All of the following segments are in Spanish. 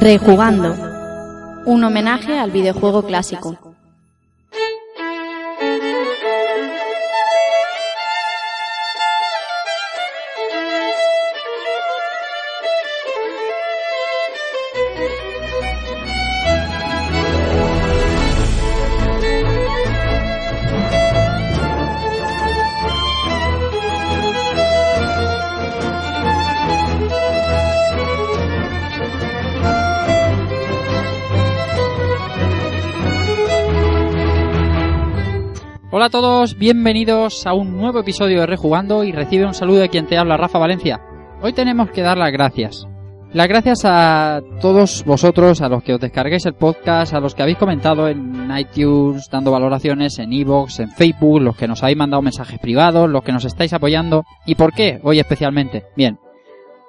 Rejugando. Un homenaje al videojuego clásico. Bienvenidos a un nuevo episodio de Rejugando y recibe un saludo de quien te habla, Rafa Valencia. Hoy tenemos que dar las gracias. Las gracias a todos vosotros, a los que os descarguéis el podcast, a los que habéis comentado en iTunes, dando valoraciones, en iVoox, en Facebook, los que nos habéis mandado mensajes privados, los que nos estáis apoyando. ¿Y por qué? Hoy especialmente. Bien,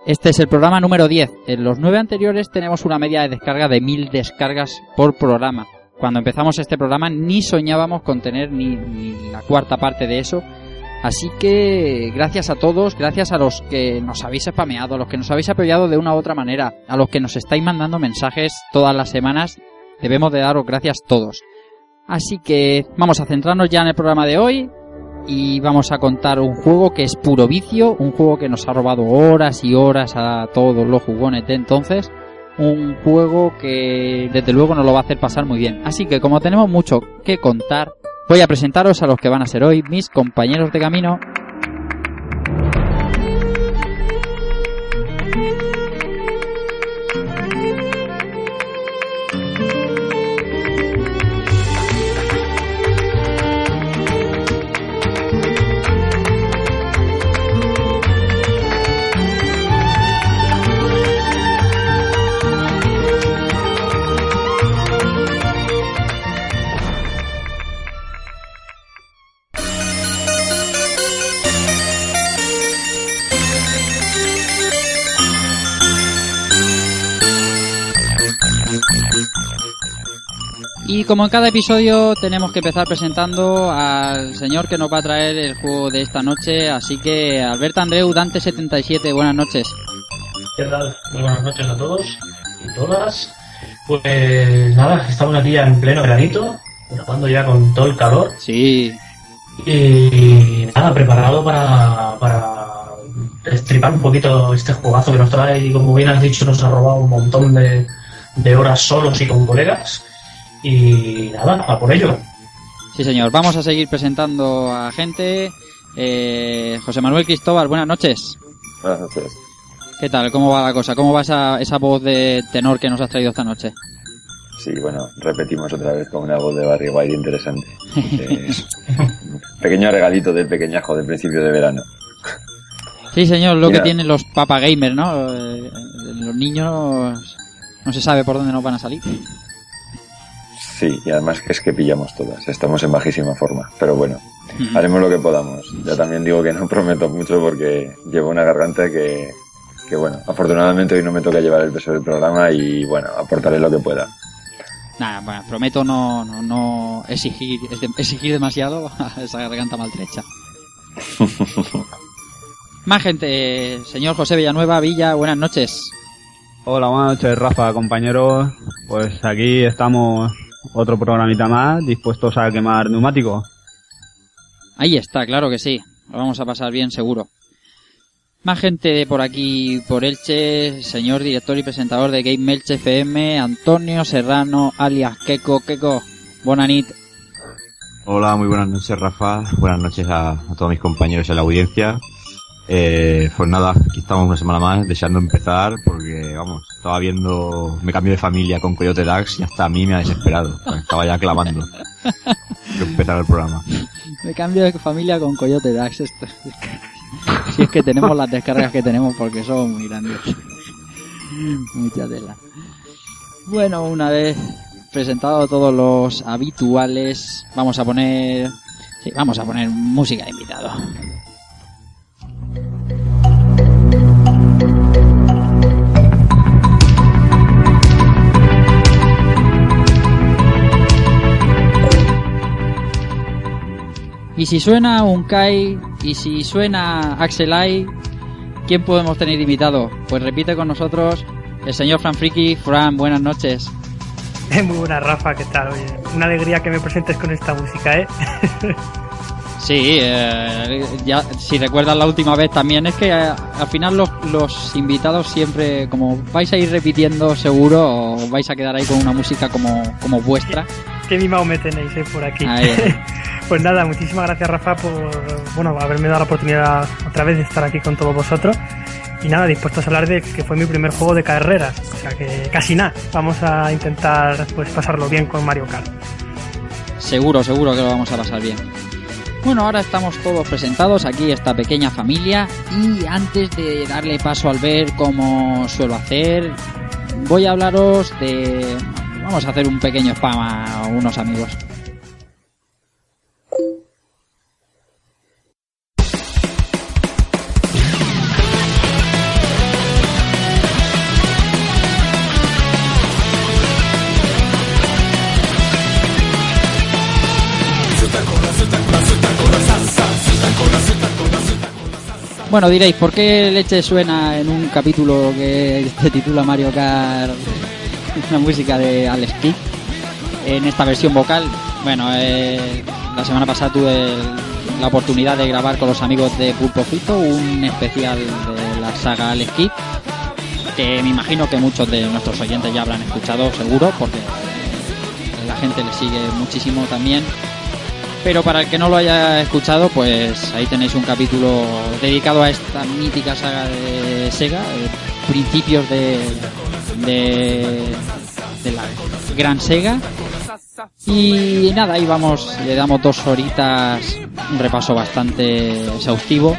este es el programa número 10. En los nueve anteriores tenemos una media de descarga de mil descargas por programa. Cuando empezamos este programa ni soñábamos con tener ni, ni la cuarta parte de eso. Así que gracias a todos, gracias a los que nos habéis spameado, a los que nos habéis apoyado de una u otra manera, a los que nos estáis mandando mensajes todas las semanas, debemos de daros gracias todos. Así que vamos a centrarnos ya en el programa de hoy y vamos a contar un juego que es puro vicio, un juego que nos ha robado horas y horas a todos los jugones de entonces, un juego que desde luego nos lo va a hacer pasar muy bien. Así que como tenemos mucho que contar, voy a presentaros a los que van a ser hoy mis compañeros de camino. Y como en cada episodio tenemos que empezar presentando al señor que nos va a traer el juego de esta noche, así que Alberto Andreu, Dante77, buenas noches. ¿Qué tal? Muy buenas noches a todos y todas. Pues nada, estamos aquí ya en pleno granito, grabando ya con todo el calor. Sí, Y nada, preparado para, para estripar un poquito este juegazo que nos trae y como bien has dicho nos ha robado un montón de, de horas solos y con colegas. Y nada, a por ello. sí señor, vamos a seguir presentando a gente. Eh, José Manuel Cristóbal, buenas noches. Buenas noches. ¿Qué tal? ¿Cómo va la cosa? ¿Cómo va esa, esa voz de tenor que nos has traído esta noche? Sí, bueno, repetimos otra vez con una voz de Barry White interesante. Eh, pequeño regalito del pequeñajo de principio de verano. Sí, señor, lo que tienen los papagamers, ¿no? Eh, los niños no se sabe por dónde nos van a salir. Sí, y además que es que pillamos todas. Estamos en bajísima forma. Pero bueno, haremos lo que podamos. Ya también digo que no prometo mucho porque llevo una garganta que, que bueno, afortunadamente hoy no me toca llevar el peso del programa y bueno, aportaré lo que pueda. Nada, bueno, prometo no, no, no exigir, exigir demasiado a esa garganta maltrecha. Más gente, señor José Villanueva, Villa, buenas noches. Hola, buenas noches, Rafa, compañeros. Pues aquí estamos otro programita más, dispuestos a quemar neumáticos. Ahí está, claro que sí. Lo vamos a pasar bien, seguro. Más gente por aquí, por Elche, señor director y presentador de Game Melche FM, Antonio Serrano, alias Keko Keko. Bonanit. Hola, muy buenas noches, Rafa. Buenas noches a, a todos mis compañeros en la audiencia. Eh, pues nada, aquí estamos una semana más, deseando empezar, porque, vamos, estaba viendo, me cambio de familia con Coyote Dax y hasta a mí me ha desesperado. Estaba ya clamando el programa. Me cambio de familia con Coyote Dax. Esto. Si es que tenemos las descargas que tenemos porque son muy grandes. Mucha tela. Bueno, una vez presentado todos los habituales, vamos a poner... Sí, vamos a poner música de invitado. Y si suena un Kai, y si suena Axelai, ¿quién podemos tener invitado? Pues repite con nosotros el señor Fran Friki. Fran, buenas noches. Muy buena, Rafa, ¿qué tal? Oye, una alegría que me presentes con esta música, ¿eh? Sí, eh, ya, si recuerdas la última vez también, es que eh, al final los, los invitados siempre, como vais a ir repitiendo seguro, os vais a quedar ahí con una música como, como vuestra. Qué mimado me tenéis eh, por aquí. Ahí. pues nada, muchísimas gracias Rafa por bueno haberme dado la oportunidad otra vez de estar aquí con todos vosotros. Y nada, dispuestos a hablar de que fue mi primer juego de carreras. O sea que casi nada. Vamos a intentar pues pasarlo bien con Mario Kart. Seguro, seguro que lo vamos a pasar bien. Bueno, ahora estamos todos presentados aquí, esta pequeña familia, y antes de darle paso al ver cómo suelo hacer, voy a hablaros de... Vamos a hacer un pequeño spam a unos amigos. Bueno, diréis, ¿por qué leche suena en un capítulo que se titula Mario Kart una música de Alex Kidd en esta versión vocal? Bueno, eh, la semana pasada tuve la oportunidad de grabar con los amigos de Pulpo Frito un especial de la saga Alex Kidd que me imagino que muchos de nuestros oyentes ya habrán escuchado seguro porque la gente le sigue muchísimo también pero para el que no lo haya escuchado, pues ahí tenéis un capítulo dedicado a esta mítica saga de Sega, eh, principios de, de, de la gran Sega. Y nada, ahí vamos, le damos dos horitas, un repaso bastante exhaustivo.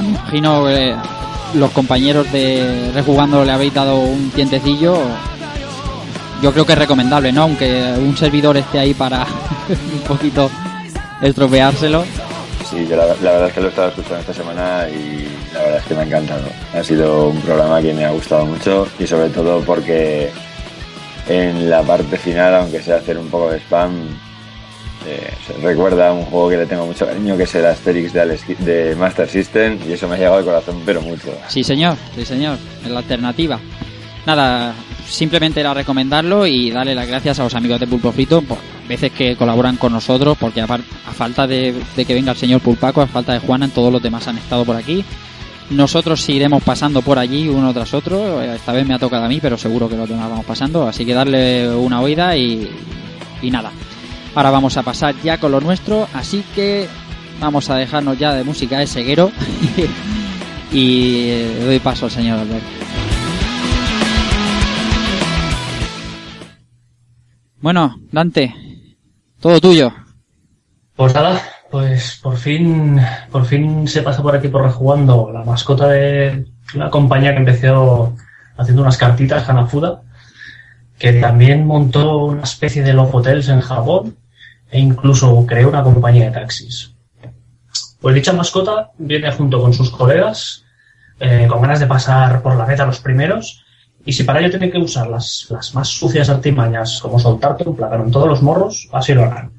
Me imagino que los compañeros de Rejugando le habéis dado un tientecillo yo creo que es recomendable, ¿no? Aunque un servidor esté ahí para un poquito estropeárselo. Sí, yo la, la, verdad es que lo he estado escuchando esta semana y la verdad es que me ha encantado. Ha sido un programa que me ha gustado mucho y sobre todo porque en la parte final, aunque sea hacer un poco de spam, eh, recuerda a un juego que le tengo mucho cariño, que es el Asterix de, Alex, de Master System y eso me ha llegado al corazón, pero mucho. Sí, señor, sí, señor, es la alternativa. Nada, simplemente era recomendarlo y darle las gracias a los amigos de Pulpo Frito por veces que colaboran con nosotros, porque a, a falta de, que venga el señor Pulpaco, a falta de Juana, todos los demás han estado por aquí. Nosotros seguiremos pasando por allí uno tras otro. Esta vez me ha tocado a mí, pero seguro que los demás vamos pasando. Así que darle una oída y, nada. Ahora vamos a pasar ya con lo nuestro, así que vamos a dejarnos ya de música de ceguero y doy paso al señor Alberto. Bueno, Dante, todo tuyo. Pues nada, pues por fin, por fin se pasa por aquí por rejugando la mascota de una compañía que empezó haciendo unas cartitas, Hanafuda, que también montó una especie de love hotels en Japón e incluso creó una compañía de taxis. Pues dicha mascota viene junto con sus colegas, eh, con ganas de pasar por la meta los primeros, y si para ello tiene que usar las, las más sucias artimañas, como soltarte un plátano en todos los morros, así lo harán.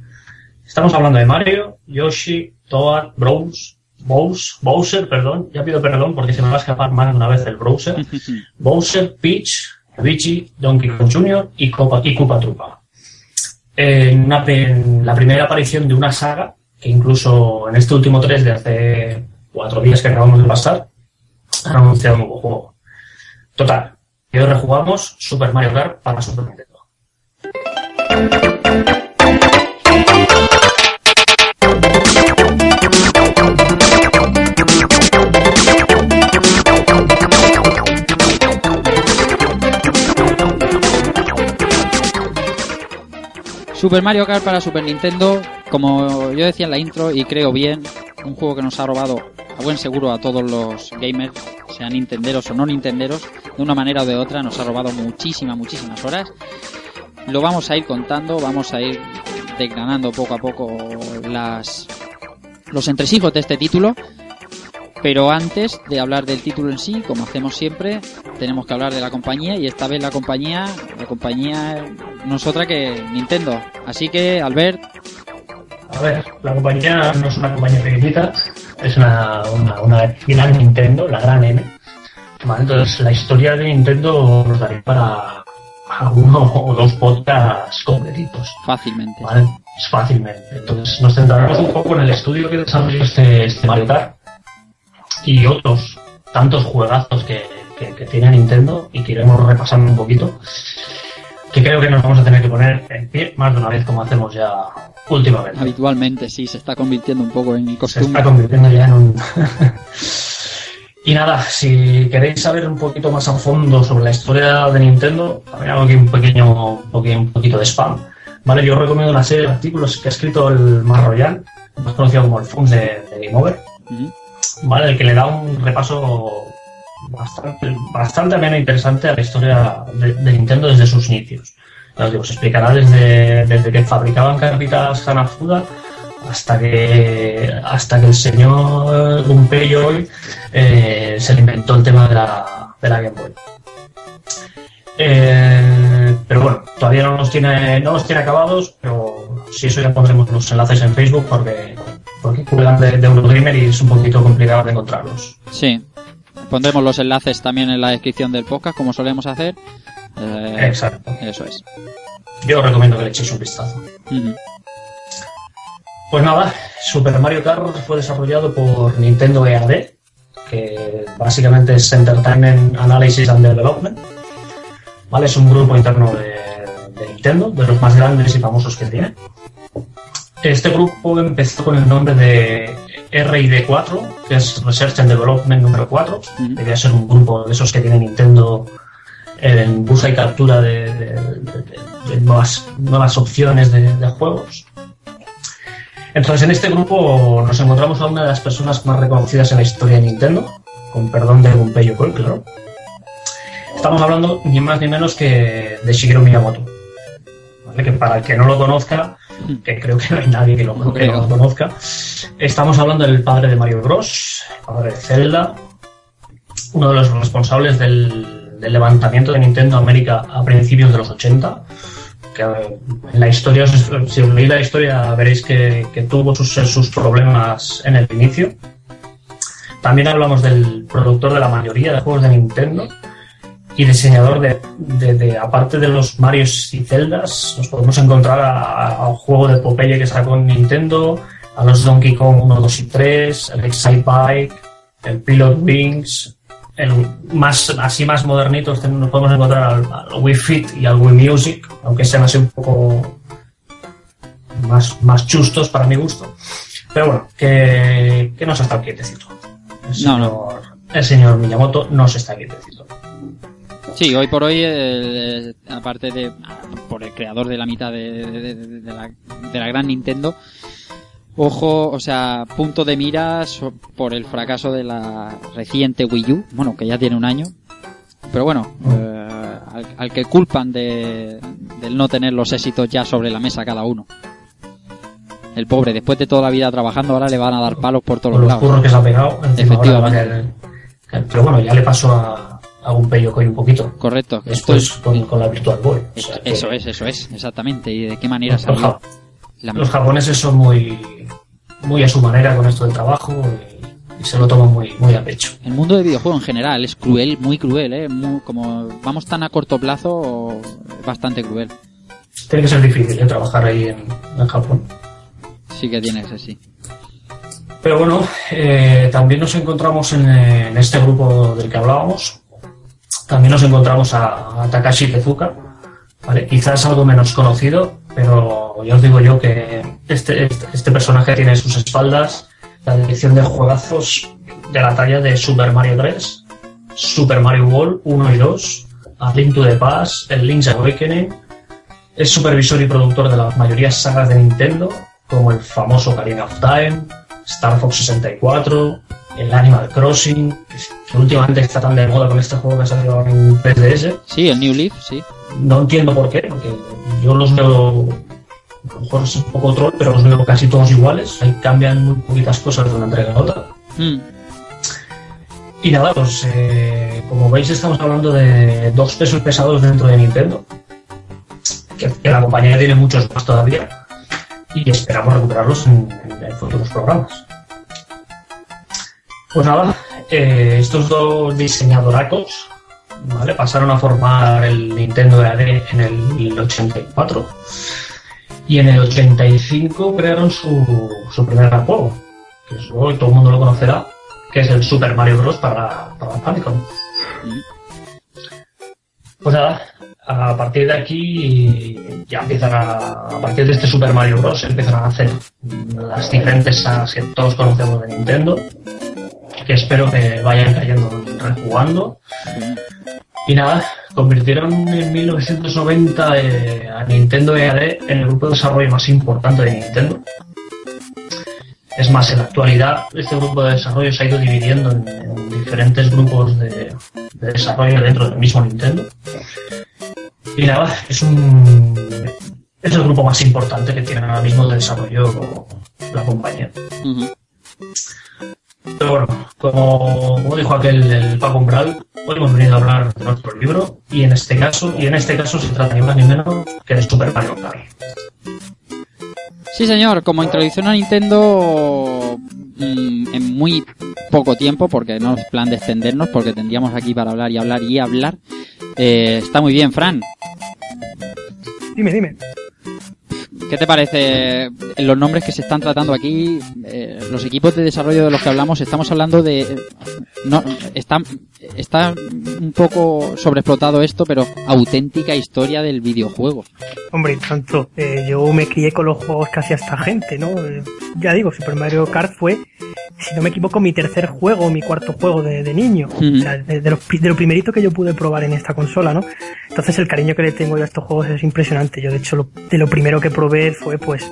Estamos hablando de Mario, Yoshi, Toad, Browns, Bowser, Bowser, perdón, ya pido perdón porque se me va a escapar más de una vez el Browser, Bowser, Peach, Luigi, Donkey Kong Jr. y Copa, y Koopa Troopa. En, una, en la primera aparición de una saga, que incluso en este último 3 de hace cuatro días que acabamos de pasar, han anunciado un nuevo juego. Total, y hoy rejugamos Super Mario Kart para Super Nintendo. Super Mario Kart para Super Nintendo, como yo decía en la intro y creo bien, un juego que nos ha robado a buen seguro a todos los gamers, sean nintenderos o no nintenderos, de una manera o de otra nos ha robado muchísimas, muchísimas horas. Lo vamos a ir contando, vamos a ir desgranando poco a poco las los entresijos de este título. Pero antes de hablar del título en sí, como hacemos siempre, tenemos que hablar de la compañía y esta vez la compañía, la compañía no es otra que Nintendo. Así que, Albert. A ver, la compañía no es una compañía pequeñita, es una, una, una gran Nintendo, la gran N. Vale, entonces la historia de Nintendo nos daría para uno o dos podcasts completitos. Fácilmente. ¿vale? Fácilmente. Entonces nos centraremos un poco en el estudio que desarrolló este, este Mario Kart y otros tantos juegazos que, que, que tiene Nintendo y que iremos repasando un poquito. Que creo que nos vamos a tener que poner en pie más de una vez como hacemos ya últimamente. Habitualmente, sí, se está convirtiendo un poco en Se costumbre. está convirtiendo ya en un... y nada, si queréis saber un poquito más a fondo sobre la historia de Nintendo, también hago aquí un pequeño, un poqui- un poquito de spam. Vale, yo recomiendo una serie de artículos que ha escrito el Marroyan, más conocido como el FUNS de, de Game Over. ¿vale? El que le da un repaso bastante, bastante ameno e interesante a la historia de, Nintendo desde sus inicios. Ya os explicará desde, desde que fabricaban carpitas Hanafuda hasta que hasta que el señor Gunpei hoy eh, se le inventó el tema de la, de la Game Boy. Eh, pero bueno, todavía no los tiene, no los tiene acabados, pero si eso ya pondremos los enlaces en Facebook porque, porque cuelgan de, de Eurogamer y es un poquito complicado de encontrarlos. Sí. Pondremos los enlaces también en la descripción del podcast, como solemos hacer. Eh, Exacto. Eso es. Yo os recomiendo que le echéis un vistazo. Pues nada, Super Mario Kart fue desarrollado por Nintendo EAD, que básicamente es Entertainment Analysis and Development. ¿Vale? Es un grupo interno de, de Nintendo, de los más grandes y famosos que tiene. Este grupo empezó con el nombre de RID4, que es Research and Development número 4. Ujú. Debía ser un grupo de esos que tiene Nintendo en busca y captura de, de- de- de nuevas, nuevas opciones de, de juegos. Entonces, en este grupo nos encontramos a una de las personas más reconocidas en la historia de Nintendo, con perdón de Gunpei Yokoi, claro. Estamos hablando ni más ni menos que de Shigeru Miyamoto. ¿vale? Que para el que no lo conozca, que creo que no hay nadie que lo, No que no lo conozca, estamos hablando del padre de Mario Bros, el padre de Zelda, uno de los responsables del, del levantamiento de Nintendo América a principios de los 80 que eh, en la historia, si os leéis la historia veréis que, que tuvo sus, sus problemas en el inicio. También hablamos del productor de la mayoría de juegos de Nintendo y diseñador de, de- de- aparte de los Marios y Zeldas, nos podemos encontrar a, a un juego de Popeye que sacó en Nintendo, a los Donkey Kong 1, 2 y 3, el Excite Bike, el Pilot Wings, el más así más modernitos ten- nos podemos encontrar al, al Wii Fit y al Wii Music, aunque sean así un poco más, más chustos para mi gusto. Pero bueno, que, que no se ha estado quietecito. El No, señor, no. el señor Miyamoto no se está quietecito. Sí, hoy por hoy, eh, aparte de por el creador de la mitad de, de- de- de la, de la gran Nintendo, ojo, o sea, punto de mira por el fracaso de la reciente Wii U, bueno, que ya tiene un año, pero bueno, eh, al, al que culpan de, del no tener los éxitos ya sobre la mesa cada uno. El pobre, después de toda la vida trabajando, ahora le van a dar palos por todos los los lados. curros que se ha pegado. Efectivamente. Pero bueno, ya le pasó a, a un Yokoi un poquito. Correcto. Después es, con, con la Virtual Boy. O sea esto- que eso es, eso es, exactamente. ¿Y de qué manera Los, salió? ja- La- los japoneses son muy, muy a su manera con esto del trabajo y, y se lo toman muy, muy a pecho. El mundo de videojuegos en general es cruel, muy cruel, ¿eh? Muy- como vamos tan a corto plazo, es bastante cruel. Tiene que ser difícil ¿eh? trabajar ahí en, en Japón. Sí que tiene ese, sí. Pero bueno, eh, también nos encontramos en, en este grupo del que hablábamos. También nos encontramos a, Takashi Tezuka. ¿vale? Quizás algo menos conocido, pero ya os digo yo que este, este, este personaje tiene en sus espaldas la dirección de juegazos de la talla de Super Mario 3, Super Mario World 1 y 2, A Link to the Past, el Link's Awakening. Es supervisor y productor de la mayoría sagas de Nintendo, como el famoso Ocarina of Time, Star Fox 64, el Animal Crossing, que, últimamente está tan de moda con este juego que ha salido en 3DS. Sí, el New Leaf, sí. No entiendo por qué, porque yo los veo, a lo mejor es un poco troll, pero los veo casi todos iguales. Ahí cambian muy poquitas cosas de una entrega a otra. Mm, Y nada, pues eh, como veis estamos hablando de dos pesos pesados dentro de Nintendo. Que, que la compañía tiene muchos más todavía. Y esperamos recuperarlos en, en- en futuros programas. Pues nada, eh, estos dos diseñadoracos ¿vale? pasaron a formar el Nintendo EAD en el 84 y en el 85 crearon su, su primer juego, que que todo el mundo lo conocerá, que es el Super Mario Bros. para, para Famicom. Pues nada, a partir de aquí ya empiezan a, a partir de este Super Mario Bros. empiezan a hacer las diferentes sagas que todos conocemos de Nintendo, que espero que vayan cayendo rejugando. Y nada, convirtieron en 1990 eh, a Nintendo EAD en el grupo de desarrollo más importante de Nintendo. Es más, en la actualidad este grupo de desarrollo se ha ido dividiendo en, en diferentes grupos de, de desarrollo dentro del mismo Nintendo. Y nada, es un es el grupo más importante que tiene ahora mismo de desarrollo la compañía. Pero bueno, como, como dijo aquel el Paco Umbral, hoy hemos venido a hablar de nuestro libro y en este caso, y en este caso se trata ni más ni menos que de Super Mario Kart. Sí, señor, como introducción a Nintendo mm, en muy poco tiempo, porque no es plan de extendernos, porque tendríamos aquí para hablar y hablar y hablar. Eh, está muy bien, Fran. Dime, dime. ¿Qué te parece los nombres que se están tratando aquí? Eh, los equipos de desarrollo de los que hablamos, estamos hablando de... No, está, está un poco sobreexplotado esto, pero auténtica historia del videojuego. Hombre, tanto. eh, yo me crié con los juegos hacía esta gente, ¿no? Eh, ya digo, Super Mario Kart fue, si no me equivoco, mi tercer juego, mi cuarto juego de, de niño. O sea, de, de, pri- de lo primerito que yo pude probar en esta consola, ¿no? Entonces el cariño que le tengo yo a estos juegos es impresionante. Yo, de hecho, lo- de lo primero que probé fue, pues,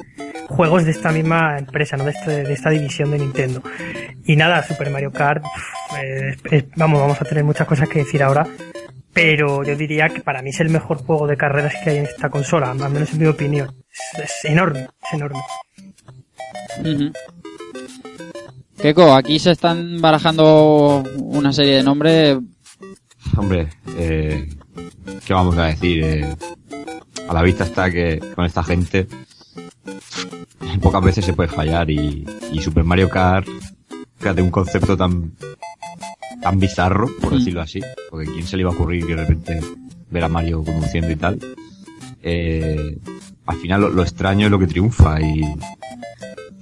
juegos de esta misma empresa, ¿no? De, este- de esta división de Nintendo. Y nada, Super Mario Kart, pff, eh, es- vamos, vamos a tener muchas cosas que decir ahora. Pero yo diría que para mí es el mejor juego de carreras que hay en esta consola, al menos en mi opinión. Es, es enorme, es enorme. Ujú. Keiko, aquí se están barajando una serie de nombres. Hombre, eh, ¿qué vamos a decir? Eh, a la vista está que con esta gente pocas veces se puede fallar y, y Super Mario Kart, fíjate, un concepto tan tan bizarro, por Mm. decirlo así, porque quién se le iba a ocurrir que de repente ver a Mario conduciendo y tal. Eh, al final lo, lo extraño es lo que triunfa y,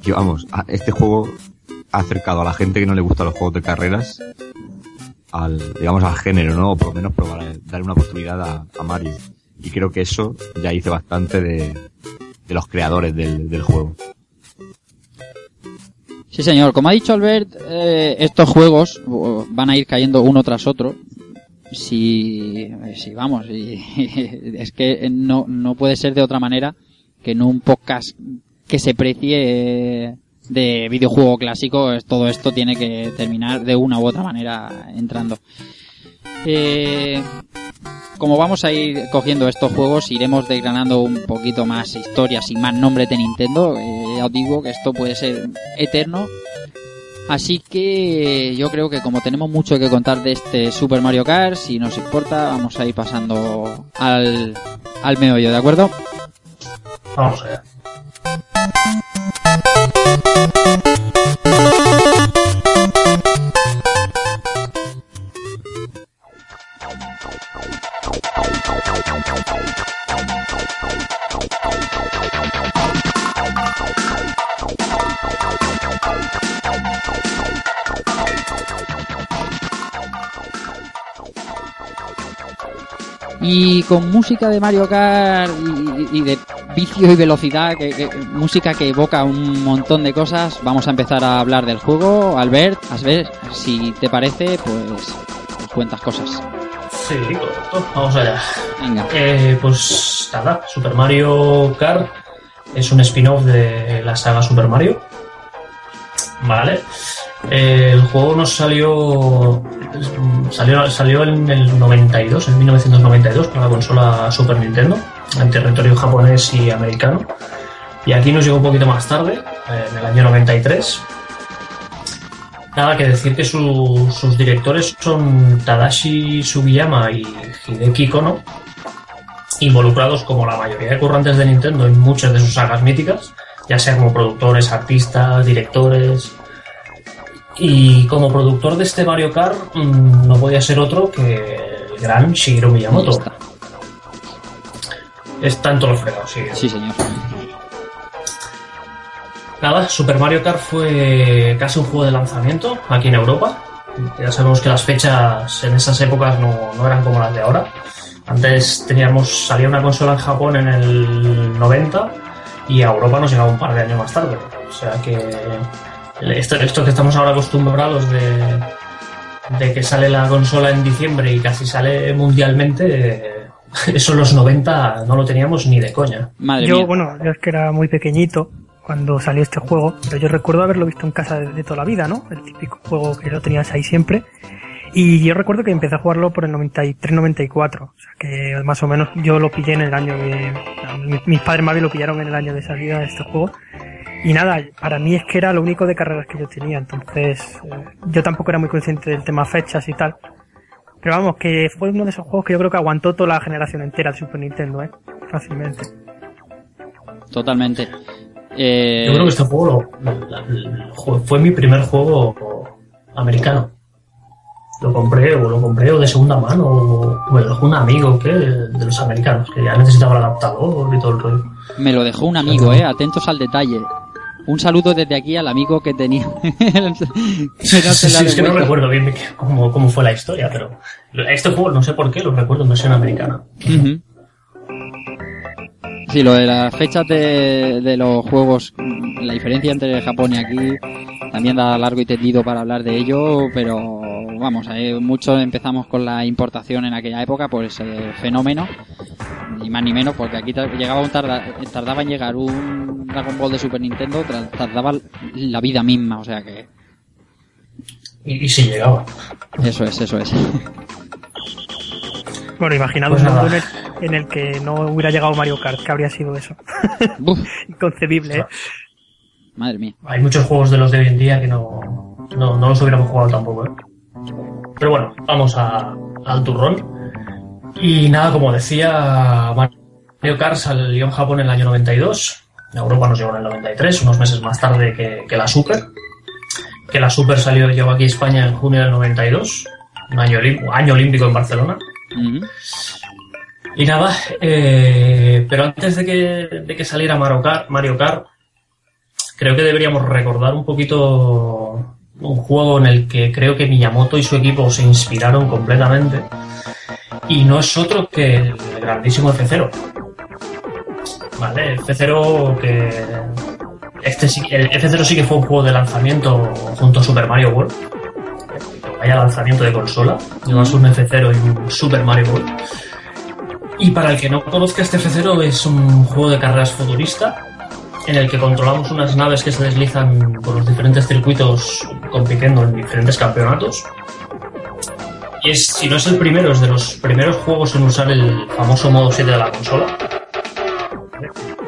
y vamos, a- este juego ha acercado a la gente que no le gustan los juegos de carreras al, digamos, al género, ¿no? O por lo menos probar, darle una oportunidad a, a Mario. Y creo que eso ya hice bastante de, de los creadores del, del juego. Sí, señor. Como ha dicho Albert, eh, estos juegos uh, van a ir cayendo uno tras otro. Si, si vamos, y- es que no, no puede ser de otra manera que en un podcast que se precie eh, de videojuego clásico, todo esto tiene que terminar de una u otra manera entrando. Eh, como vamos a ir cogiendo estos juegos, iremos desgranando un poquito más historias y más nombres de Nintendo. Eh, ya os digo que esto puede ser eterno. Así que yo creo que como tenemos mucho que contar de este Super Mario Kart, si nos importa, vamos a ir pasando al, al meollo, ¿de acuerdo? Vamos allá. Y con música de Mario Kart y, de vicio y velocidad, música que evoca un montón de cosas, vamos a empezar a hablar del juego. Albert, a ver si te parece, pues cuentas cosas. Sí, correcto. Vamos allá. Venga. Eh, pues nada, Super Mario Kart es un spin-off de la saga Super Mario. Vale. Eh, el juego nos salió, salió salió en el 92, en 1992, con la consola Super Nintendo, en territorio japonés y americano. Y aquí nos llegó un poquito más tarde, eh, en el año 93. Nada que decir que su- sus directores son Tadashi Sugiyama y Hideki Kono, involucrados como la mayoría de currantes de Nintendo en muchas de sus sagas míticas, ya sea como productores, artistas, directores, Y como productor de este Mario Kart, mm, no podía ser otro que el gran Shigeru Miyamoto. En todos los fregados, sí. Sí, señor. Nada, Super Mario Kart fue casi un juego de lanzamiento aquí en Europa. Ya sabemos que las fechas en esas épocas no, no eran como las de ahora. Antes teníamos, salía una consola en Japón en el 90 y a Europa nos llegaba un par de años más tarde. O sea que esto, esto que estamos ahora acostumbrados de, de que sale la consola en diciembre y casi sale mundialmente, eh, eso en los 90 no lo teníamos ni de coña. Madre Yo, mía. bueno, yo es que era muy pequeñito cuando salió este juego, pero yo recuerdo haberlo visto en casa de, de toda la vida, ¿no? El típico juego que lo tenías ahí siempre. Y yo recuerdo que empecé a jugarlo por el 93-94, o sea que más o menos yo lo pillé en el año de... Mis, padres más bien lo pillaron en el año de salida de este juego. Y nada, para mí es que era lo único de carreras que yo tenía, entonces eh, yo tampoco era muy consciente del tema fechas y tal. Pero vamos, que fue uno de esos juegos que yo creo que aguantó toda la generación entera de Super Nintendo, ¿eh? Fácilmente. Totalmente. Eh, Yo creo que este juego lo- fue- mi primer juego americano. Lo compré o lo compré o de segunda mano o me lo dejó un amigo que de los americanos que ya necesitaba el adaptador y todo el rollo. Me lo dejó un amigo, eh. Atentos al detalle. Un saludo desde aquí al amigo que tenía. Que no Sí, es que no recuerdo bien cómo, cómo fue la historia, pero este juego no sé por qué lo recuerdo en versión americana. Sí, lo de las fechas de, de los juegos, la diferencia entre Japón y aquí, también da largo y tendido para hablar de ello, pero vamos, eh, mucho empezamos con la importación en aquella época por ese fenómeno, ni más ni menos, porque aquí llegaba un tarda, tardaba en llegar un Dragon Ball de Super Nintendo, tardaba la vida misma, o sea que Y, y si llegaba. eso es, eso es. Bueno, imaginad Pues en el, que no hubiera llegado Mario Kart, que habría sido eso. Inconcebible, ¿eh? madre mía. Hay muchos juegos de los de hoy en día que no, no, no los hubiéramos jugado tampoco, ¿eh? Pero bueno, vamos a, al turrón. Y nada, como decía, Mario Kart salió en Japón en el año 92. En Europa nos llegó en el 93, unos meses más tarde que, que la Super. Que la Super salió, llegó aquí a España en junio del 92. Un año, año olímpico en Barcelona. Y nada, eh, pero antes de que, de que saliera Mario Kart, Mario Kart, creo que deberíamos recordar un poquito un juego en el que creo que Miyamoto y su equipo se inspiraron completamente. Y no es otro que el grandísimo F0. Vale, el F0 que. Este sí, el F0 sí que fue un juego de lanzamiento junto a Super Mario World. Vaya lanzamiento de consola. Llevas un F0 y un Super Mario World. Y para el que no conozca este F0 es un juego de carreras futurista en el que controlamos unas naves que se deslizan por los diferentes circuitos compitiendo en diferentes campeonatos. Y es, si no es el primero, es de los primeros juegos en usar el famoso modo 7 de la consola.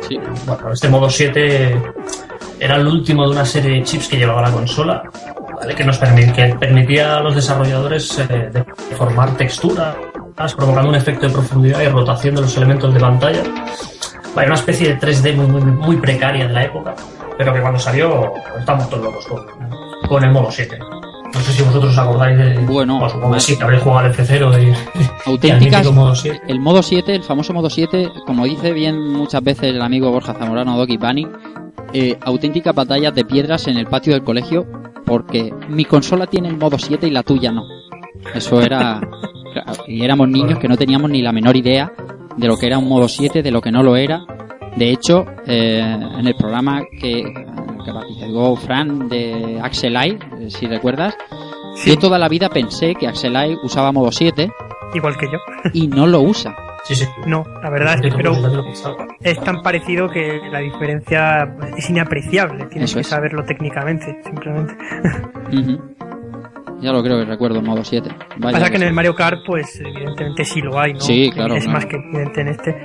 Sí. Bueno, este modo 7 era el último de una serie de chips que llevaba la consola, ¿vale? que nos que permitía a los desarrolladores eh, deformar texturas, provocando un efecto de profundidad y rotación de los elementos de pantalla. Vaya, una especie de 3D muy, muy, muy precaria de la época, pero que cuando salió estamos todos locos con, con el modo 7. No sé si vosotros os acordáis de. Bueno, pues supongo que sí, que habréis jugado al F0 y, y auténticas mítico modo 7. el modo 7 el famoso modo 7 como dice bien muchas veces el amigo Borja Zamorano Doki Bunny eh, auténticas batallas de piedras en el patio del colegio porque mi consola tiene el modo 7 y la tuya no eso era claro, y éramos niños que no teníamos ni la menor idea de lo que era un modo 7 de lo que no lo era de hecho eh, en el programa que, que participó Fran de Axelai eh, si recuerdas Sí, yo toda la vida pensé que Axelai usaba modo 7 igual que yo. y no lo usa Sí, sí. No, la verdad es que pero es tan parecido que la diferencia es inapreciable. Tienes Eso que es. saberlo técnicamente, simplemente. Ya lo creo que recuerdo modo 7. Vaya Pasa que en sí. el Mario Kart, pues evidentemente sí lo hay, ¿no? Sí, claro, Es claro. más que evidente en este.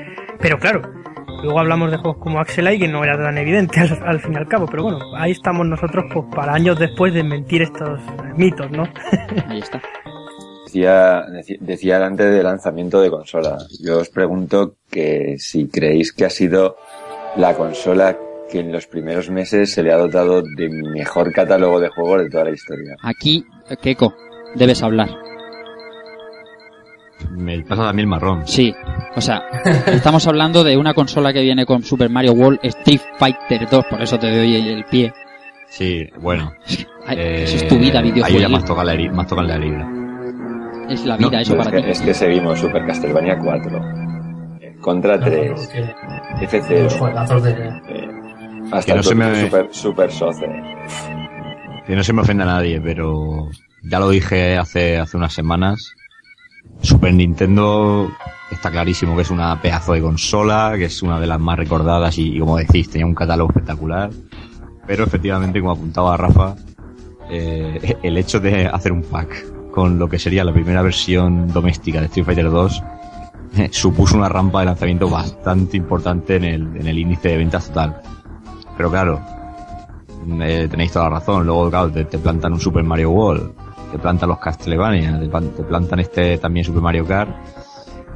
Pero claro, luego hablamos de juegos como Axelai que no era tan evidente al, al fin y al cabo. Pero bueno, ahí estamos nosotros pues para años después de mentir estos mitos, ¿no? Ahí está. Decía, decía antes de lanzamiento de consola. Yo os pregunto que si creéis que ha sido la consola que en los primeros meses se le ha dotado de mejor catálogo de juegos de toda la historia. Aquí, Keiko, debes hablar. Me pasa también el marrón. Sí, o sea, estamos hablando de una consola que viene con Super Mario World, Street Fighter 2, por eso te doy el pie. Sí, bueno. Ay, eh, eso es tu vida, Ahí ya videojuego. más toca la, heri- más toca la herida. Es la vida, No, eso para es, ti. que, es que seguimos Super Castlevania 4, Contra 3, Porque los F0, juegazos de. Hasta Que no se me- Super, Super. Que no se me ofenda a nadie, pero ya lo dije hace, hace unas semanas. Super Nintendo está clarísimo que es una pedazo de consola, que es una de las más recordadas y, como decís, tenía un catálogo espectacular. Pero efectivamente, como apuntaba Rafa, eh, el hecho de hacer un pack con lo que sería la primera versión doméstica de Street Fighter 2 eh, supuso una rampa de lanzamiento bastante importante en el, en el índice de ventas total. Pero claro, eh, tenéis toda la razón. Luego, claro, te, te plantan un Super Mario World, te plantan los Castlevania, te, plan- te plantan este también Super Mario Kart.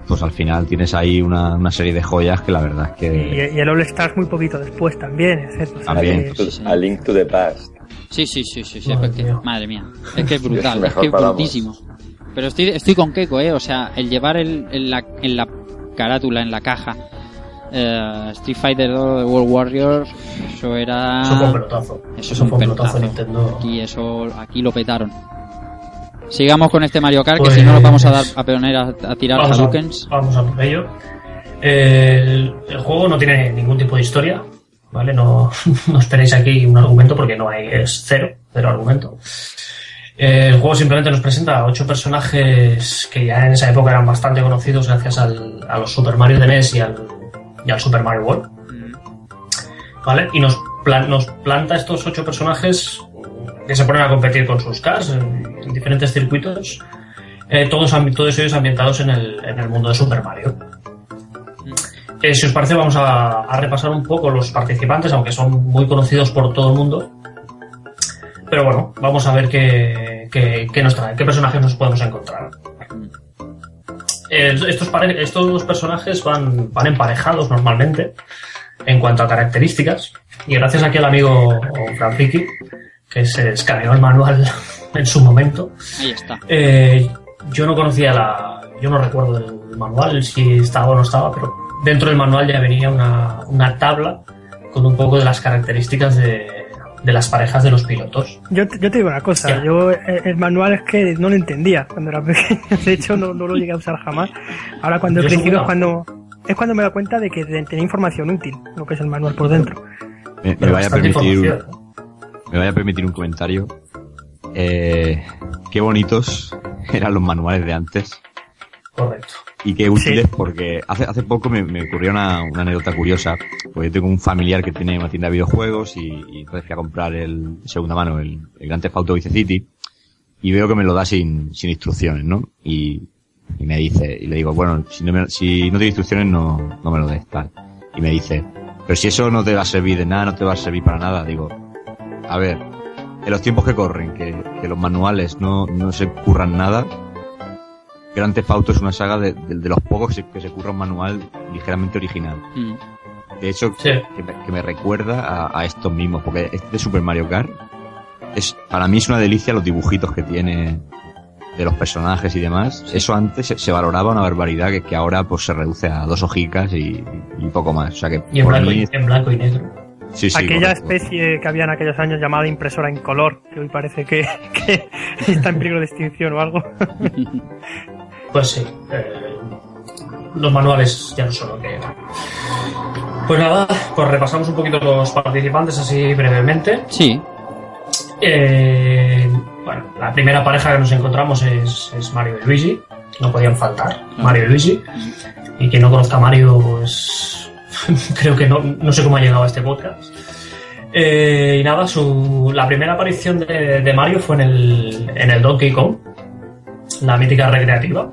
Pues al final tienes ahí una, una serie de joyas que la verdad es que y el All Stars muy poquito después también. O sea, También. que- Sí, sí. A Link to the Past. Sí, sí, sí, sí, sí, Madre mía. madre mía. Es que es brutal, Es que es brutísimo. Pero estoy, estoy con Keiko, eh, o sea, el llevar el, en, la, en la carátula, en la caja, eh, Street Fighter 2 de World Warrior, eso era... Eso fue un pelotazo. Eso Eso es un fue un pelotazo Nintendo. Aquí, eso, aquí lo petaron. Sigamos con este Mario Kart, Pues- que si no lo vamos a dar a peoner a, a tirar Vamos a, vamos a por ello. El, el juego no tiene ningún tipo de historia, ¿vale? No, no esperéis aquí un argumento porque no hay, es cero, cero argumento. Eh, El juego simplemente nos presenta a ocho personajes que ya en esa época eran bastante conocidos gracias al, a los Super Mario de NES y al, y al Super Mario World. ¿Vale? Y nos, plan- nos planta estos ocho personajes que se ponen a competir con sus cars en, en diferentes circuitos, eh, todos, todos ellos ambientados en el, en el mundo de Super Mario. Eh, si os parece, vamos a, repasar un poco los participantes, aunque son muy conocidos por todo el mundo. Pero bueno, vamos a ver qué, qué personajes nos podemos encontrar. Eh, estos, estos personajes van, van emparejados normalmente en cuanto a características. Y gracias aquí al amigo Franfiki, que se escaneó el manual en su momento, Ahí está. eh, yo no conocía la. Yo no recuerdo el manual, si estaba o no estaba, pero dentro del manual ya venía una, una tabla con un poco de las características de, de las parejas de los pilotos. Yo, te- yo te digo una cosa, yo eh, el manual es que no lo entendía cuando era pequeño, de hecho no, no lo llegué a usar jamás. Ahora cuando he Yo crecido es cuando es cuando me da cuenta de que tenía información útil, lo que es el manual por dentro. me, me vaya a permitir, ¿no? me vaya a permitir un comentario. Eh, qué bonitos eran los manuales de antes. Correcto. y qué útiles porque hace, hace poco me, me ocurrió una, una anécdota curiosa. Porque yo tengo un familiar que tiene una tienda de videojuegos y, y entonces fui a comprar el segunda mano, el, el Grand Theft Auto Vice City, y veo que me lo da sin, sin instrucciones, ¿no? Y, y me dice, y le digo, bueno, si no, me, si no tiene instrucciones no, no me lo des, tal. Y me dice, pero si eso no te va a servir de nada, no te va a servir para nada, digo, a ver, en los tiempos que corren, que, que los manuales no, no se curran nada, Grand Theft Auto es una saga de, de- de los pocos que se, que se curra un manual ligeramente original. Mm. De hecho, Sí. que, me, que me recuerda a, a estos mismos, porque este de Super Mario Kart es, para mí es una delicia los dibujitos que tiene de los personajes y demás. Eso antes se, se valoraba una barbaridad que, que ahora pues se reduce a dos hojicas y, y poco más. O sea que Y en por blanco, mí, y, en blanco y negro. sí, sí, Aquella correcto. especie que había en aquellos años llamada impresora en color, que hoy parece que, que está en peligro de extinción o algo. Pues sí. eh, los manuales ya no son lo que eran. Pues nada, pues repasamos un poquito los participantes así brevemente. Sí, Eh, bueno, la primera pareja que nos encontramos es, es Mario y Luigi. No podían faltar, Mario y Luigi. Y quien no conozca a Mario, pues creo que no, no sé cómo ha llegado a este podcast. Eh, y nada, su, la primera aparición de, de Mario fue en el, en el Donkey Kong, la mítica recreativa.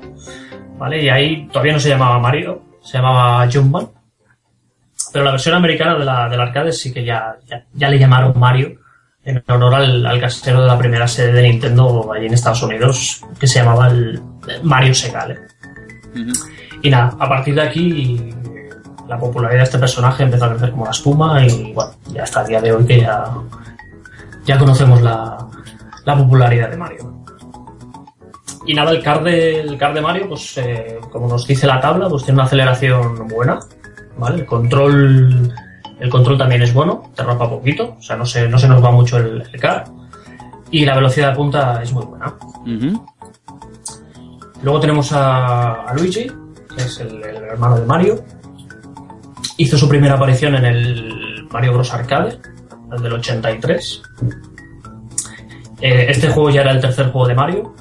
¿Vale? Y ahí todavía no se llamaba Mario, se llamaba Jumpman. Pero la versión americana de la, del arcade sí que ya, ya, ya le llamaron Mario en honor al, al casero de la primera sede de Nintendo allí en Estados Unidos, que se llamaba el Mario Segale. Ujú. Y nada, a partir de aquí, la popularidad de este personaje empezó a crecer como la espuma y bueno, ya hasta el día de hoy que ya, ya conocemos la, la popularidad de Mario. Y nada, el card de, el card de Mario, pues eh, como nos dice la tabla, pues tiene una aceleración buena, ¿vale? El control, el control también es bueno, te rompa poquito, o sea, no se, no se nos va mucho el, el card. Y la velocidad de punta es muy buena. Luego tenemos a, a Luigi, que es el, el hermano de Mario. Hizo su primera aparición en el Mario Bros. Arcade, el del 83. Eh, este juego ya era el tercer juego de Mario.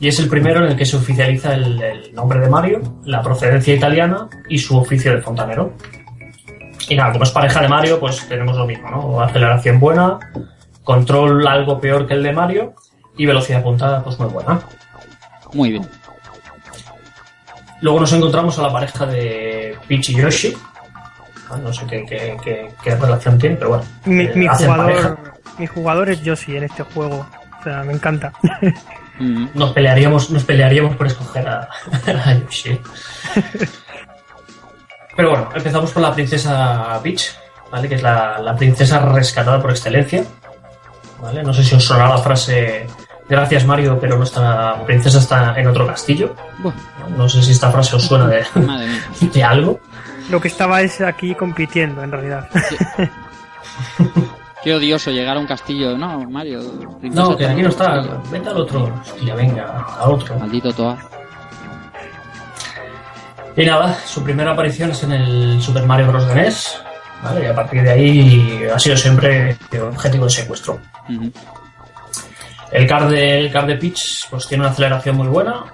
Y es el primero en el que se oficializa el, el nombre de Mario, la procedencia italiana y su oficio de fontanero. Y nada, como es pareja de Mario, pues tenemos lo mismo, ¿no? Aceleración buena, control algo peor que el de Mario y velocidad de punta pues muy buena. Muy bien. Luego nos encontramos a la pareja de Peach y Yoshi. Ah, No sé qué, qué- qué- qué relación tiene, pero bueno. Mi, eh, mi hacen jugador, pareja. mi jugador es Yoshi en este juego. O sea, me encanta. Nos pelearíamos, nos pelearíamos por escoger a, a Yoshi. Pero bueno, empezamos con la princesa Peach, ¿vale? Que es la, la princesa rescatada por excelencia. ¿Vale? No sé si os sonará la frase Gracias Mario, pero nuestra princesa está en otro castillo. No sé si esta frase os suena de algo. Lo que estaba es aquí compitiendo, en realidad. Qué odioso llegar a un castillo. No, Mario. No, que aquí no está. Vete al otro. Hostia, venga, al otro. Maldito Toa. Y nada, su primera aparición es en el Super Mario Bros. de NES. ¿vale? Y a partir de ahí ha sido siempre objetivo de secuestro. El card de, el card de Peach pues, tiene una aceleración muy buena,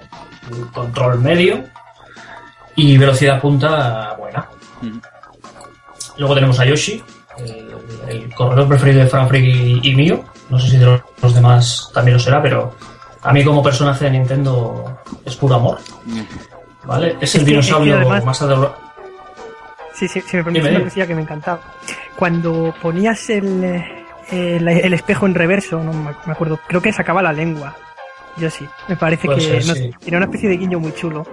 un control medio y velocidad punta buena. Luego tenemos a Yoshi, el, el corredor preferido de Fran Frick y, y mío. No sé si de los, los demás también lo será, pero a mí como personaje de Nintendo es puro amor. ¿vale? Es el dinosaurio es que además- más adorable. Sí, sí, si me permites una cosilla que me encantaba. Cuando ponías el, eh, el, el espejo en reverso, no me acuerdo, creo que sacaba la lengua. Yo sí, me parece Puede que ser, no- sí. tiene una especie de guiño muy chulo.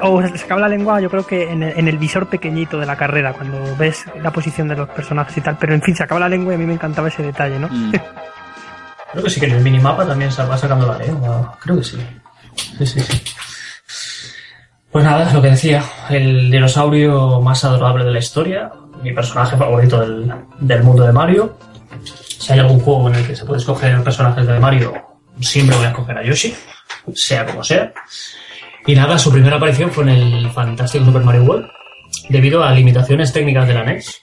O sacaba la lengua, yo creo que en el, en el visor pequeñito de la carrera, cuando ves la posición de los personajes y tal. Pero en fin, sacaba la lengua y a mí me encantaba ese detalle, ¿no? Mm. Creo que sí, que en el minimapa también se va sacando la lengua. Creo que sí. Sí, sí, sí. Pues nada, lo que decía, el dinosaurio más adorable de la historia, mi personaje favorito del, del mundo de Mario. Si hay algún juego en el que se puede escoger personajes de Mario, siempre voy a escoger a Yoshi, sea como sea. Y nada, su primera aparición fue en el fantástico Super Mario World, debido a limitaciones técnicas de la NES,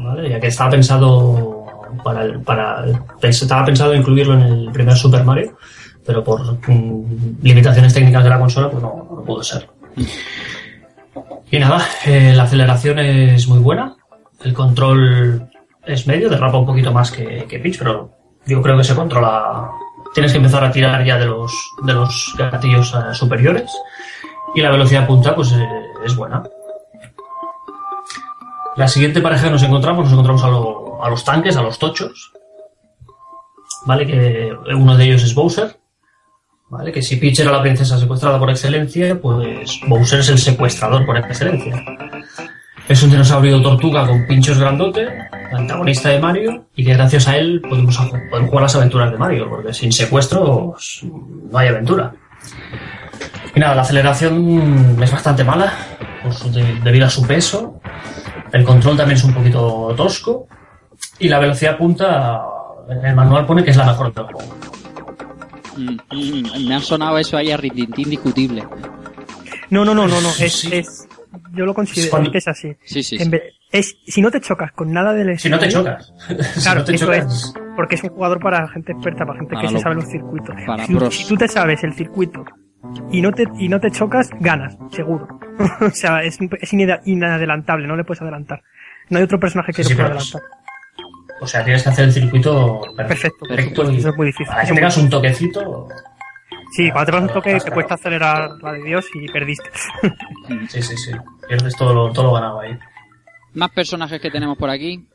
¿vale? ya que estaba pensado para, el- para estaba pensado incluirlo en el primer Super Mario, pero por mm, limitaciones técnicas de la consola, pues no, no pudo ser. Y nada, eh, la aceleración es muy buena, el control es medio, derrapa un poquito más que, que Peach, pero yo creo que se controla. Tienes que empezar a tirar ya de los, de los gatillos eh, superiores y la velocidad punta pues eh, es buena. La siguiente pareja que nos encontramos, nos encontramos a, lo- a los tanques, a los tochos. ¿Vale? Que uno de ellos es Bowser. ¿Vale? Que si Peach era la princesa secuestrada por excelencia, pues Bowser es el secuestrador por excelencia. Es un dinosaurio tortuga con pinchos grandote, antagonista de Mario, y que gracias a él podemos, podemos jugar las aventuras de Mario, porque sin secuestros no hay aventura. Y nada, la aceleración es bastante mala, por su- de- debido a su peso. El control también es un poquito tosco. Y la velocidad punta, en el manual pone que es la mejor del juego. Mm, mm, Me ha sonado eso ahí a rintintín discutible. No, no, no, no, no. Es, Sí. es, yo lo considero Cuando- que es así. Sí, sí. En sí. vez- es, si no te chocas con nada del Si no te escenario- chocas. si Claro, no te eso chocas. es. Porque es un jugador para gente experta, para gente Para que se lo- sabe los circuitos. para si, pros. si tú te sabes el circuito y no te, y no te chocas, ganas, seguro. o sea, es, es inadelantable, no le puedes adelantar. No hay otro personaje que Sí, lo pueda adelantar. O sea, tienes que hacer el circuito perfecto. Perfecto, perfecto. y Eso es muy difícil. Para que tengas un toquecito. Sí, cuando te vas un toque te cuesta acelerar la de Dios y perdiste. Sí, sí, sí. Pierdes todo lo, todo lo ganado ahí. Más personajes que tenemos por aquí.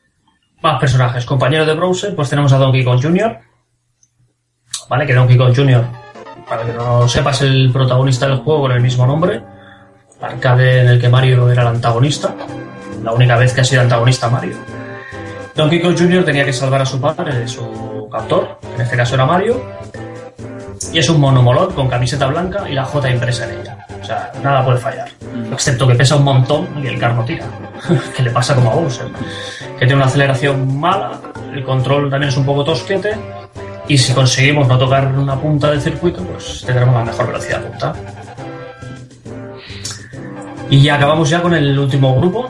Más personajes. Compañeros de Browser, pues tenemos a Donkey Kong Jr. ¿Vale? Que Donkey Kong Jr., para que no lo sepas, el protagonista del juego con el mismo nombre. Arcade en el que Mario era el antagonista. la única vez que ha sido antagonista Mario. Donkey Kong Jr. tenía que salvar a su padre de su captor, en este caso era Mario, y es un monomolón con camiseta blanca y la J impresa en ella. O sea, nada puede fallar. Excepto que pesa un montón y el car no tira. que le pasa como a Bowser. Que tiene una aceleración mala, el control también es un poco tosquete, y si conseguimos no tocar una punta del circuito, pues tendremos la mejor velocidad punta. Y ya acabamos ya con el último grupo,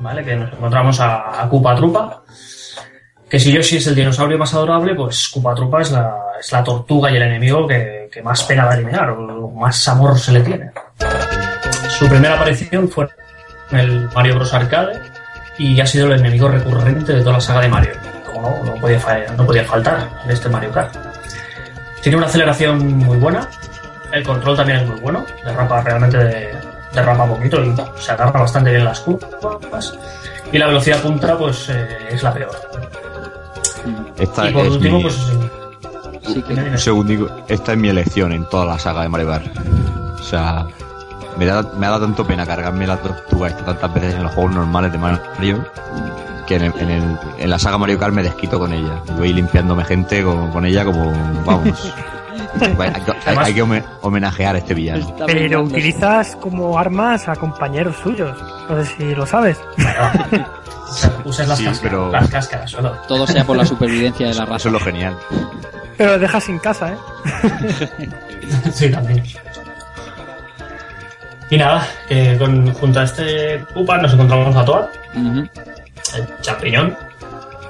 ¿vale? Que nos encontramos a, a Koopa Trupa. Que si Yoshi es el dinosaurio más adorable, pues Koopa es la, es la tortuga y el enemigo que, que más pena da eliminar, o más amor se le tiene. Su primera aparición fue en el Mario Bros. Arcade y ha sido el enemigo recurrente de toda la saga de Mario. Como no, podía, no podía faltar en este Mario Kart. Tiene una aceleración muy buena, el control también es muy bueno, derrapa realmente de, derrapa poquito y se agarra bastante bien las curvas. Y la velocidad punta, pues eh, es la peor. Esta y por es último, mi, pues. Sí, que- un segundico, esta es mi elección en toda la saga de Mario Kart. O sea, me da, me ha dado tanto pena cargarme la tortuga esta tantas veces en los juegos normales de Mario que en, el- en, el- en la saga Mario Kart me desquito con ella. Y voy limpiándome gente con, con ella como, vamos. hay, hay- hay que home- homenajear a este villano. Pero utilizas como armas a compañeros suyos. No sé si lo sabes. Usas las, Sí, cáscaras, pero- las cáscaras solo. Todo sea por la supervivencia de la Eso raza. es lo genial. Pero lo dejas sin casa, ¿eh? Sí, también. Y nada, que con, junto a este Koopa nos encontramos a Toad, Ujú. el champiñón,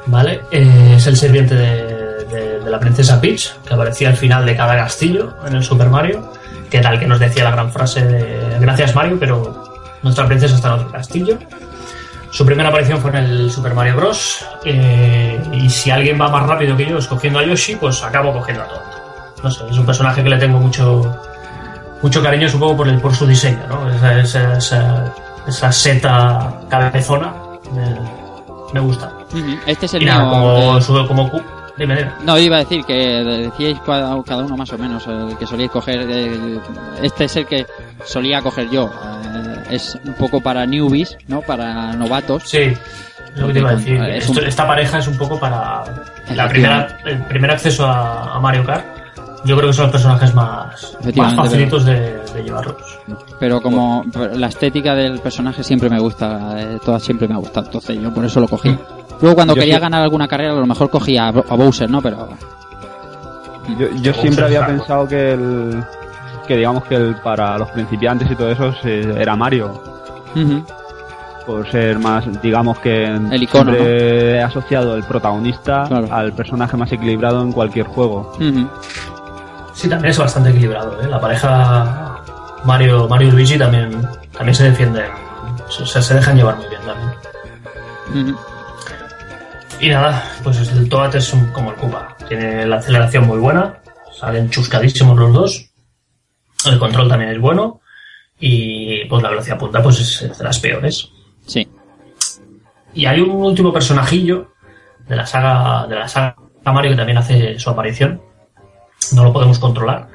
¿vale? Eh, es el sirviente de, de- de la princesa Peach, que aparecía al final de cada castillo en el Super Mario, que tal que nos decía la gran frase de gracias Mario, pero nuestra princesa está en otro castillo. Su primera aparición fue en el Super Mario Bros. eh, y si alguien va más rápido que yo escogiendo a Yoshi, pues acabo cogiendo a Toad. No sé, es un personaje que le tengo mucho mucho cariño, supongo, por, el, por su diseño, ¿no? Esa, esa, esa, esa seta cabezona me, me gusta. Este es el Y nada, mío. como, eh, su- como dime, dime. No, iba a decir que decíais cada, cada uno más o menos el que solíais coger. el- este es el que solía coger yo. Eh, es un poco para newbies, ¿no? Para novatos. Sí, es lo que te iba a decir. Es Esto- un- esta pareja es un poco para la primera, el primer acceso a, a Mario Kart. Yo creo que son los personajes más, más facilitos de, de llevarlos. Pero como la estética del personaje siempre me gusta, eh, todas siempre me ha gustado. Entonces yo por eso lo cogí. Luego cuando Yo quería sí- ganar alguna carrera, a lo mejor cogía a Bo- a Bowser, ¿no? Pero Yo, yo siempre había pensado que el que digamos que el para los principiantes y todo eso se- era Mario por ser más digamos que El icono, siempre he asociado el protagonista Claro. al personaje más equilibrado en cualquier juego. Sí, también es bastante equilibrado. ¿eh? La pareja Mario, Mario y Luigi también, también se defienden. Se, se- se dejan llevar muy bien también. Y nada, pues el Toad es un- como el Koopa. Tiene la aceleración muy buena, salen chuscadísimos los dos. El control también es bueno. Y pues la velocidad punta pues es, de las peores. Sí. Y hay un último personajillo de la saga de la saga Mario que también hace su aparición. No lo podemos controlar,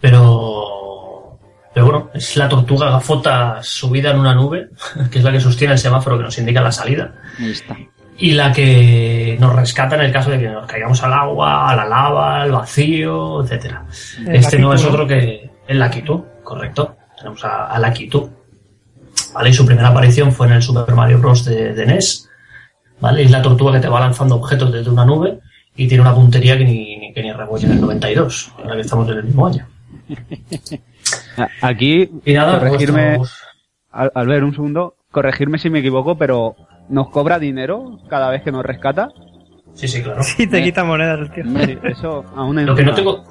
pero pero bueno, es la tortuga gafota subida en una nube, que es la que sostiene el semáforo que nos indica la salida Ahí está. y la que nos rescata en el caso de que nos caigamos al agua, a la lava, al vacío, etcétera. Este no es otro que el Lakitu, correcto. Tenemos a, a Lakitu. ¿Vale? Y su primera aparición fue en el Super Mario Bros. de, de NES. ¿Vale? Es la tortuga que te va lanzando objetos desde una nube y tiene una puntería que ni, ni- que ni Reboy en el 92, ahora que estamos en el mismo año. Aquí Y nada, corregirme vuestros- al, al ver un segundo corregirme si me equivoco pero nos cobra dinero cada vez que nos rescata Sí, sí, claro. Sí, te quita monedas tío. Eso aún Lo que no tengo,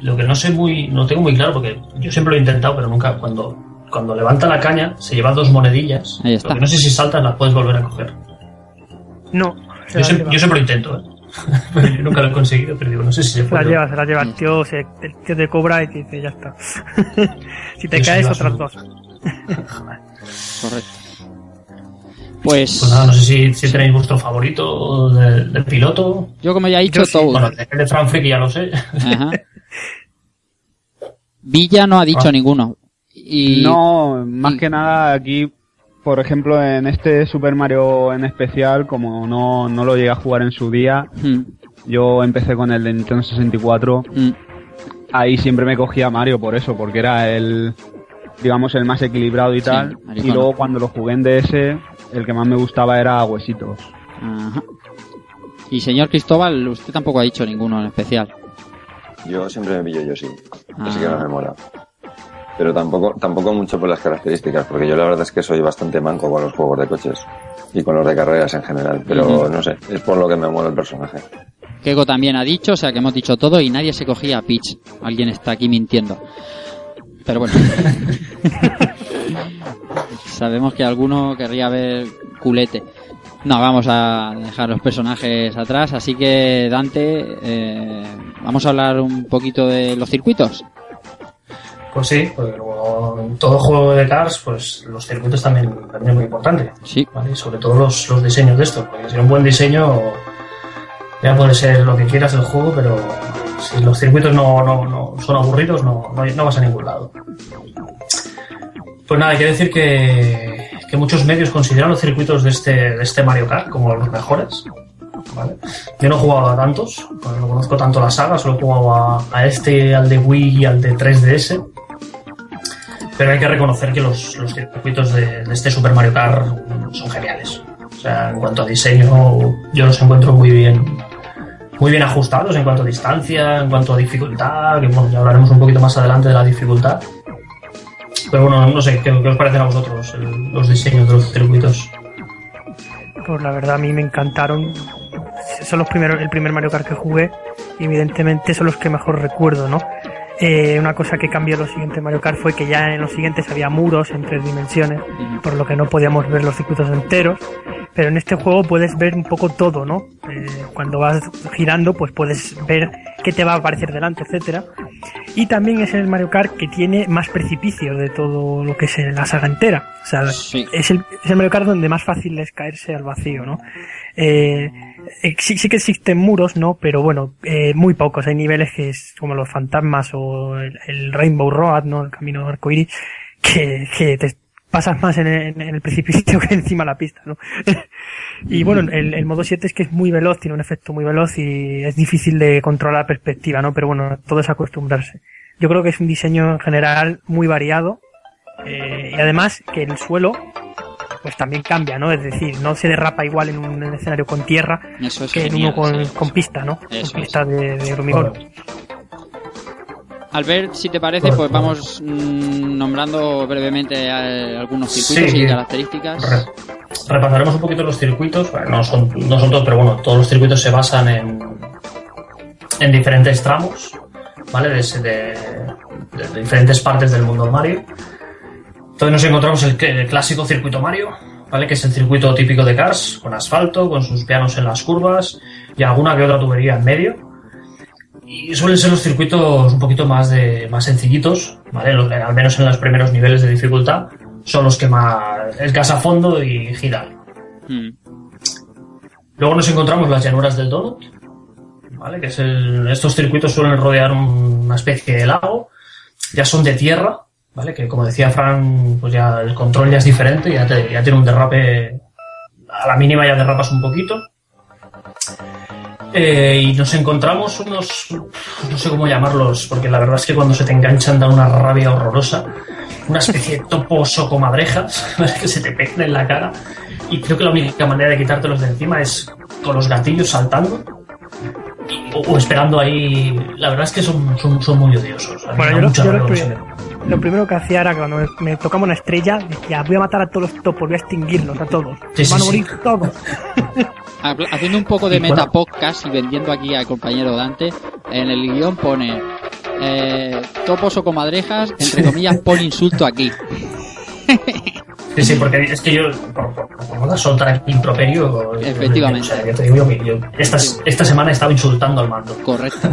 lo que no sé muy, no tengo muy claro porque yo siempre lo he intentado, pero nunca cuando cuando levanta la caña se lleva dos monedillas. Ahí está. No sé si saltas las puedes volver a coger. No, se Yo, siempre, lleva. yo siempre lo intento, ¿eh? Pero yo nunca lo he conseguido, pero digo, no sé si se Se la puede. lleva, se la lleva. El tío, se, el tío te cobra y te dice, ya está. si te Yo caes, otras dos. correcto. Pues, Pues nada, no sé si, si tenéis vuestro favorito de, de piloto. yo como ya he dicho Yo sí. todo. Bueno, el de Fran Friki ya lo sé. Ajá. Villa no ha dicho Ah. ninguno. Y No, más y- que nada aquí por ejemplo, en este Super Mario en especial, como no, no lo llegué a jugar en su día, Mm, yo empecé con el de Nintendo 64. mm. Ahí siempre me cogía a Mario por eso, porque era el, digamos, el más equilibrado y Sí, tal. Y luego cuando lo jugué en DS, el que más me gustaba era Huesitos. Ajá. Y señor Cristóbal, usted tampoco ha dicho ninguno en especial. Yo siempre me pillo yo sí. Así Ah. que no me mola. Pero tampoco, tampoco mucho por las características, porque yo la verdad es que soy bastante manco con los juegos de coches. Y con los de carreras en general. Pero no sé, es por lo que me mola el personaje. Keko también ha dicho, o sea que hemos dicho todo y nadie se cogía a Peach. Alguien está aquí mintiendo. Pero bueno. Sabemos que alguno querría ver culete. No, vamos a dejar los personajes atrás, así que Dante, eh, vamos a hablar un poquito de los circuitos. Pues sí, porque como en todo juego de cars, pues los circuitos también, también es muy importante. Sí, ¿vale? Sobre todo los, los diseños de estos, porque si un buen diseño ya puede ser lo que quieras del juego, pero si los circuitos no, no, no son aburridos, no, no, no vas a ningún lado. Pues nada, hay que decir que, que muchos medios consideran los circuitos de este, de este Mario Kart como los mejores. Yo no he jugado a tantos, no conozco tanto la saga, solo he jugado a, este, al de Wii y al de 3DS. Pero hay que reconocer que los, los circuitos de, de este Super Mario Kart son geniales. O sea, en cuanto a diseño, yo los encuentro muy bien, muy bien ajustados en cuanto a distancia, en cuanto a dificultad, que bueno, ya hablaremos un poquito más adelante de la dificultad. Pero bueno, no sé, ¿qué, os parecen a vosotros el- los diseños de los circuitos? Pues la verdad a mí me encantaron. Son los primeros, el primer Mario Kart que jugué y evidentemente son los que mejor recuerdo, ¿no? Eh, una cosa que cambió en los siguientes Mario Kart fue que ya en los siguientes había muros en tres dimensiones, por lo que no podíamos ver los circuitos enteros. Pero en este juego puedes ver un poco todo, ¿no? Eh, cuando vas girando, pues puedes ver qué te va a aparecer delante, etcétera. Y también es el Mario Kart que tiene más precipicios de todo lo que es la saga entera. O sea, Sí. es, el, es el Mario Kart donde más fácil es caerse al vacío, ¿no? Eh, sí, sí que existen muros, ¿no? Pero bueno, eh, muy pocos. Hay niveles que es como los fantasmas o el, el Rainbow Road, ¿no? El camino arcoíris, que, que te pasas más en el, en el precipicio que encima de la pista, ¿no? y bueno, el, el modo 7 es que es muy veloz, tiene un efecto muy veloz y es difícil de controlar la perspectiva, ¿no? Pero bueno, todo es acostumbrarse. Yo creo que es un diseño en general muy variado eh, y además que el suelo pues también cambia, ¿no? Es decir, no se derrapa igual en un escenario con tierra Eso es que en uno con, sí. con pista, ¿no? Eso con pista de, de hormigón. Albert, si te parece, pues vamos mm, nombrando brevemente eh, algunos circuitos Sí. y características. Re- repasaremos un poquito los circuitos. Bueno, no, son, no son todos, pero bueno, todos los circuitos se basan en, en diferentes tramos, ¿vale? De, de- de- de diferentes partes del mundo de Mario. Entonces nos encontramos el, el clásico circuito Mario, ¿vale? Que es el circuito típico de Cars, con asfalto, con sus pianos en las curvas y alguna que otra tubería en medio. Y suelen ser los circuitos un poquito más de más sencillitos, ¿vale? Los- al menos en los primeros niveles de dificultad son los que más es gas a fondo y giran. Mm. Luego nos encontramos las llanuras del Donut, ¿vale? Que es el, estos circuitos suelen rodear un- una especie de lago, ya son de tierra, ¿vale? Que como decía Fran, pues ya el control ya es diferente, ya, te- ya tiene un derrape, a la mínima ya derrapas un poquito. Eh, y nos encontramos unos, no sé cómo llamarlos, porque la verdad es que cuando se te enganchan da una rabia horrorosa, una especie de topos o comadrejas que se te pegan en la cara. Y creo que la única manera de quitártelos de encima es con los gatillos saltando y- o, o esperando ahí. La verdad es que son, son, son muy odiosos. Bueno, yo, lo primero que hacía era que cuando me, me tocaba una estrella, decía, voy a matar a todos los topos, voy a extinguirlos a todos. Sí, sí, Van a sí. morir todos. Haciendo un poco de Y bueno. metapodcast y vendiendo aquí al compañero Dante, en el guion pone eh, topos o comadrejas, entre comillas, pon insulto aquí. Sí, sí, porque es que yo, por, por, por aquí improperio, Efectivamente. o sea, yo te digo que yo esta, esta semana he estado insultando al mando. Correcto.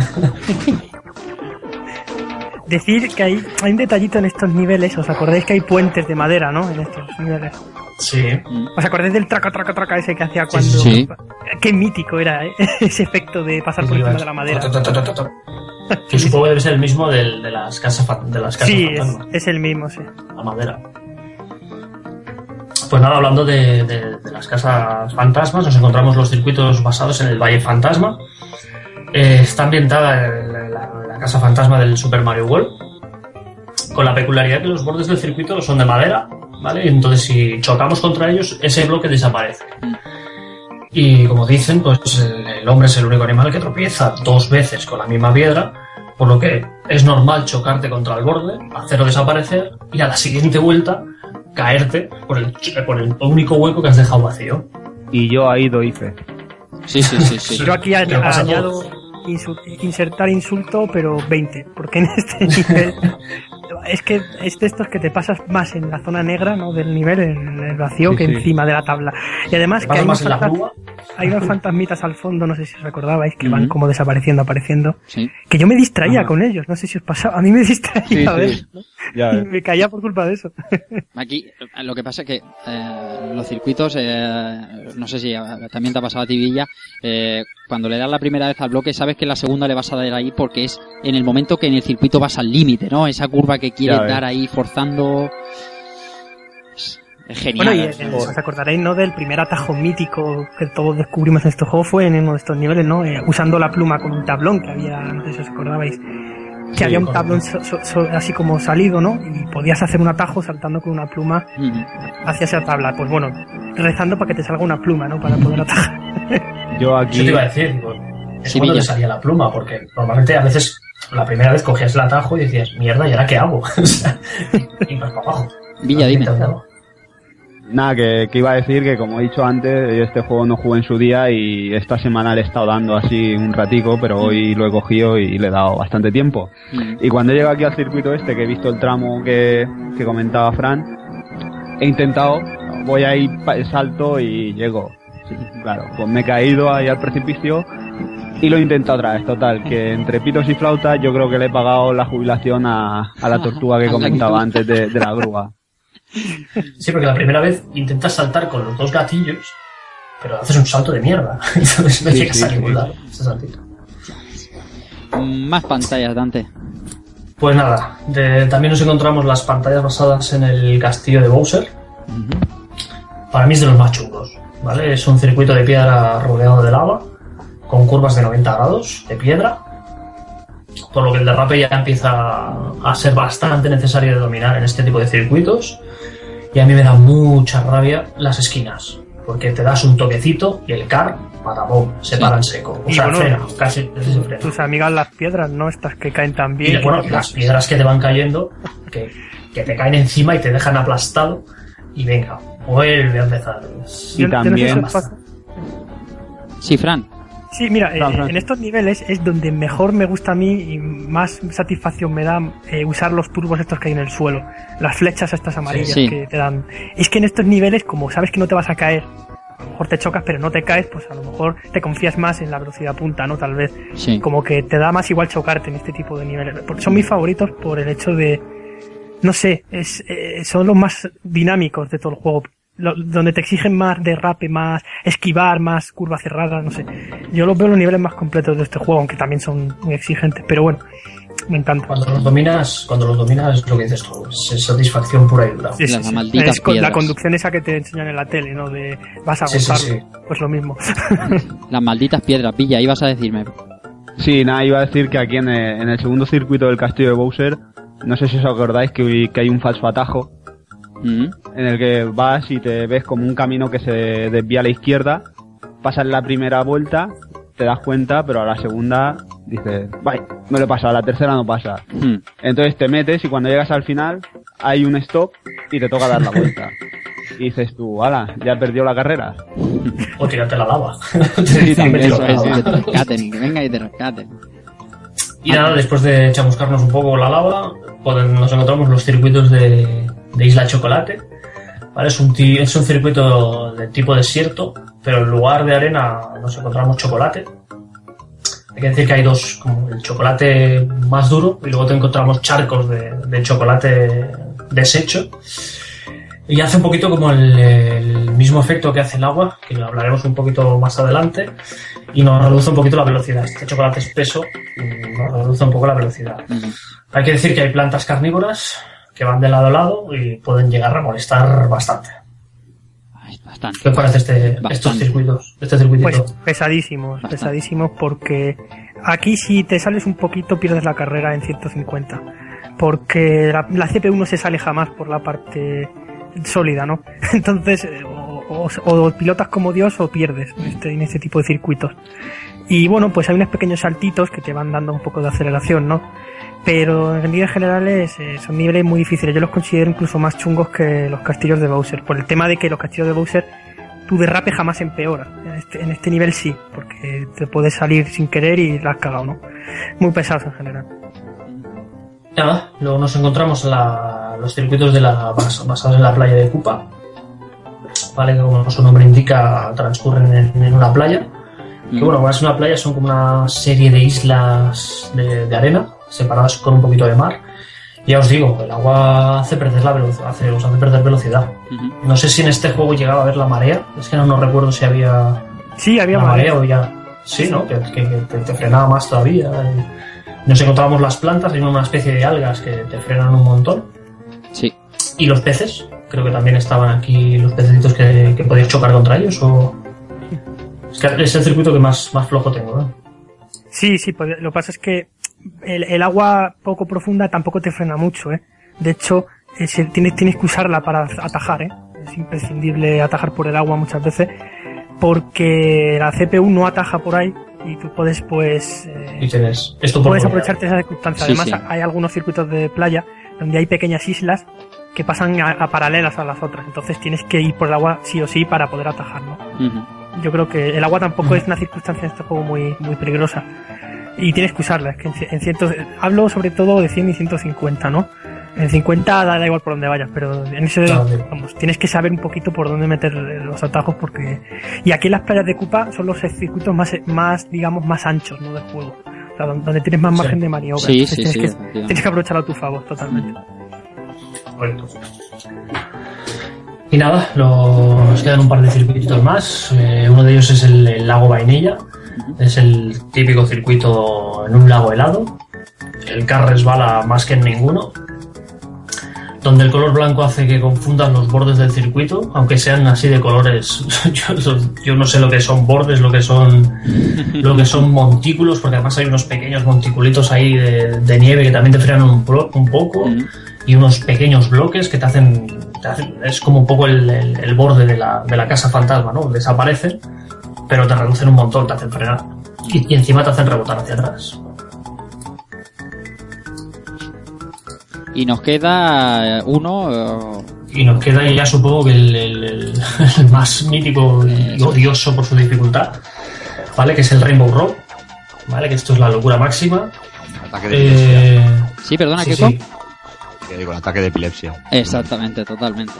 Decir que hay, hay un detallito en estos niveles, ¿os acordáis que hay puentes de madera, no? En estos niveles. Sí. ¿Os acordáis del traca, traca, traca ese que hacía cuando... sí. Qué mítico era, ¿eh? Ese efecto de pasar por encima de la madera. Que supongo que debe ser el mismo del, de las casas de las casas Sí, es, es el mismo, sí. la madera. Pues nada, hablando de, de- de las casas fantasmas, nos encontramos los circuitos basados en el Valle Fantasma. Eh, está ambientada en la, la- la casa fantasma del Super Mario World, con la peculiaridad que los bordes del circuito son de madera, ¿vale? Y entonces si chocamos contra ellos, ese bloque desaparece. Y como dicen, pues el, el hombre es el único animal que tropieza dos veces con la misma piedra, por lo que es normal chocarte contra el borde, hacerlo desaparecer y a la siguiente vuelta caerte por el, ch- por el único hueco que has dejado vacío. Y yo ahí doy fe. Sí, sí, sí, sí. Yo aquí pasa añado todo. insu- insertar insulto, pero 20, porque en este nivel es que es de estos que te pasas más en la zona negra ¿no? del nivel, en el vacío, Sí, que sí. encima de la tabla. Y además que hay unos, hay fantasmitas al fondo, no sé si os recordabais, que van como desapareciendo, apareciendo. Sí. Que yo me distraía Ajá. con ellos, no sé si os pasaba. A mí me distraía Sí, a ver, sí. Ya y ves. me caía por culpa de eso. Aquí eh, lo que pasa es que eh, los circuitos, eh, no sé si eh, también te ha pasado a ti, Villa, eh, cuando le das la primera vez al bloque sabes que la segunda le vas a dar ahí porque es en el momento que en el circuito vas al límite, ¿no? Esa curva que ves. dar ahí forzando... Es, es genial. Bueno, y es- eh, os acordaréis, ¿no? Del primer atajo mítico que todos descubrimos en este juego fue en uno de estos niveles, ¿no? Eh, usando la pluma con un tablón que había, no sé si os acordabais. Que Sí, había un tablón so- so- so- así como salido, ¿no? Y podías hacer un atajo saltando con una pluma hacia esa tabla. Pues bueno, rezando para que te salga una pluma, ¿no? Para poder atajar. Yo aquí. te iba a decir, es Sí, cuando te salía la pluma, porque normalmente a veces la primera vez cogías el atajo y decías, mierda, ¿y ahora qué hago? Y vas para abajo. Villa, dime. Nada, que, que iba a decir que como he dicho antes, este juego no jugué en su día y esta semana le he estado dando así un ratico, pero hoy lo he cogido y le he dado bastante tiempo. Ujú. Y cuando he llegado aquí al circuito este, que he visto el tramo que, que comentaba Fran, he intentado, voy ahí pa- salto y llego. Sí, claro, pues me he caído ahí al precipicio y lo he intentado otra vez. Total, que entre pitos y flautas yo creo que le he pagado la jubilación a, a la tortuga que comentaba antes de, de la grúa. Sí, porque la primera vez intentas saltar con los dos gatillos, pero haces un salto de mierda. Entonces no Sí, llegas sí, a ningún sí. lado. ese saltito. Más pantallas, Dante. Pues nada, de- también nos encontramos las pantallas basadas en el castillo de Bowser. Para mí es de los más chungos, ¿vale? Es un circuito de piedra rodeado de lava, con curvas de 90 grados de piedra, por lo que el derrape ya empieza a ser bastante necesario de dominar en este tipo de circuitos. Y a mí me da mucha rabia las esquinas, porque te das un toquecito y el car, patabón, se Sí. para en seco. O Y sea, bueno, frena, casi casi se frena. Tus amigas las piedras, ¿no? Estas que caen tan Y bueno, las piedras que te van cayendo, que, que te caen encima y te dejan aplastado. Y venga, vuelve a empezar. Y también- Sí, Fran. Sí, mira, eh, en estos niveles es donde mejor me gusta a mí y más satisfacción me da eh, usar los turbos estos que hay en el suelo. Las flechas estas amarillas Sí. que te dan. Es que en estos niveles, como sabes que no te vas a caer, a lo mejor te chocas pero no te caes, pues a lo mejor te confías más en la velocidad punta, ¿no? Tal vez. Sí. Como que te da más igual chocarte en este tipo de niveles. Porque Son mis favoritos por el hecho de... No sé, es, eh, son los más dinámicos de todo el juego. Lo- donde te exigen más derrape, más esquivar, más curva cerrada, no sé. Yo los veo los niveles más completos de este juego, aunque también son muy exigentes. Pero bueno, me encanta. Cuando los dominas, cuando los dominas es lo que dices tú, es satisfacción pura y dura. Sí, sí, sí. Es con la conducción esa que te enseñan en la tele, ¿no? De vas a Sí, sí, gozarlo. sí. Pues lo mismo. Las malditas piedras. Villa, ibas a decirme. Sí, nada, iba a decir que aquí en el, en el segundo circuito del castillo de Bowser, no sé si os acordáis que, que hay un falso atajo. En el que vas y te ves como un camino que se desvía a la izquierda, pasas la primera vuelta, te das cuenta, pero a la segunda dices, vaya, no le pasa, a la tercera no pasa. Mm. Entonces te metes y cuando llegas al final hay un stop y te toca dar la vuelta. Y dices tú, ala, ya he perdido la carrera. O tirarte la lava. Sí, Te han metido Eso la es, lava. que te rescaten, que venga y te rescaten. Y nada, después de chamuscarnos un poco la lava, podem- nos encontramos los circuitos de, de Isla Chocolate. ¿vale? Es, un es un circuito de tipo desierto, pero en lugar de arena nos encontramos chocolate. Hay que decir que hay dos, como el chocolate más duro y luego te encontramos charcos de, de chocolate deshecho. Y hace un poquito como el, el mismo efecto que hace el agua, que lo hablaremos un poquito más adelante, y nos reduce un poquito la velocidad. Este chocolate espeso nos reduce un poco la velocidad. Hay que decir que hay plantas carnívoras que van de lado a lado y pueden llegar a molestar bastante. Bastante. ¿Qué parece este, estos circuitos? Este circuitito. Pues pesadísimos, Bastante. pesadísimos porque aquí si te sales un poquito pierdes la carrera en 150. Porque la, la CPU no se sale jamás por la parte sólida, ¿no? Entonces, eh, o, o- o pilotas como Dios o pierdes este, en este tipo de circuitos. Y bueno, pues hay unos pequeños saltitos que te van dando un poco de aceleración, ¿no? Pero en líneas generales eh, son niveles muy difíciles. Yo los considero incluso más chungos que los castillos de Bowser. Por el tema de que los castillos de Bowser tu derrape jamás empeora. En este, en este nivel sí, porque te puedes salir sin querer y la has cagado, ¿no? Muy pesados en general. Nada, luego nos encontramos en la- los circuitos de la, bas- basados en la playa de Cupa. Vale, que como su nombre indica, transcurren en, en una playa. Que bueno, como es una playa, son como una serie de islas de, de arena, separadas con un poquito de mar. Y ya os digo, el agua hace perder la velocidad, hace, os hace perder velocidad. No sé si en este juego llegaba a ver la marea, es que no, no recuerdo si había Sí, había la marea marea. o ya. Sí, ¿no? Que, que- que te, te frenaba más todavía. Nos encontrábamos las plantas, hay una especie de algas que te frenan un montón. Sí. Y los peces, creo que también estaban aquí los pececitos que, que podías chocar contra ellos. O... Es que es el circuito que más, más flojo tengo, ¿no? Sí, sí, pues lo que pasa es que el, el agua poco profunda tampoco te frena mucho, ¿eh? De hecho, eh, si- tienes, tienes que usarla para atajar, ¿eh? Es imprescindible atajar por el agua muchas veces, porque la CPU no ataja por ahí y tú puedes, pues, eh, Y tienes esto puedes por- aprovecharte de esa circunstancia. Sí, Además, sí. hay algunos circuitos de playa donde hay pequeñas islas que pasan a, a paralelas a las otras. Entonces tienes que ir por el agua sí o sí para poder atajarlo. Ujú. Yo creo que el agua tampoco es una circunstancia en este juego muy, muy peligrosa. Y tienes que usarla. Es que en, en cientos, hablo sobre todo de 100 y 150, ¿no? En 50 da, da igual por donde vayas, pero en ese, Claro. vamos, tienes que saber un poquito por dónde meter los atajos porque... Y aquí las playas de Cupa son los circuitos más, más digamos, más anchos, ¿no? Del juego. O sea, donde tienes más Sí. margen de maniobra. Sí, Entonces sí, tienes sí, que- tienes que aprovecharlo a tu favor, totalmente. Y nada, lo- nos quedan un par de circuitos más. Eh, uno de ellos es el, el lago Vainilla. Es el típico circuito en un lago helado. El car resbala más que en ninguno. Donde el color blanco hace que confundan los bordes del circuito, aunque sean así de colores. yo, yo no sé lo que son bordes, lo que son, lo que son montículos, porque además hay unos pequeños monticulitos ahí de, de nieve que también te frenan un, pro- un poco y unos pequeños bloques que te hacen, es como un poco el, el- el borde de la, de la casa fantasma, ¿no? Desaparecen, pero te reducen un montón, te hacen frenar. Y, y encima te hacen rebotar hacia atrás. Y nos queda eh, uno. eh, Y nos queda ya supongo que el, el- el- el más mítico y odioso por su dificultad, ¿vale? Que es el Rainbow Road, ¿vale? Que esto es la locura máxima. Ataque de epilepsia. Eh, Sí, perdona, sí, Keiko. sí, Que digo, el ataque de epilepsia. Exactamente, totalmente.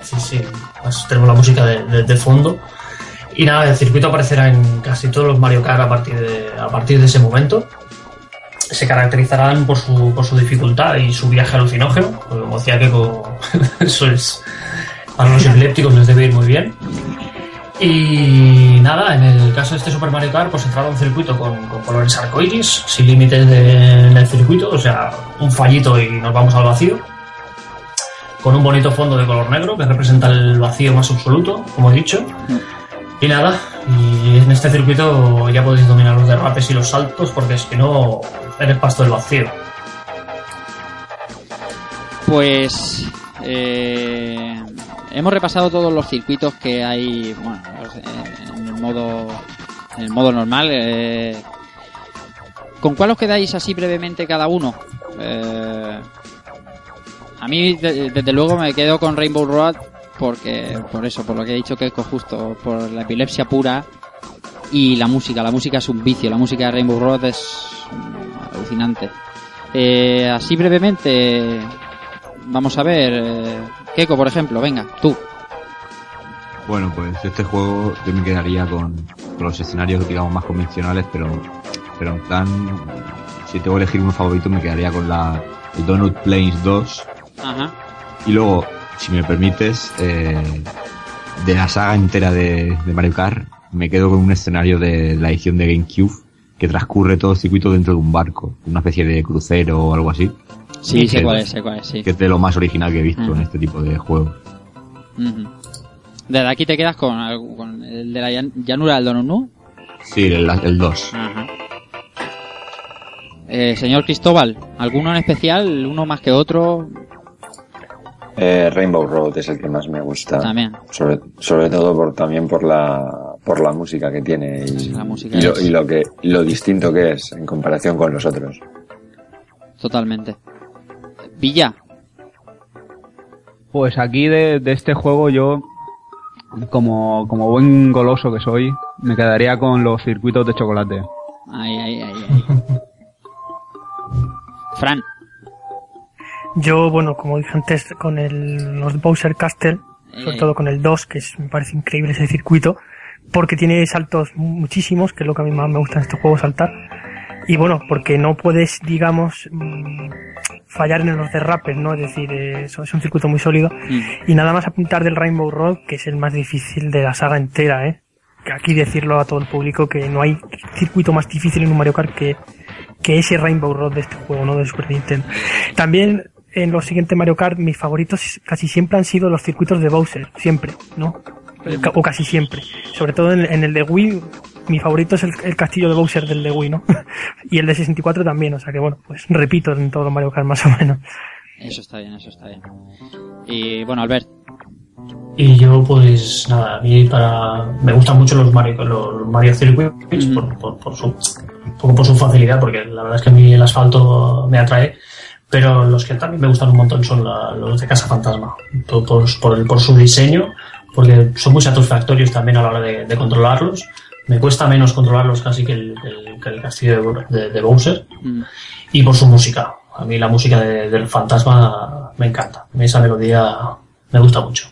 Sí, sí. Además, tenemos la música de, de- de fondo. Y nada, el circuito aparecerá en casi todos los Mario Kart a partir de, a partir de ese momento. Se caracterizarán por su, por su dificultad y su viaje alucinógeno. Como decía que eso es. Para los epilépticos les debe ir muy bien. Y nada, en el caso de este Super Mario Kart, pues de un circuito con, con colores arcoiris, sin límites en el circuito, o sea, un fallito y nos vamos al vacío con un bonito fondo de color negro que representa el vacío más absoluto, como he dicho. Y nada, y en este circuito ya podéis dominar los derrapes y los saltos porque que no eres pasto del vacío. Pues eh, hemos repasado todos los circuitos que hay, bueno, eh, en el modo, en el modo normal. eh. ¿Con cuál os quedáis así brevemente cada uno? Eh, a mí, de- desde luego, me quedo con Rainbow Road porque, por eso, por lo que he dicho que es justo, por la epilepsia pura y la música. La música es un vicio, la música de Rainbow Road es alucinante. Eh, así brevemente, vamos a ver, eh, Keiko, por ejemplo, venga, tú. Bueno, pues este juego yo me quedaría con, con los escenarios, digamos, más convencionales, pero, pero en plan, si tengo que elegir uno favorito, me quedaría con la, el Donut Plains 2. Ajá. Y luego, si me permites, eh, de la saga entera de, de Mario Kart, me quedo con un escenario de la edición de GameCube que transcurre todo el circuito dentro de un barco, una especie de crucero o algo así, Sí, sé cuál es, sé cuál es, sí. que es de lo más original que he visto Mm. en este tipo de juegos. Ujú. Desde aquí te quedas con, con el de la llan- llanura del Donunu. Sí, el, el 2. Ajá. Eh, señor Cristóbal, ¿alguno en especial? ¿Uno más que otro? Eh, Rainbow Road es el que más me gusta. También. Sobre, sobre todo por, también por la, por la música que tiene y, Sí, la música y lo, es- y lo que, lo distinto que es en comparación con los otros. Totalmente. Villa, Pues aquí de, de este juego yo, como, como buen goloso que soy, me quedaría con los circuitos de chocolate. ahí, ahí, ahí. ahí. Fran, Yo, bueno, como dije antes, con el, los Bowser Castle, sobre Eh. todo con el 2, que es, me parece increíble ese circuito, porque tiene saltos muchísimos, que es lo que a mí más me gusta en este juego, saltar. Y bueno, porque no puedes, digamos, mm, fallar en los derrapes, ¿no? Es decir, eso es un circuito muy sólido. mm, Y nada más apuntar del Rainbow Road, que es el más difícil de la saga entera, ¿eh? Aquí decirlo a todo el público que no hay circuito más difícil en un Mario Kart que, que ese Rainbow Road de este juego, ¿no? De Super Nintendo. También en los siguientes Mario Kart, mis favoritos casi siempre han sido los circuitos de Bowser, siempre, ¿no? O casi siempre. Sobre todo en, en el de Wii, mi favorito es el, el castillo de Bowser del de Wii, ¿no? y el de 64 también, o sea que bueno, pues repito en todos los Mario Kart más o menos. eso está bien, eso está bien. Y bueno, Albert, Y yo, pues nada, a mí para. Me gustan mucho los Mario, los Mario Circuits por, por, por su, un poco por su facilidad, porque la verdad es que a mí el asfalto me atrae. Pero los que también me gustan un montón son la- los de Casa Fantasma, por, por, el- por su diseño, porque son muy satisfactorios también a la hora de, de controlarlos. Me cuesta menos controlarlos casi que el, el- que el castillo de, de- de Bowser mm, y por su música. A mí la música de- del fantasma me encanta. Esa melodía me gusta mucho.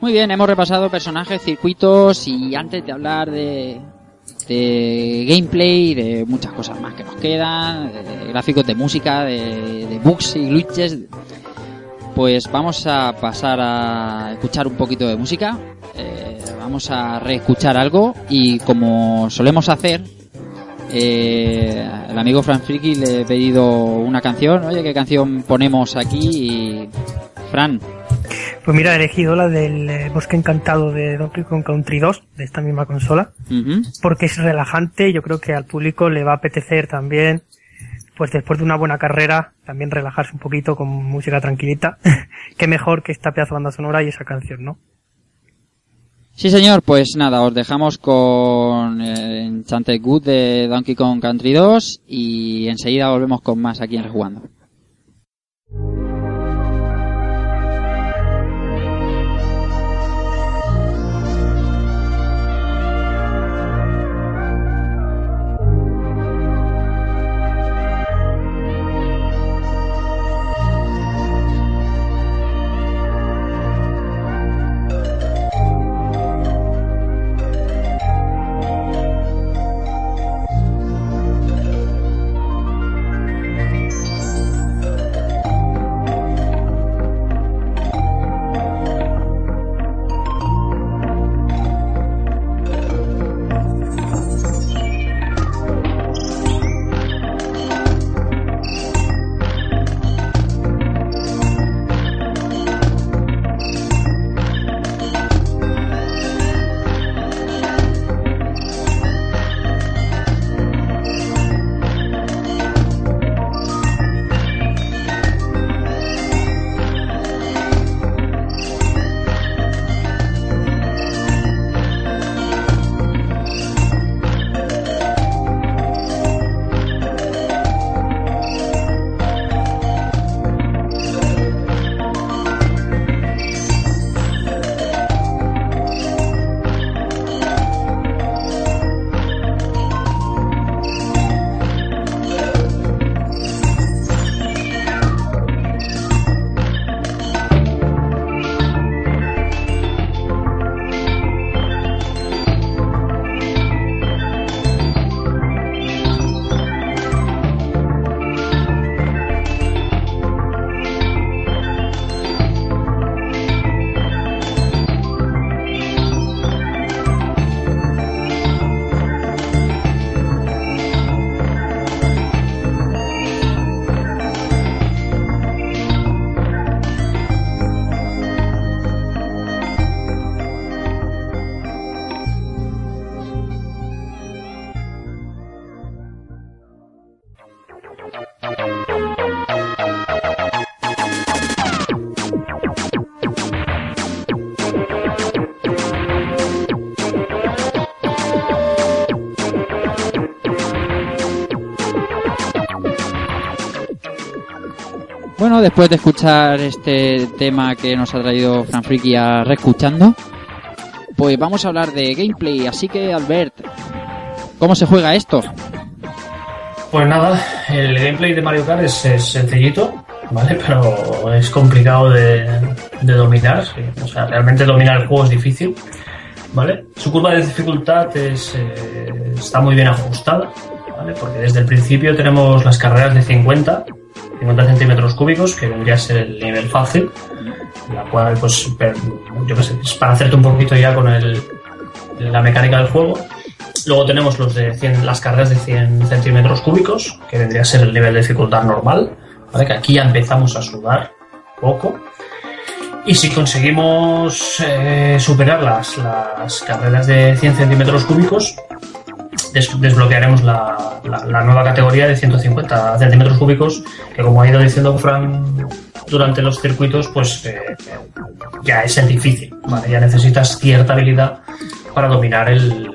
Muy bien, hemos repasado personajes, circuitos y antes de hablar de, de gameplay, de muchas cosas más que nos quedan, de gráficos de música, de, de bugs y glitches, pues vamos a pasar a escuchar un poquito de música. Eh, vamos a reescuchar algo y como solemos hacer, eh, el amigo Fran Friki le he pedido una canción. Oye, ¿qué canción ponemos aquí? Y Fran, Pues mira, he elegido la del eh, Bosque Encantado de Donkey Kong Country 2, de esta misma consola, porque es relajante y yo creo que al público le va a apetecer también, pues después de una buena carrera, también relajarse un poquito con música tranquilita. Qué mejor que esta pedazo de banda sonora y esa canción, ¿no? Sí, señor, pues nada, os dejamos con eh, Enchanted Good de Donkey Kong Country 2 y enseguida volvemos con más aquí en Rejugando. Después de escuchar este tema que nos ha traído Fran Friki a reescuchando, pues vamos a hablar de gameplay. Así que, Albert, ¿cómo se juega esto? Pues nada, el gameplay de Mario Kart es, sencillito, ¿vale? Pero es complicado de, dominar. O sea, realmente dominar el juego es difícil, ¿vale? Su curva de dificultad es, eh, está muy bien ajustada, ¿vale? Porque desde el principio tenemos las carreras de 50, 50 centímetros cúbicos, que vendría a ser el nivel fácil, la cual, pues, yo qué sé, es para hacerte un poquito ya con la mecánica del juego. Luego tenemos los de 100, las carreras de 100 centímetros cúbicos, que vendría a ser el nivel de dificultad normal, ¿vale? que aquí ya empezamos a sudar poco. Y si conseguimos eh, superar las, las carreras de 100 centímetros cúbicos, des- desbloquearemos la, la- la nueva categoría de 150 centímetros cúbicos, que como ha ido diciendo Fran durante los circuitos, pues eh, ya es el difícil, ¿vale? Ya necesitas cierta habilidad para dominar el...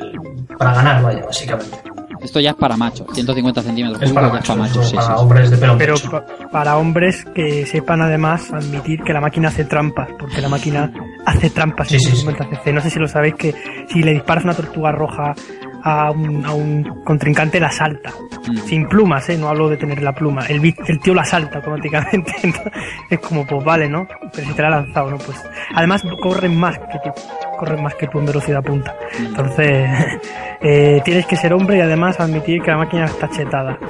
para ganar, vaya, básicamente. Esto ya es para machos, 150 centímetros Es cúbicos para es para machos, machos, sí, para sí, sí. hombres de pelo Pero para hombres que sepan además admitir que la máquina hace trampas, porque la máquina hace trampas en Sí, sí, sí. 50 cc. No sé si lo sabéis que si le disparas una tortuga roja a un, a un contrincante la salta. Mm. Sin plumas, ¿eh? No hablo de tener la pluma. El, tío la salta automáticamente. Entonces, es como, pues vale, ¿no? Pero si te la ha lanzado, ¿no? Pues además corren más que tú. Corren más que tú en velocidad punta. Mm. Entonces, eh, tienes que ser hombre y además admitir que la máquina está chetada.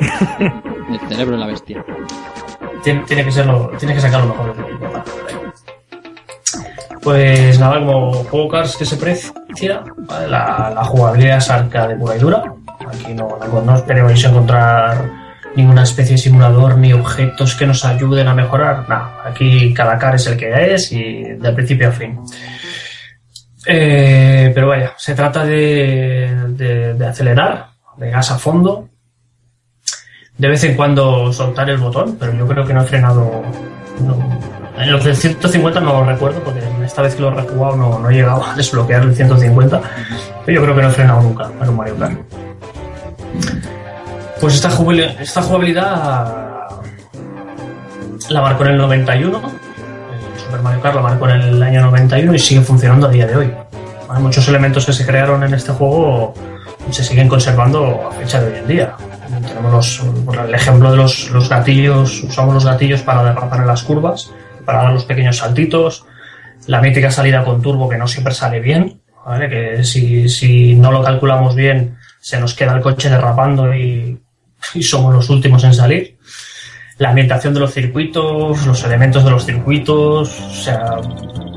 El cerebro de la bestia. tiene, tiene que serlo, tiene que sacar lo mejor de ti. Pues nada, como juego Cars que se precia, la, jugabilidad es arca de pura y dura. Aquí no, no, no esperéis encontrar ninguna especie de simulador ni objetos que nos ayuden a mejorar. Nada, aquí cada car es el que es y de principio a fin. Eh, pero vaya, se trata de, de- acelerar, de gas a fondo, de vez en cuando soltar el botón, pero yo creo que no he frenado. En los del 150 no lo recuerdo, porque esta vez que lo he rejugado no, no he llegado a desbloquear el 150, pero yo creo que no he frenado nunca en un Mario Kart. Pues esta, jubil- esta jugabilidad la marcó en el 91, el Super Mario Kart la marcó en el año 91 y sigue funcionando a día de hoy. Hay muchos elementos que se crearon en este juego se siguen conservando a fecha de hoy en día. Tenemos los, el ejemplo de los, los gatillos, usamos los gatillos para derrapar en las curvas, para dar los pequeños saltitos, la mítica salida con turbo que no siempre sale bien, ¿vale? que si, si no lo calculamos bien se nos queda el coche derrapando y, y somos los últimos en salir. La ambientación de los circuitos, los elementos de los circuitos, o sea,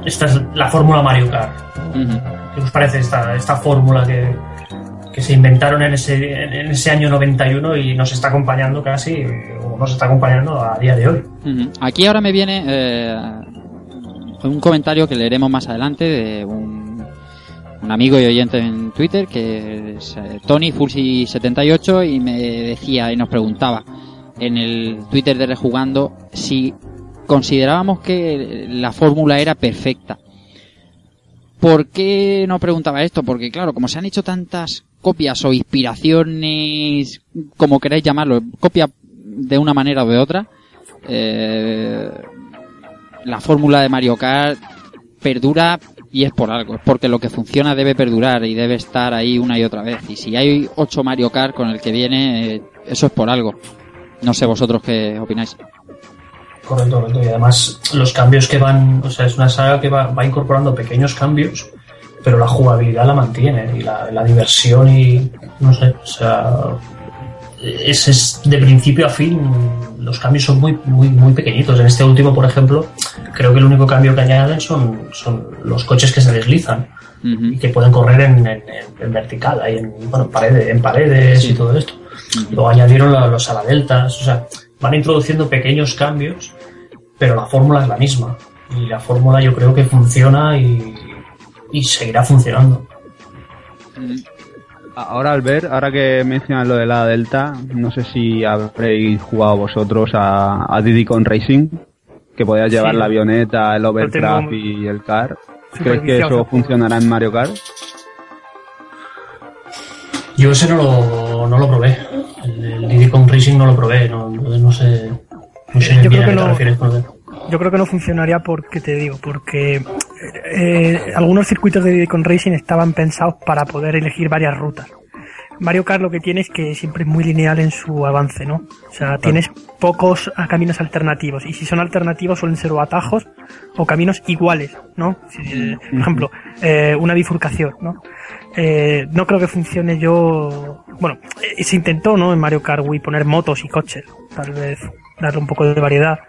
esta es la fórmula Mario Kart. ¿Qué os parece esta, esta fórmula que, que se inventaron en ese, en ese año 91 y nos está acompañando casi, o nos está acompañando a día de hoy? Aquí ahora me viene eh, un comentario que leeremos más adelante de un, un amigo y oyente en Twitter que es eh, Tony Fulsi78 y me decía y nos preguntaba en el Twitter de Rejugando si considerábamos que la fórmula era perfecta. ¿Por qué no preguntaba esto? Porque claro, como se han hecho tantas copias o inspiraciones, como queráis llamarlo, copia de una manera o de otra, eh, la fórmula de Mario Kart perdura y es por algo, es porque lo que funciona debe perdurar y debe estar ahí una y otra vez. Y si hay ocho Mario Kart con el que viene, eh, eso es por algo. No sé vosotros qué opináis. Correcto, correcto. Y además los cambios que van, o sea, es una saga que va, va incorporando pequeños cambios, pero la jugabilidad la mantiene y la, la diversión y no sé, o sea, es, es de principio a fin los cambios son muy muy muy pequeñitos. En este último, por ejemplo, creo que el único cambio que añaden son, son los coches que se deslizan Ujú. y que pueden correr en, en- en vertical, ahí en, bueno, en paredes, en paredes Sí. y todo esto. Luego añadieron la- los aladeltas, o sea, van introduciendo pequeños cambios, pero la fórmula es la misma. Y la fórmula yo creo que funciona y, y seguirá funcionando. Ahora al ver, ahora que mencionas lo de la Delta, no sé si habréis jugado vosotros a, a Diddy Con Racing, que podías llevar Sí. la avioneta, el overcraft y el car. ¿Crees que eso funcionará en Mario Kart? Yo ese no lo, no lo probé. El, el Diddy Kong Racing no lo probé, no, no, sé. No sé Eh, yo bien creo a que qué te no- refieres con Yo creo que no funcionaría porque te digo, porque eh, algunos circuitos de Con Racing estaban pensados para poder elegir varias rutas. Mario Kart lo que tiene es que siempre es muy lineal en su avance, ¿no? O sea, tienes pocos caminos alternativos y si son alternativos suelen ser o atajos o caminos iguales, ¿no? Si, por ejemplo, eh, una bifurcación, ¿no? Eh, no creo que funcione yo. Bueno, eh, se intentó, ¿no? En Mario Kart Wii poner motos y coches, tal vez darle un poco de variedad.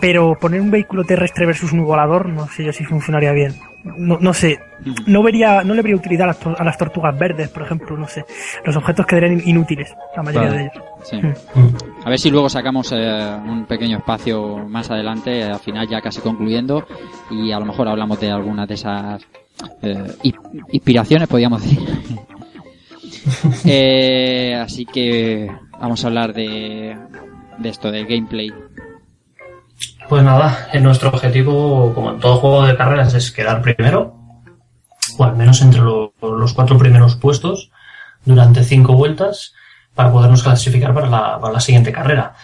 Pero poner un vehículo terrestre versus un volador, no sé yo si funcionaría bien. No, no sé, no vería, no le vería utilidad a las, to- a las tortugas verdes, por ejemplo, no sé. Los objetos quedarían inútiles, la mayoría Claro. de ellos. Sí. Mm. A ver si luego sacamos eh, un pequeño espacio más adelante, eh, al final ya casi concluyendo, y a lo mejor hablamos de algunas de esas eh, ins- inspiraciones, podríamos decir. Eh, así que vamos a hablar de, de esto, de gameplay. Pues nada, nuestro objetivo, como en todo juego de carreras, es quedar primero, o al menos entre lo- los cuatro primeros puestos, durante cinco vueltas, para podernos clasificar para la, para la siguiente carrera.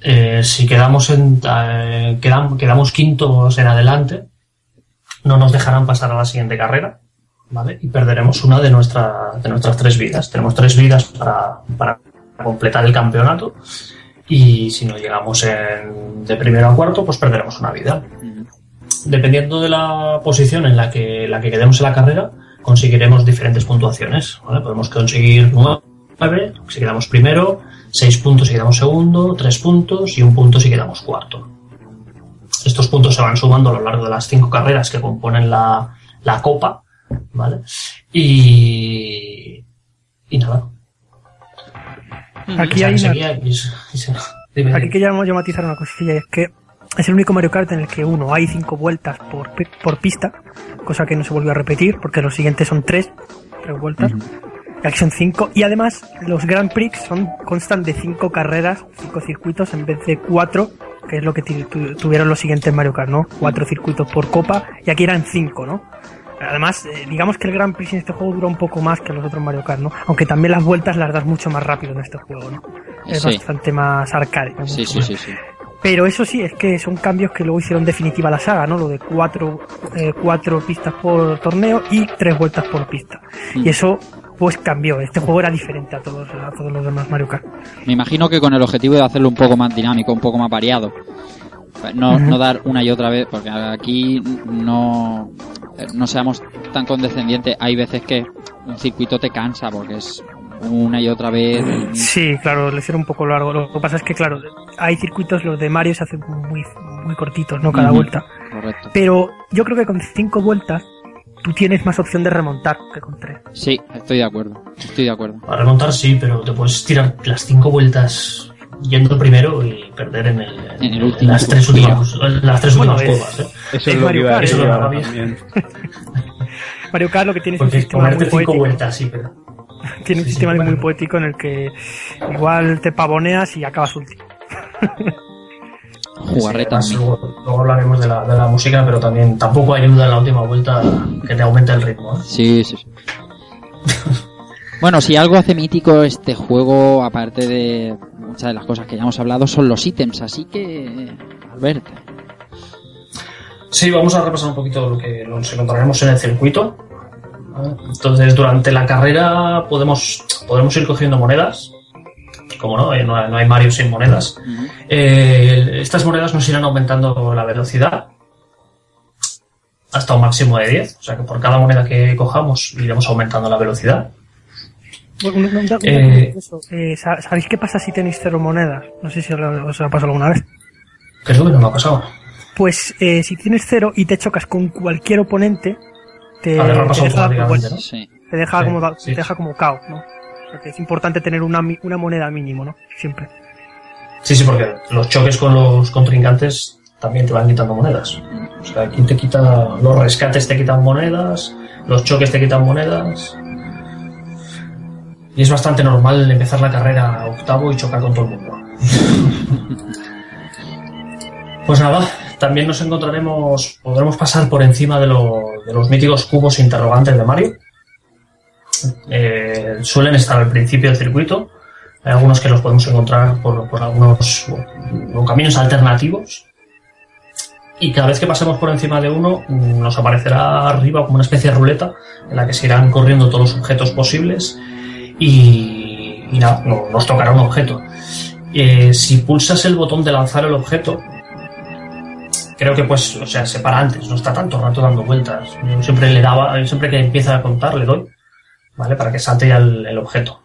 Eh, si quedamos en, eh, quedam- quedamos quintos en adelante, no nos dejarán pasar a la siguiente carrera, ¿vale? Y perderemos una de, nuestra, de nuestras tres vidas. Tenemos tres vidas para completar el campeonato y si no llegamos en- de primero a cuarto, pues perderemos una vida. Dependiendo de la posición en la que, la que quedemos en la carrera, conseguiremos diferentes puntuaciones. ¿vale? Podemos conseguir nueve si quedamos primero, seis puntos si quedamos segundo, tres puntos y un punto si quedamos cuarto. Estos puntos se van sumando a lo largo de las cinco carreras que componen la, la copa, ¿vale? Y, y nada. Aquí hay que una, Aquí queríamos yo matizar una cosilla y es que es el único Mario Kart en el que uno hay cinco vueltas por, pi- por pista, cosa que no se volvió a repetir porque los siguientes son tres, tres vueltas. Y aquí son cinco y además los Grand Prix son constan de cinco carreras, cinco circuitos en vez de cuatro, que es lo que tuvieron los siguientes Mario Kart, ¿no? Cuatro circuitos por copa y aquí eran cinco, ¿no? Además, eh, digamos que el Grand Prix en este juego dura un poco más que los otros Mario Kart, ¿no? Aunque también las vueltas las das mucho más rápido en este juego, ¿no? Es Sí. bastante más arcade. ¿no? Sí, sí, sí. Pero eso sí, es que son cambios que luego hicieron definitiva la saga, ¿no? Lo de cuatro, eh, cuatro pistas por torneo y tres vueltas por pista. Mm. Y eso, pues cambió. Este juego era diferente a todos, a todos los demás Mario Kart. Me imagino que con el objetivo de hacerlo un poco más dinámico, un poco más variado. No, no dar una y otra vez, porque aquí no, no seamos tan condescendientes. Hay veces que un circuito te cansa porque es una y otra vez. Sí, claro, le hicieron un poco largo. Lo que pasa es que, claro, hay circuitos, los de Mario se hacen muy, muy cortitos, ¿no? Cada vuelta. Correcto. Pero yo creo que con cinco vueltas tú tienes más opción de remontar que con tres. Sí, estoy de acuerdo. Estoy de acuerdo. Para remontar sí, pero te puedes tirar las cinco vueltas yendo primero y perder en, el, En el último las tres últimas, las tres Bueno, últimas es- curvas. ¿eh? Eso Es es lo que Mario iba a Kart, decir eso también. Mario Kart lo que tiene es un Porque sistema muy cinco poético. vueltas, sí, pero. Tiene un Sí, sí, sistema muy bueno. poético en el que igual te pavoneas y acabas último. Jugarreta. Sí, además, luego, luego hablaremos de la, de la música, pero también tampoco ayuda en la última vuelta que te aumente el ritmo. ¿eh? Sí, sí, sí. Bueno, si algo hace mítico este juego, aparte de muchas de las cosas que ya hemos hablado, son los ítems. Así que, Albert, Sí, vamos a repasar un poquito lo que nos encontraremos en el circuito. Entonces, durante la carrera podemos, podremos ir cogiendo monedas. Como no, Eh, no hay, no hay Mario sin monedas. Eh, estas monedas nos irán aumentando la velocidad hasta un máximo de 10. O sea que por cada moneda que cojamos iremos aumentando la velocidad. Eh, eso, eh, ¿Sabéis qué pasa si tenéis cero monedas? No sé si os, ha pasado alguna vez. Que es lo que no me ha pasado. Pues eh, si tienes cero y te chocas con cualquier oponente, te, deja, pues, ¿no? sí. te deja Sí, como sí. te deja como cao, ¿no? O sea que es importante tener una, mi- una moneda mínimo, ¿no? Siempre. Sí, sí, porque los choques con los contrincantes también te van quitando monedas. O sea, aquí te quita. Los rescates te quitan monedas, los choques te quitan monedas. Y es bastante normal empezar la carrera a octavo y chocar con todo el mundo. Pues nada, también nos encontraremos, podremos pasar por encima de, lo- de los míticos cubos interrogantes de Mario. Eh, suelen estar al principio del circuito, Hay algunos que los podemos encontrar por, por algunos o caminos alternativos. Y cada vez que pasemos por encima de uno, mm, nos aparecerá arriba como una especie de ruleta en la que se irán corriendo todos los objetos posibles y, y nada, no- nos tocará un objeto. Eh, si pulsas el botón de lanzar el objeto, creo que pues, o sea, se para antes, no está tanto rato dando vueltas. Yo siempre le daba, siempre que empieza a contar le doy, ¿vale? Para que salte ya el, objeto.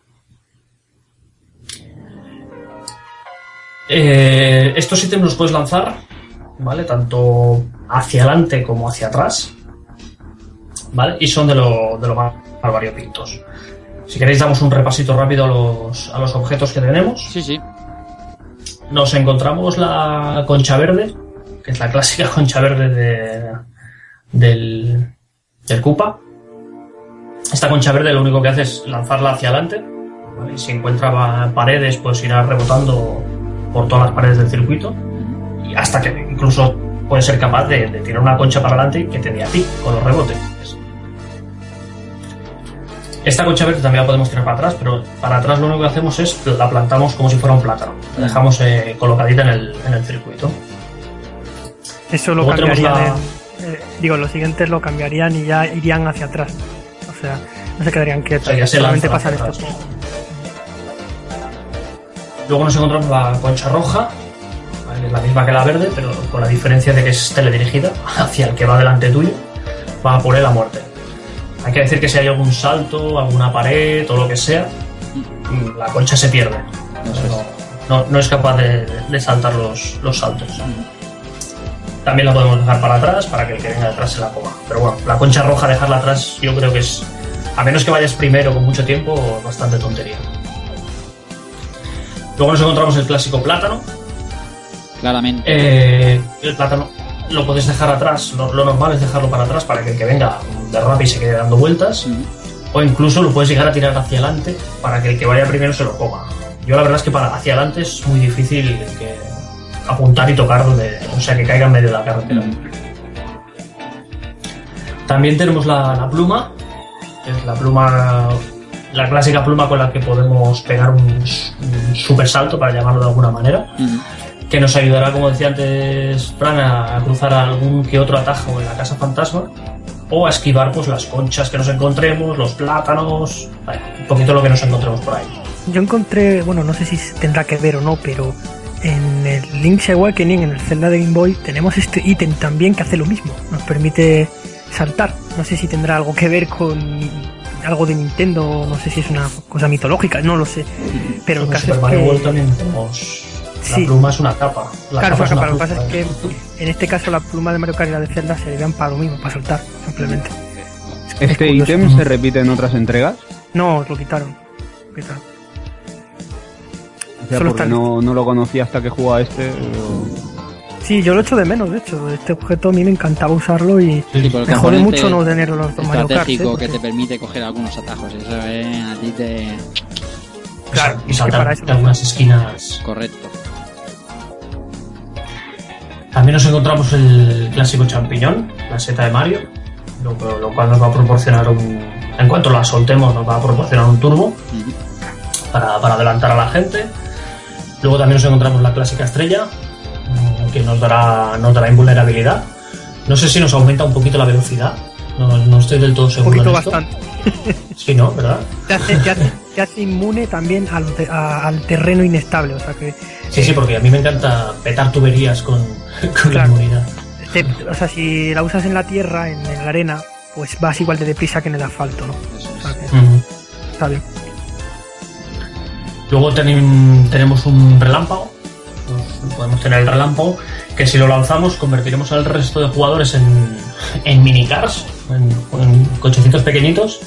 Eh, estos ítems los puedes lanzar, ¿vale? Tanto hacia adelante como hacia atrás, ¿vale? Y son de lo, de lo más variopintos. Si queréis damos un repasito rápido a los, a los objetos que tenemos. Sí, sí. Nos encontramos la concha verde, que es la clásica concha verde de, del, del Koopa. Esta concha verde lo único que hace es lanzarla hacia adelante. ¿vale? Y si encuentra pa- paredes, pues irá rebotando por todas las paredes del circuito. Y hasta que incluso puede ser capaz de, de tirar una concha para adelante que te dé a ti con los rebotes. Esta concha verde también la podemos tirar para atrás, pero para atrás lo único que hacemos es la plantamos como si fuera un plátano. La dejamos eh, colocadita en el, en el circuito. Eso lo Luego cambiarían. la- eh, digo, los siguientes lo cambiarían y ya irían hacia atrás. O sea, no se quedarían quietos. O sea, se Solamente pasan estos. Luego nos encontramos la concha roja, es la misma que la verde, pero con la diferencia de que es teledirigida hacia el que va delante tuyo, va a por él a muerte. Hay que decir que si hay algún salto, alguna pared o lo que sea, la concha se pierde. No, no- no es capaz de, de saltar los, los saltos. También la podemos dejar para atrás para que el que venga detrás se la coma. Pero bueno, la concha roja dejarla atrás yo creo que es, a menos que vayas primero con mucho tiempo, bastante tontería. Luego nos encontramos el clásico plátano. Claramente. Eh, el plátano lo puedes dejar atrás, lo, lo normal es dejarlo para atrás para que el que venga derrape y se quede dando vueltas. O incluso lo puedes llegar a tirar hacia adelante para que el que vaya primero se lo coma. Yo la verdad es que para hacia adelante es muy difícil que apuntar y tocar donde, o sea, que caiga en medio de la carretera. También tenemos la, la pluma, que es la pluma, la clásica pluma con la que podemos pegar un, un super salto, para llamarlo de alguna manera. Que nos ayudará, como decía antes Fran, a cruzar algún que otro atajo en la casa fantasma o a esquivar pues las conchas que nos encontremos, los plátanos, vaya, un poquito lo que nos encontremos por ahí. Yo encontré, bueno, no sé si tendrá que ver o no, pero en el Link's Awakening, en el Zelda de Game Boy, tenemos este ítem también que hace lo mismo. Nos permite saltar. No sé si tendrá algo que ver con algo de Nintendo, no sé si es una cosa mitológica, no lo sé. Pero el en caso Super es Mario World que... también tenemos... Sí. La pluma es una capa. La Claro, capa es una capa. Lo que pasa es que en este caso la pluma de Mario Kart y la de Zelda servían para lo mismo, para saltar, simplemente. Es ¿Este ítem se repite en otras entregas? No, lo quitaron. Lo quitaron. O sea, Solo porque no, no lo conocí hasta que jugaba este. pero- Sí, yo lo echo de menos, de hecho. Este objeto a mí me encantaba usarlo y Sí, me jode mucho no tener los dos Mario Kart. ¿eh? estratégico que te permite coger algunos atajos. Eso eh, a ti te. Claro, y que para saltar eso- algunas esquinas. Correcto. También nos encontramos el clásico champiñón, la seta de Mario, lo, lo cual nos va a proporcionar un... En cuanto la soltemos nos va a proporcionar un turbo para, para adelantar a la gente. Luego también nos encontramos la clásica estrella, mm, que nos dará, nos dará invulnerabilidad. No sé si nos aumenta un poquito la velocidad, no, no estoy del todo un seguro. poquito en esto. bastante. Sí, ¿no? ¿Verdad? Te hace, te hace- te hace inmune también al, te- a- al terreno inestable. O sea que, Sí, sí, porque a mí me encanta petar tuberías con, con la inmunidad. te- o sea, si la usas en la tierra, en, en la arena, pues vas igual de deprisa que en el asfalto, ¿no? Eso O es. sea que Ujú. está bien. Luego tenem- tenemos un relámpago. Pues podemos tener el relámpago que si lo lanzamos convertiremos al resto de jugadores en, en minicars, en, en cochecitos pequeñitos.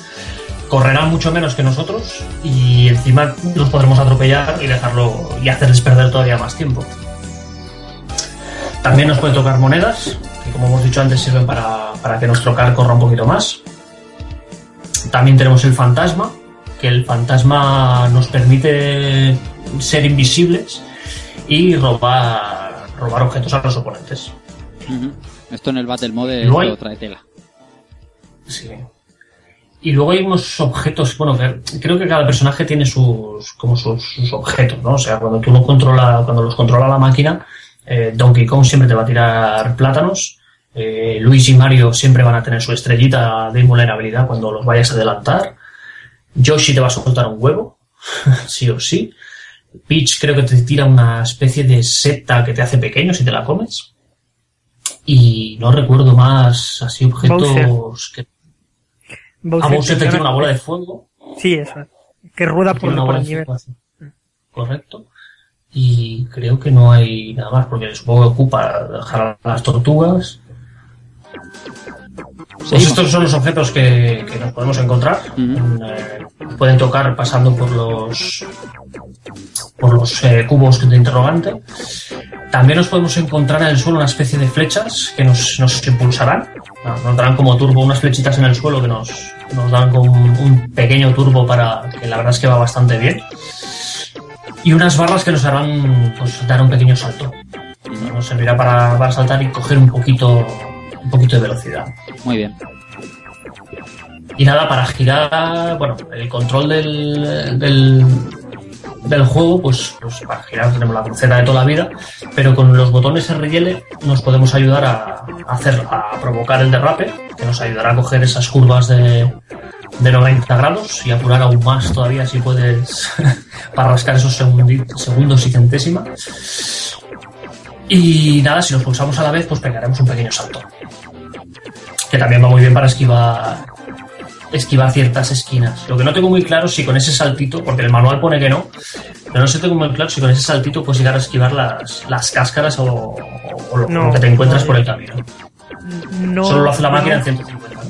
Correrán mucho menos que nosotros y encima los podremos atropellar y dejarlo y hacerles perder todavía más tiempo. También nos puede tocar monedas, que como hemos dicho antes sirven para, para que nuestro car corra un poquito más. También tenemos el fantasma, que el fantasma nos permite ser invisibles y robar, robar objetos a los oponentes. Esto en el Battle Mode Luego hay- trae tela. Sí. Y luego hay unos objetos, bueno, que- creo que cada personaje tiene sus, como sus, sus objetos, ¿no? O sea, cuando tú lo controla, cuando los controla la máquina, eh, Donkey Kong siempre te va a tirar plátanos, eh, Luigi y Mario siempre van a tener su estrellita de invulnerabilidad cuando los vayas a adelantar, Yoshi te va a soltar un huevo, sí o sí, Peach creo que te tira una especie de seta que te hace pequeño si te la comes, y no recuerdo más así objetos que... A Bowser te tira una bola de fuego Sí, eso. Que rueda por, por el nivel. Correcto. Y creo que no hay nada más, porque supongo que ocupa dejar a las tortugas. Pues estos son los objetos que, que nos podemos encontrar. Eh, pueden tocar pasando por los por los eh, cubos de interrogante. También nos podemos encontrar en el suelo una especie de flechas que nos, nos impulsarán. Nos darán como turbo unas flechitas en el suelo que nos, nos dan como un, un pequeño turbo para que la verdad es que va bastante bien. Y unas barras que nos harán pues, dar un pequeño salto. Nos servirá para, para saltar y coger un poquito, un poquito de velocidad. Muy bien. Y nada, para girar, bueno, el control del, del, del juego, pues, pues para girar tenemos la cruceta de toda la vida, pero con los botones R y L nos podemos ayudar a, hacer, a provocar el derrape, que nos ayudará a coger esas curvas de, de 90 grados y apurar aún más todavía si puedes para rascar esos segundos y centésimas. Y nada, si los pulsamos a la vez, pues pegaremos un pequeño salto. Que también va muy bien para esquivar esquivar ciertas esquinas. Lo que no tengo muy claro es si con ese saltito, porque el manual pone que no, pero no sé tengo muy claro si con ese saltito puedes llegar a esquivar las, las cáscaras o, o- o lo, No, lo que te encuentras no. por el camino. No, Solo lo hace la máquina en 150. ¿no?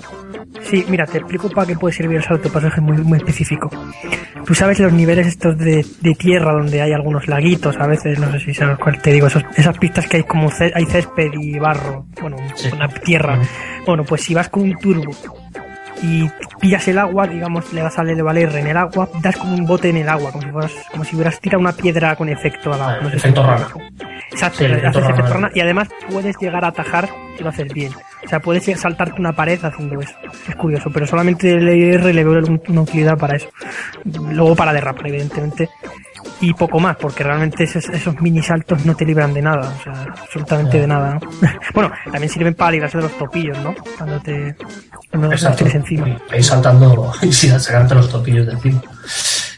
Sí, mira, te explico para qué puede servir el salto pasaje muy, muy específico. Tú sabes los niveles estos de, de tierra donde hay algunos laguitos, a veces, no sé si sabes cuál te digo, esos- esas pistas que hay como hay césped y barro, bueno, Sí. una tierra. Bueno, pues si vas con un turbo y pillas el agua, digamos, le das al L valer en el agua, das como un bote en el agua, como si fueras, como si hubieras tirado una piedra con efecto al agua. Ah, no sé si efecto me rana. Exacto, Sí, haces efecto rana. rana y además puedes llegar a atajar si lo haces bien. O sea, puedes saltarte una pared haciendo eso. Es curioso, pero solamente el IR le veo un- una utilidad para eso. Luego para derrapar, evidentemente. Y poco más, porque realmente esos, esos mini saltos no te libran de nada. O sea, absolutamente de nada, ¿no? bueno, también sirven para librarse de los topillos, ¿no? Cuando te, cuando tienes encima. Ahí saltando y sacarte los topillos de encima.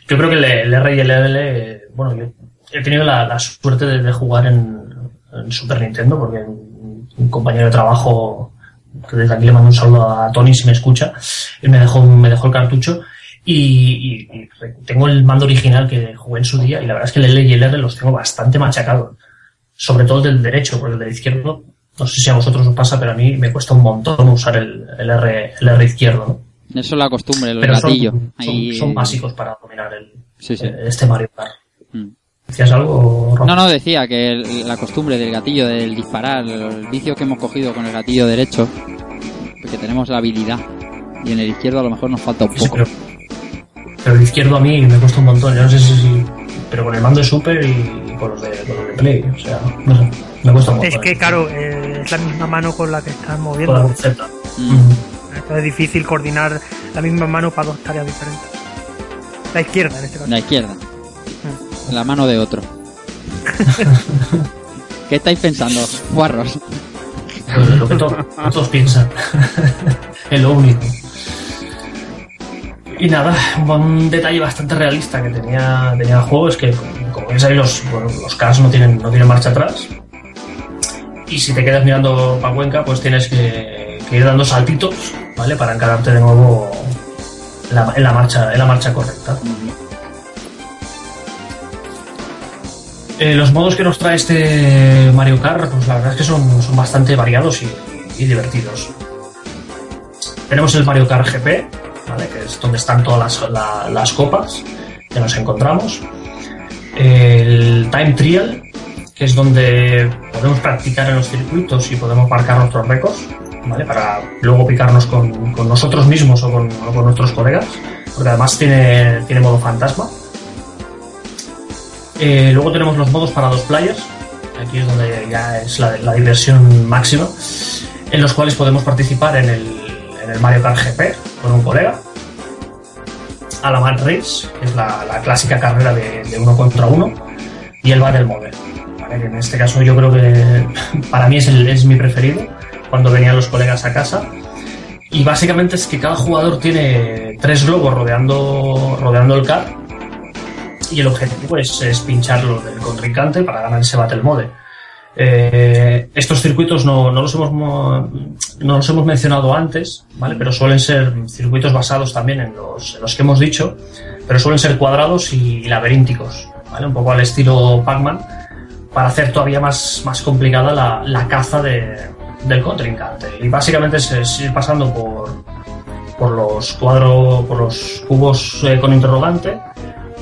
Yo creo que el, el R y el L, bueno, yo he tenido la, la suerte de, de jugar en, en Super Nintendo porque un, un compañero de trabajo, que desde aquí le mando un saludo a Tony si me escucha, él me dejó, me dejó el cartucho y, y- y tengo el mando original que jugué en su día y la verdad es que el L y el R los tengo bastante machacados. Sobre todo el del derecho, porque el del izquierdo, no sé si a vosotros os pasa, pero a mí me cuesta un montón usar el, el R, el R izquierdo, ¿no? Eso es la costumbre, son, gatillo. son- básicos para dominar el, Sí, sí. eh, este Mario Kart. Mm. ¿Decías algo, Rafa? No, no, decía que el- la costumbre del gatillo, del disparar, el vicio que hemos cogido con el gatillo derecho, porque tenemos la habilidad. Y en el izquierdo a lo mejor nos falta un Sí, poco. pero, pero el izquierdo a mí me cuesta un montón. Yo no sé si, si- pero con el mando de Super y con los de, con los de Play. O sea, no sé, me cuesta un montón. Es que, claro, eh, es la misma mano con la que estás Con la moviendo. Mm. Mm. Entonces es difícil coordinar la misma mano para dos tareas diferentes. La izquierda, en este caso. La izquierda. La mano de otro. ¿Qué estáis pensando, guarros? Pues lo que to- todos piensan. es lo único. Y nada, un detalle bastante realista que tenía, tenía el juego es que, como bien sabéis, los, bueno, los cars no tienen, no tienen marcha atrás. Y si te quedas mirando para Cuenca, pues tienes que, que ir dando saltitos, ¿vale? Para encararte de nuevo en la, en la marcha, en la marcha correcta. Eh, los modos que nos trae este Mario Kart, pues la verdad es que son, son bastante variados y, y divertidos. Tenemos el Mario Kart GP, que es donde están todas las, la- las copas que nos encontramos. El Time Trial, que es donde podemos practicar en los circuitos y podemos marcar nuestros récords, ¿vale? para luego picarnos con, nosotros mismos o con, con nuestros colegas, porque además tiene, tiene modo fantasma. Eh, luego tenemos los modos para dos players. Aquí es donde ya es la diversión máxima. En los cuales podemos participar en el, en el Mario Kart GP con un colega. a la Mad Race, que es la, clásica carrera de, uno contra uno, y el Battle Mode. ¿vale? En este caso yo creo que para mí es mi preferido, cuando venían los colegas a casa. Y básicamente es que cada jugador tiene tres globos rodeando, rodeando el car y el objetivo es, es pincharlo del contrincante para ganar ese Battle Mode. Eh, estos circuitos no, no, los hemos, no los hemos mencionado antes, ¿vale? pero suelen ser circuitos basados también en los, en los que hemos dicho, pero suelen ser cuadrados y laberínticos, ¿vale? un poco al estilo Pac-Man, para hacer todavía más, más complicada la, la caza de, del contrincante. Y básicamente es, ir pasando por, por los cuadros, por los cubos eh, con interrogante,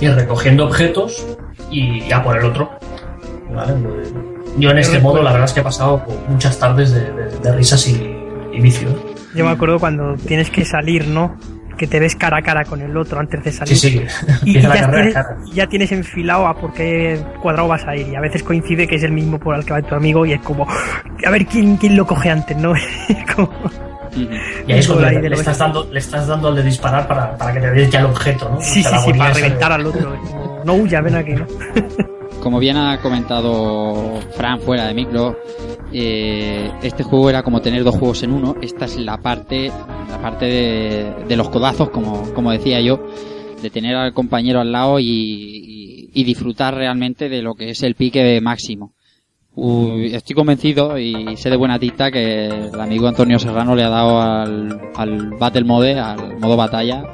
ir recogiendo objetos y a por el otro. ¿vale? Yo en este modo la verdad es que he pasado muchas tardes de, de, de risas y, y vicio. Yo me acuerdo cuando tienes que salir, ¿no? Que te ves cara a cara con el otro antes de salir. Sí, sí. Y, y ya, tienes, ya tienes enfilado a por qué cuadrado vas a ir. Y a veces coincide que es el mismo por el que va tu amigo y es como, a ver quién, quién lo coge antes, ¿no? Como- Y ahí es cuando le, le estás dando, le estás dando al de disparar para, para que te des ya el objeto, ¿no? Sí, sí, sí, para reventar al otro. no huya, ven aquí, ¿no? Como bien ha comentado Fran fuera de micro, eh, este juego era como tener dos juegos en uno. Esta es la parte, la parte de, los codazos, como, como decía yo, de tener al compañero al lado y, y- y disfrutar realmente de lo que es el pique máximo. Uy, estoy convencido y sé de buena tinta que el amigo Antonio Serrano le ha dado al, al Battle Mode, al modo batalla,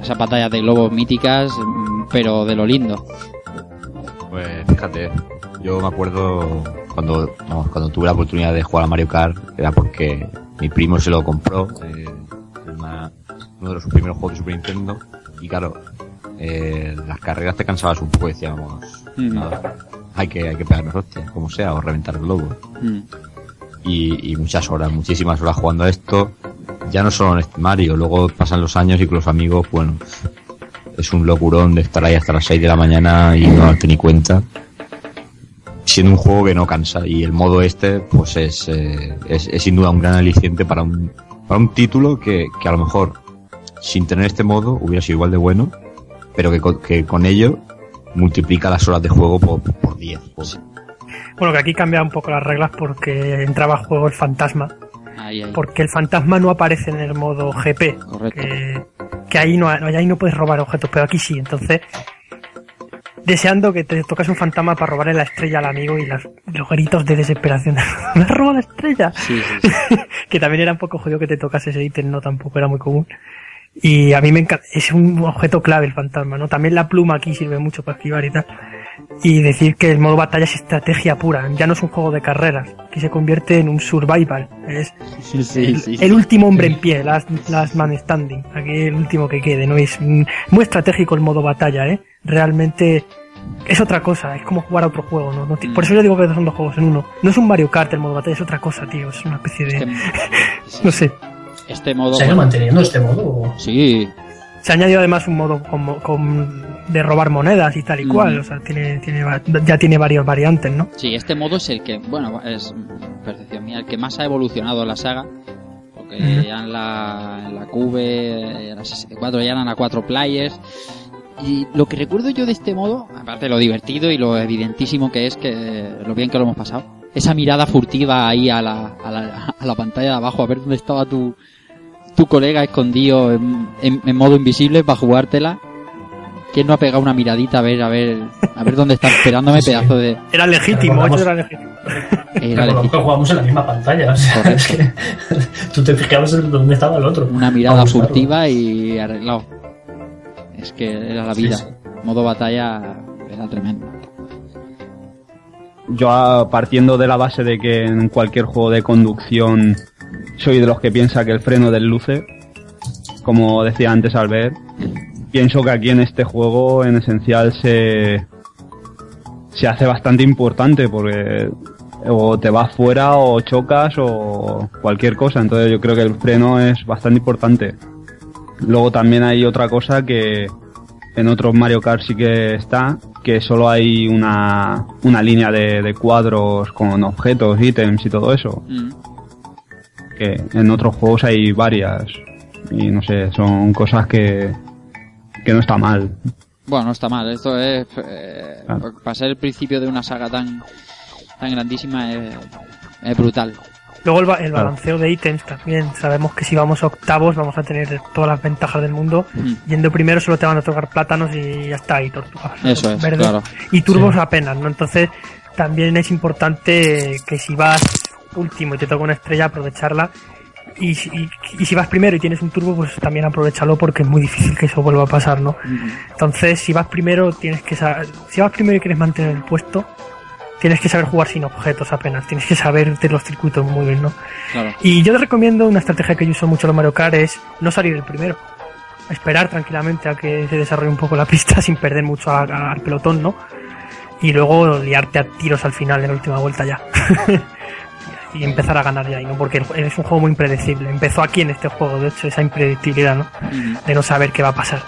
esas batallas de globos míticas, mm, pero de lo lindo. Pues fíjate, yo me acuerdo cuando, vamos, cuando tuve la oportunidad de jugar a Mario Kart, era porque mi primo se lo compró, eh, una- uno de los sus primeros juegos de Super Nintendo, y claro, eh, las carreras te cansabas un poco, decíamos, Mm. nada, hay que, hay que pegarnos hostias, como sea, o reventar globos. Mm. y, y muchas horas, muchísimas horas jugando a esto. Ya no solo en este Mario, luego pasan los años y con los amigos, bueno, es un locurón de estar ahí hasta las 6 de la mañana y no darte ni cuenta. Siendo un juego que no cansa y el modo este, pues es, eh, es, es sin duda un gran aliciente para un, para un título que, que a lo mejor sin tener este modo hubiera sido igual de bueno, pero que con, que con ello multiplica las horas de juego por, por 10. por- Bueno, que aquí cambia un poco las reglas porque entraba a juego el fantasma. Ahí, ahí. Porque el fantasma no aparece en el modo GP. Correcto. Que, que ahí no, ahí no puedes robar objetos, pero aquí sí. Entonces, deseando que te tocas un fantasma para robarle la estrella al amigo y las- los gritos de desesperación. ¡Me has robado la estrella! Sí, sí, sí. que también era un poco jodido que te tocase ese ítem, no tampoco era muy común. Y a mí me encanta, es un objeto clave el fantasma, ¿no? También la pluma aquí sirve mucho para esquivar y tal. Y decir que el modo batalla es estrategia pura, ya no es un juego de carreras, que se convierte en un survival. Es Sí, sí, el, sí. el último hombre en pie, last, last man standing. Aquí el último que quede, ¿no? Es muy estratégico el modo batalla, ¿eh? Realmente es otra cosa, es como jugar a otro juego, ¿no? No ti- Mm. Por eso yo digo que son dos juegos en uno. No es un Mario Kart el modo batalla, es otra cosa, tío. Es una especie de... Este, No sé. este modo. ¿Se ha ido manteniendo este modo? Sí, Se ha añadido además un modo con, con- de robar monedas y tal y Mm. cual. O sea, tiene, tiene, ya tiene varias variantes, ¿no? sí, este modo es el que, bueno, es percepción mía, el que más ha evolucionado la saga. Porque ya en la, en la Cube, en la 64 ya eran a cuatro players. Y lo que recuerdo yo de este modo, aparte de lo divertido y lo evidentísimo que es, que lo bien que lo hemos pasado, esa mirada furtiva ahí a la, a la, a la pantalla de abajo, a ver dónde estaba tu, tu colega escondido en, en- en modo invisible para jugártela. ¿Quién no ha pegado una miradita a ver, a ver, a ver dónde está esperándome Sí. pedazo de... Era legítimo, era legítimo. Era legítimo. jugamos en la misma pantalla. O sea, es que tú te fijabas en dónde estaba el otro. Una mirada furtiva y arreglado. Es que era la vida. sí. Modo batalla era tremendo. yo ah, partiendo de la base de que en cualquier juego de conducción soy de los que piensa que el freno desluce, como decía antes Albert, pienso que aquí en este juego en esencial se, se hace bastante importante porque o te vas fuera o chocas o cualquier cosa, entonces yo creo que el freno es bastante importante. Luego también hay otra cosa que en otros Mario Kart sí que está, que solo hay una, una línea de, cuadros con objetos, ítems y todo eso. Mm. Que en otros juegos hay varias. Y no sé, son cosas que, que no está mal. Bueno, no está mal. Esto es. eh, Claro. Para ser el principio de una saga tan, tan grandísima es, es brutal. Luego el, ba- el Claro. balanceo de ítems también. Sabemos que si vamos a octavos vamos a tener todas las ventajas del mundo. Mm. Yendo primero solo te van a tocar plátanos y ya está, y tortugas. Eso es, verdes. claro. Y turbos Sí. apenas, ¿no? Entonces también es importante que si vas último y te toca una estrella, aprovecharla. Y, si- y, y si vas primero y tienes un turbo, pues también aprovechalo porque es muy difícil que eso vuelva a pasar, ¿no? Entonces, si vas primero, tienes que saber. Si vas primero y quieres mantener el puesto, tienes que saber jugar sin objetos apenas. Tienes que saber de los circuitos muy bien, ¿no? Claro. Y yo te recomiendo una estrategia que yo uso mucho en los Mario Kart es no salir el primero. Esperar tranquilamente a que se desarrolle un poco la pista sin perder mucho a- a- al pelotón, ¿no? Y luego liarte a tiros al final en la última vuelta ya. y empezar a ganar ya ahí, ¿no? Porque es un juego muy impredecible. Empezó aquí en este juego, de hecho, esa impredictibilidad, ¿no? Mm, De no saber qué va a pasar.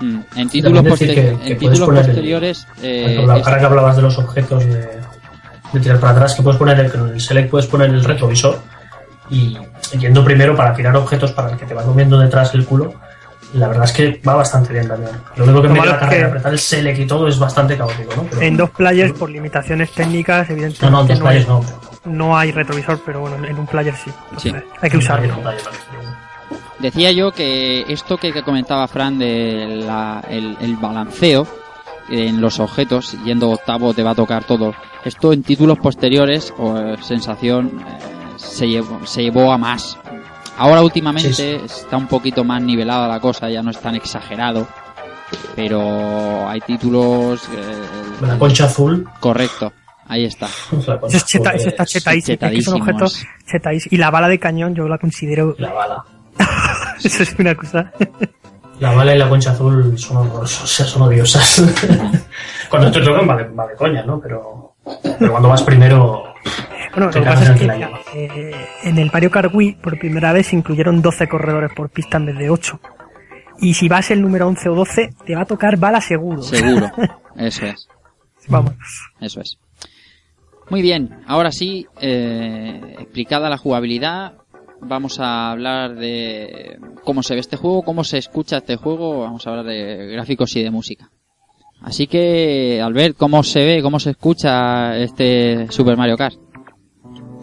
mm. En títulos, decir posteri- que- que en títulos poner el- posteriores. eh, Ahora que hablabas de los objetos de, de tirar para atrás, que puedes poner el, el select puedes poner el retrovisor y yendo primero para tirar objetos para el que te va comiendo detrás el culo, la verdad es que va bastante bien también. Lo único que me la carrera, que- apretar el select y todo es bastante caótico, ¿no? Pero- En dos players, por limitaciones técnicas, no, evidentemente no, en dos no, hay, players no. No hay retrovisor, pero bueno, en un player sí. Sí. Hay que usarlo. Decía yo que esto que, comentaba Fran de la- el, el balanceo en los objetos, yendo octavo te va a tocar todo. Esto en títulos posteriores, o eh, sensación, eh, se, llevó, se llevó a más. Ahora últimamente Sí, está un poquito más nivelada la cosa, ya no es tan exagerado. Pero hay títulos... eh, La concha azul. correcto, ahí está. Es cheta, está es chetadísimo, es que es un chetadísimo, objeto es- chetadísimo. Y la bala de cañón yo la considero... La bala. Eso es una cosa... La bala y la concha azul son o sea, son odiosas. cuando te tocan va de, va de coña, ¿no? Pero, pero cuando vas primero, Bueno, lo Te que pasa en es que la llama. eh, en el Mario Kart Wii por primera vez se incluyeron 12 corredores por pista en vez de 8. Y si vas el número 11 o 12, te va a tocar bala seguro. Seguro, eso es. Vamos. Eso es. Muy bien, ahora sí, eh, explicada la jugabilidad, vamos a hablar de cómo se ve este juego, cómo se escucha este juego, vamos a hablar de gráficos y de música. Así que, Albert, ¿cómo se ve, cómo se escucha este Super Mario Kart?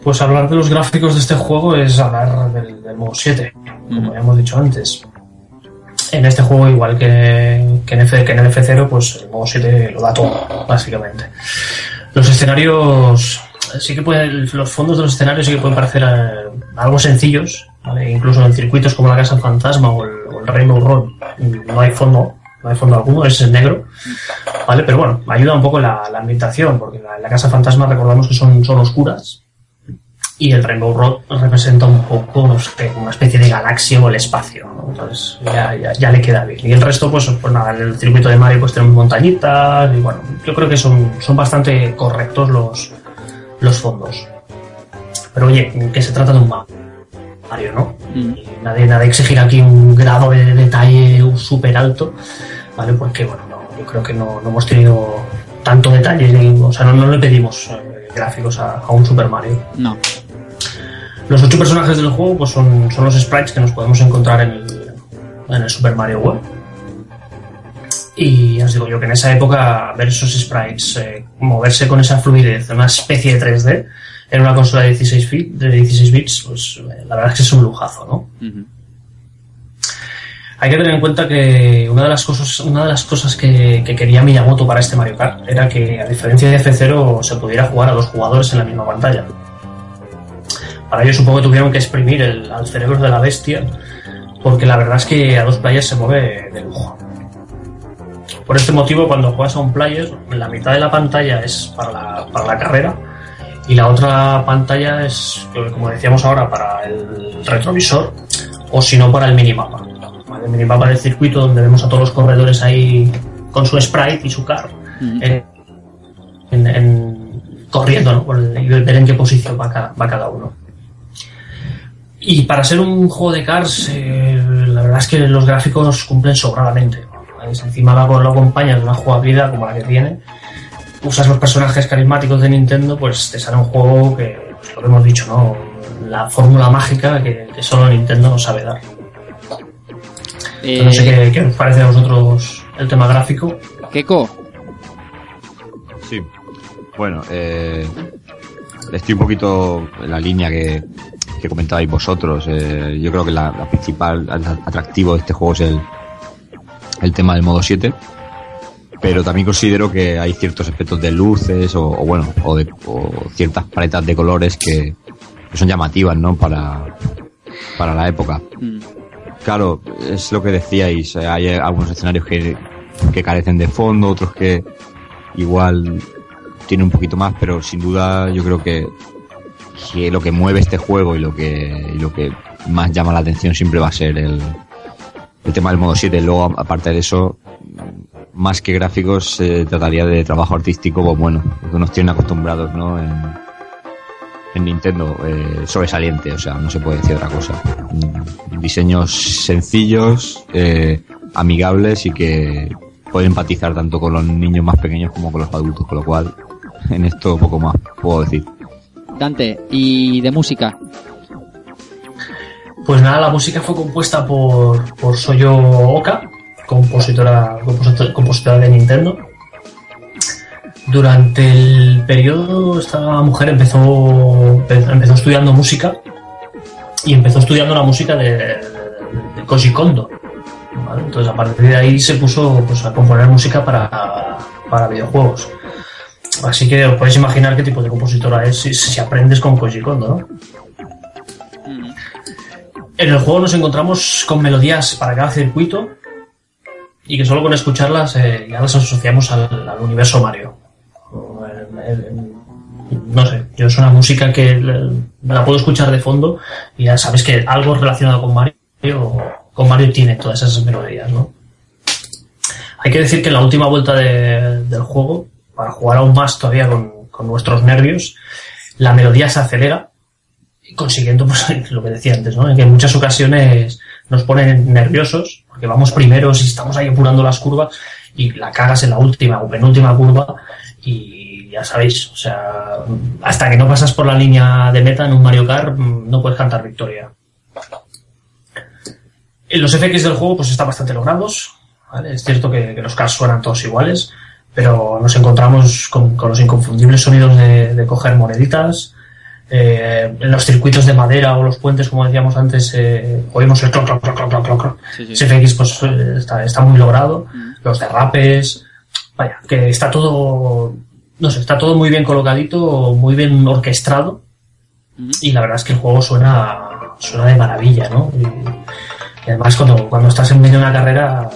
Pues hablar de los gráficos de este juego es hablar del, del modo 7, como Mm. ya hemos dicho antes. En este juego, igual que, que, en, F, que en el F0, pues el modo 7 lo da todo, básicamente. Los escenarios, sí que pueden, los fondos de los escenarios sí que pueden parecer eh, algo sencillos, incluso en circuitos como la Casa Fantasma o el, o el Rainbow Road no hay fondo, no hay fondo alguno, es en negro, ¿vale? Pero bueno, ayuda un poco la, la ambientación, porque la, la Casa Fantasma recordamos que son, son oscuras, y el Rainbow Road representa un poco no sé, una especie de galaxia o el espacio ¿no? entonces ya, ya, ya le queda bien y el resto pues, pues nada en el circuito de Mario pues tenemos montañitas y bueno yo creo que son, son bastante correctos los, los fondos pero oye que se trata de un Mario ¿no? Mm. nadie, nadie exigir aquí un grado de detalle súper alto ¿vale? porque bueno no, yo creo que no, no hemos tenido tanto detalle o sea no, no le pedimos eh, gráficos a, a un Super Mario No, los ocho personajes del juego pues son, son los sprites que nos podemos encontrar en el, en el Super Mario World. Y os digo yo que en esa época ver esos sprites eh, moverse con esa fluidez, una especie de 3D, en una consola de 16, bit- de 16 bits, pues eh, la verdad es que es un lujazo, ¿no? Hay que tener en cuenta que una de las cosas, una de las cosas que, que quería Miyamoto para este Mario Kart era que, a diferencia de F0, se pudiera jugar a dos jugadores en la misma pantalla. Para ello supongo que tuvieron que exprimir el, al cerebro de la bestia, porque la verdad es que a dos players se mueve de lujo. Por este motivo, cuando juegas a un player, la mitad de la pantalla es para la, para la carrera y la otra pantalla es, como decíamos ahora, para el retrovisor o si no para el minimapa. El minimapa del circuito donde vemos a todos los corredores ahí con su sprite y su car Ujú. en, en- en- corriendo y ver en qué posición va cada, va cada uno. Y para ser un juego de cars, eh, la verdad es que los gráficos cumplen sobradamente. ¿vale? Si encima lo, lo acompañas de una jugabilidad como la que tiene, usas los personajes carismáticos de Nintendo, pues te sale un juego que, pues, lo que hemos dicho, ¿no? La fórmula mágica que, que solo Nintendo nos sabe dar. Eh, No sé qué, qué os parece a vosotros el tema gráfico. Keiko, Sí. Bueno, eh, estoy un poquito en la línea que, que comentabais vosotros. Eh, yo creo que la, la principal atractivo de este juego es el, el tema del modo 7. Pero también considero que hay ciertos aspectos de luces o, o bueno, o, de, o ciertas paletas de colores que, que son llamativas, ¿no? Para, para la época. mm, Claro, es lo que decíais. Hay algunos escenarios que, que carecen de fondo, otros que igual tienen un poquito más, pero sin duda yo creo que, que lo que mueve este juego y lo que, lo que más llama la atención siempre va a ser el, el tema del modo 7. Luego, aparte de eso, más que gráficos, se trataría de trabajo artístico, pues bueno, que nos tienen acostumbrados, ¿no? En, en Nintendo, eh, sobresaliente, o sea, no se puede decir otra cosa. Diseños sencillos, eh, amigables y que pueden empatizar tanto con los niños más pequeños como con los adultos, con lo cual, en esto poco más puedo decir. Y de música. Pues nada, la música fue compuesta por, por Soyo Oka, compositora, compositora, de Nintendo. Durante el periodo, esta mujer empezó, empezó estudiando música y empezó estudiando la música de, de Koji Kondo. Entonces, a partir de ahí se puso pues, a componer música para, para videojuegos. Así que os podéis imaginar qué tipo de compositora es si, si aprendes con Koji Kondo, ¿no? En el juego nos encontramos con melodías para cada circuito y que solo con escucharlas eh, ya las asociamos al, al universo Mario. El- el- el- no sé, yo es una música que la puedo escuchar de fondo y ya sabes que algo relacionado con Mario, con Mario tiene todas esas melodías, ¿no? Hay que decir que en la última vuelta de- del juego, para jugar aún más todavía con, nuestros nervios, la melodía se acelera consiguiendo pues lo que decía antes, ¿no? Que en muchas ocasiones nos ponen nerviosos porque vamos primeros y estamos ahí apurando las curvas y la cagas en la última o penúltima curva y ya sabéis, o sea, hasta que no pasas por la línea de meta en un Mario Kart mm, no puedes cantar victoria. Los FX del juego pues están bastante logrados, ¿vale? Es cierto que, que los cars suenan todos iguales, pero nos encontramos con, con los inconfundibles sonidos de, de coger moneditas, eh, en los circuitos de madera o los puentes, como decíamos antes, eh, oímos el cloc, cloc, cloc, cloc, cloc, cloc. Sí, sí. Ese FX pues, eh, está, está muy logrado. Los derrapes, vaya, que está todo, no sé, está todo muy bien colocadito, muy bien orquestado. Ujú. Y la verdad es que el juego suena, suena de maravilla, ¿no? Y, y además cuando, cuando estás en medio de una carrera,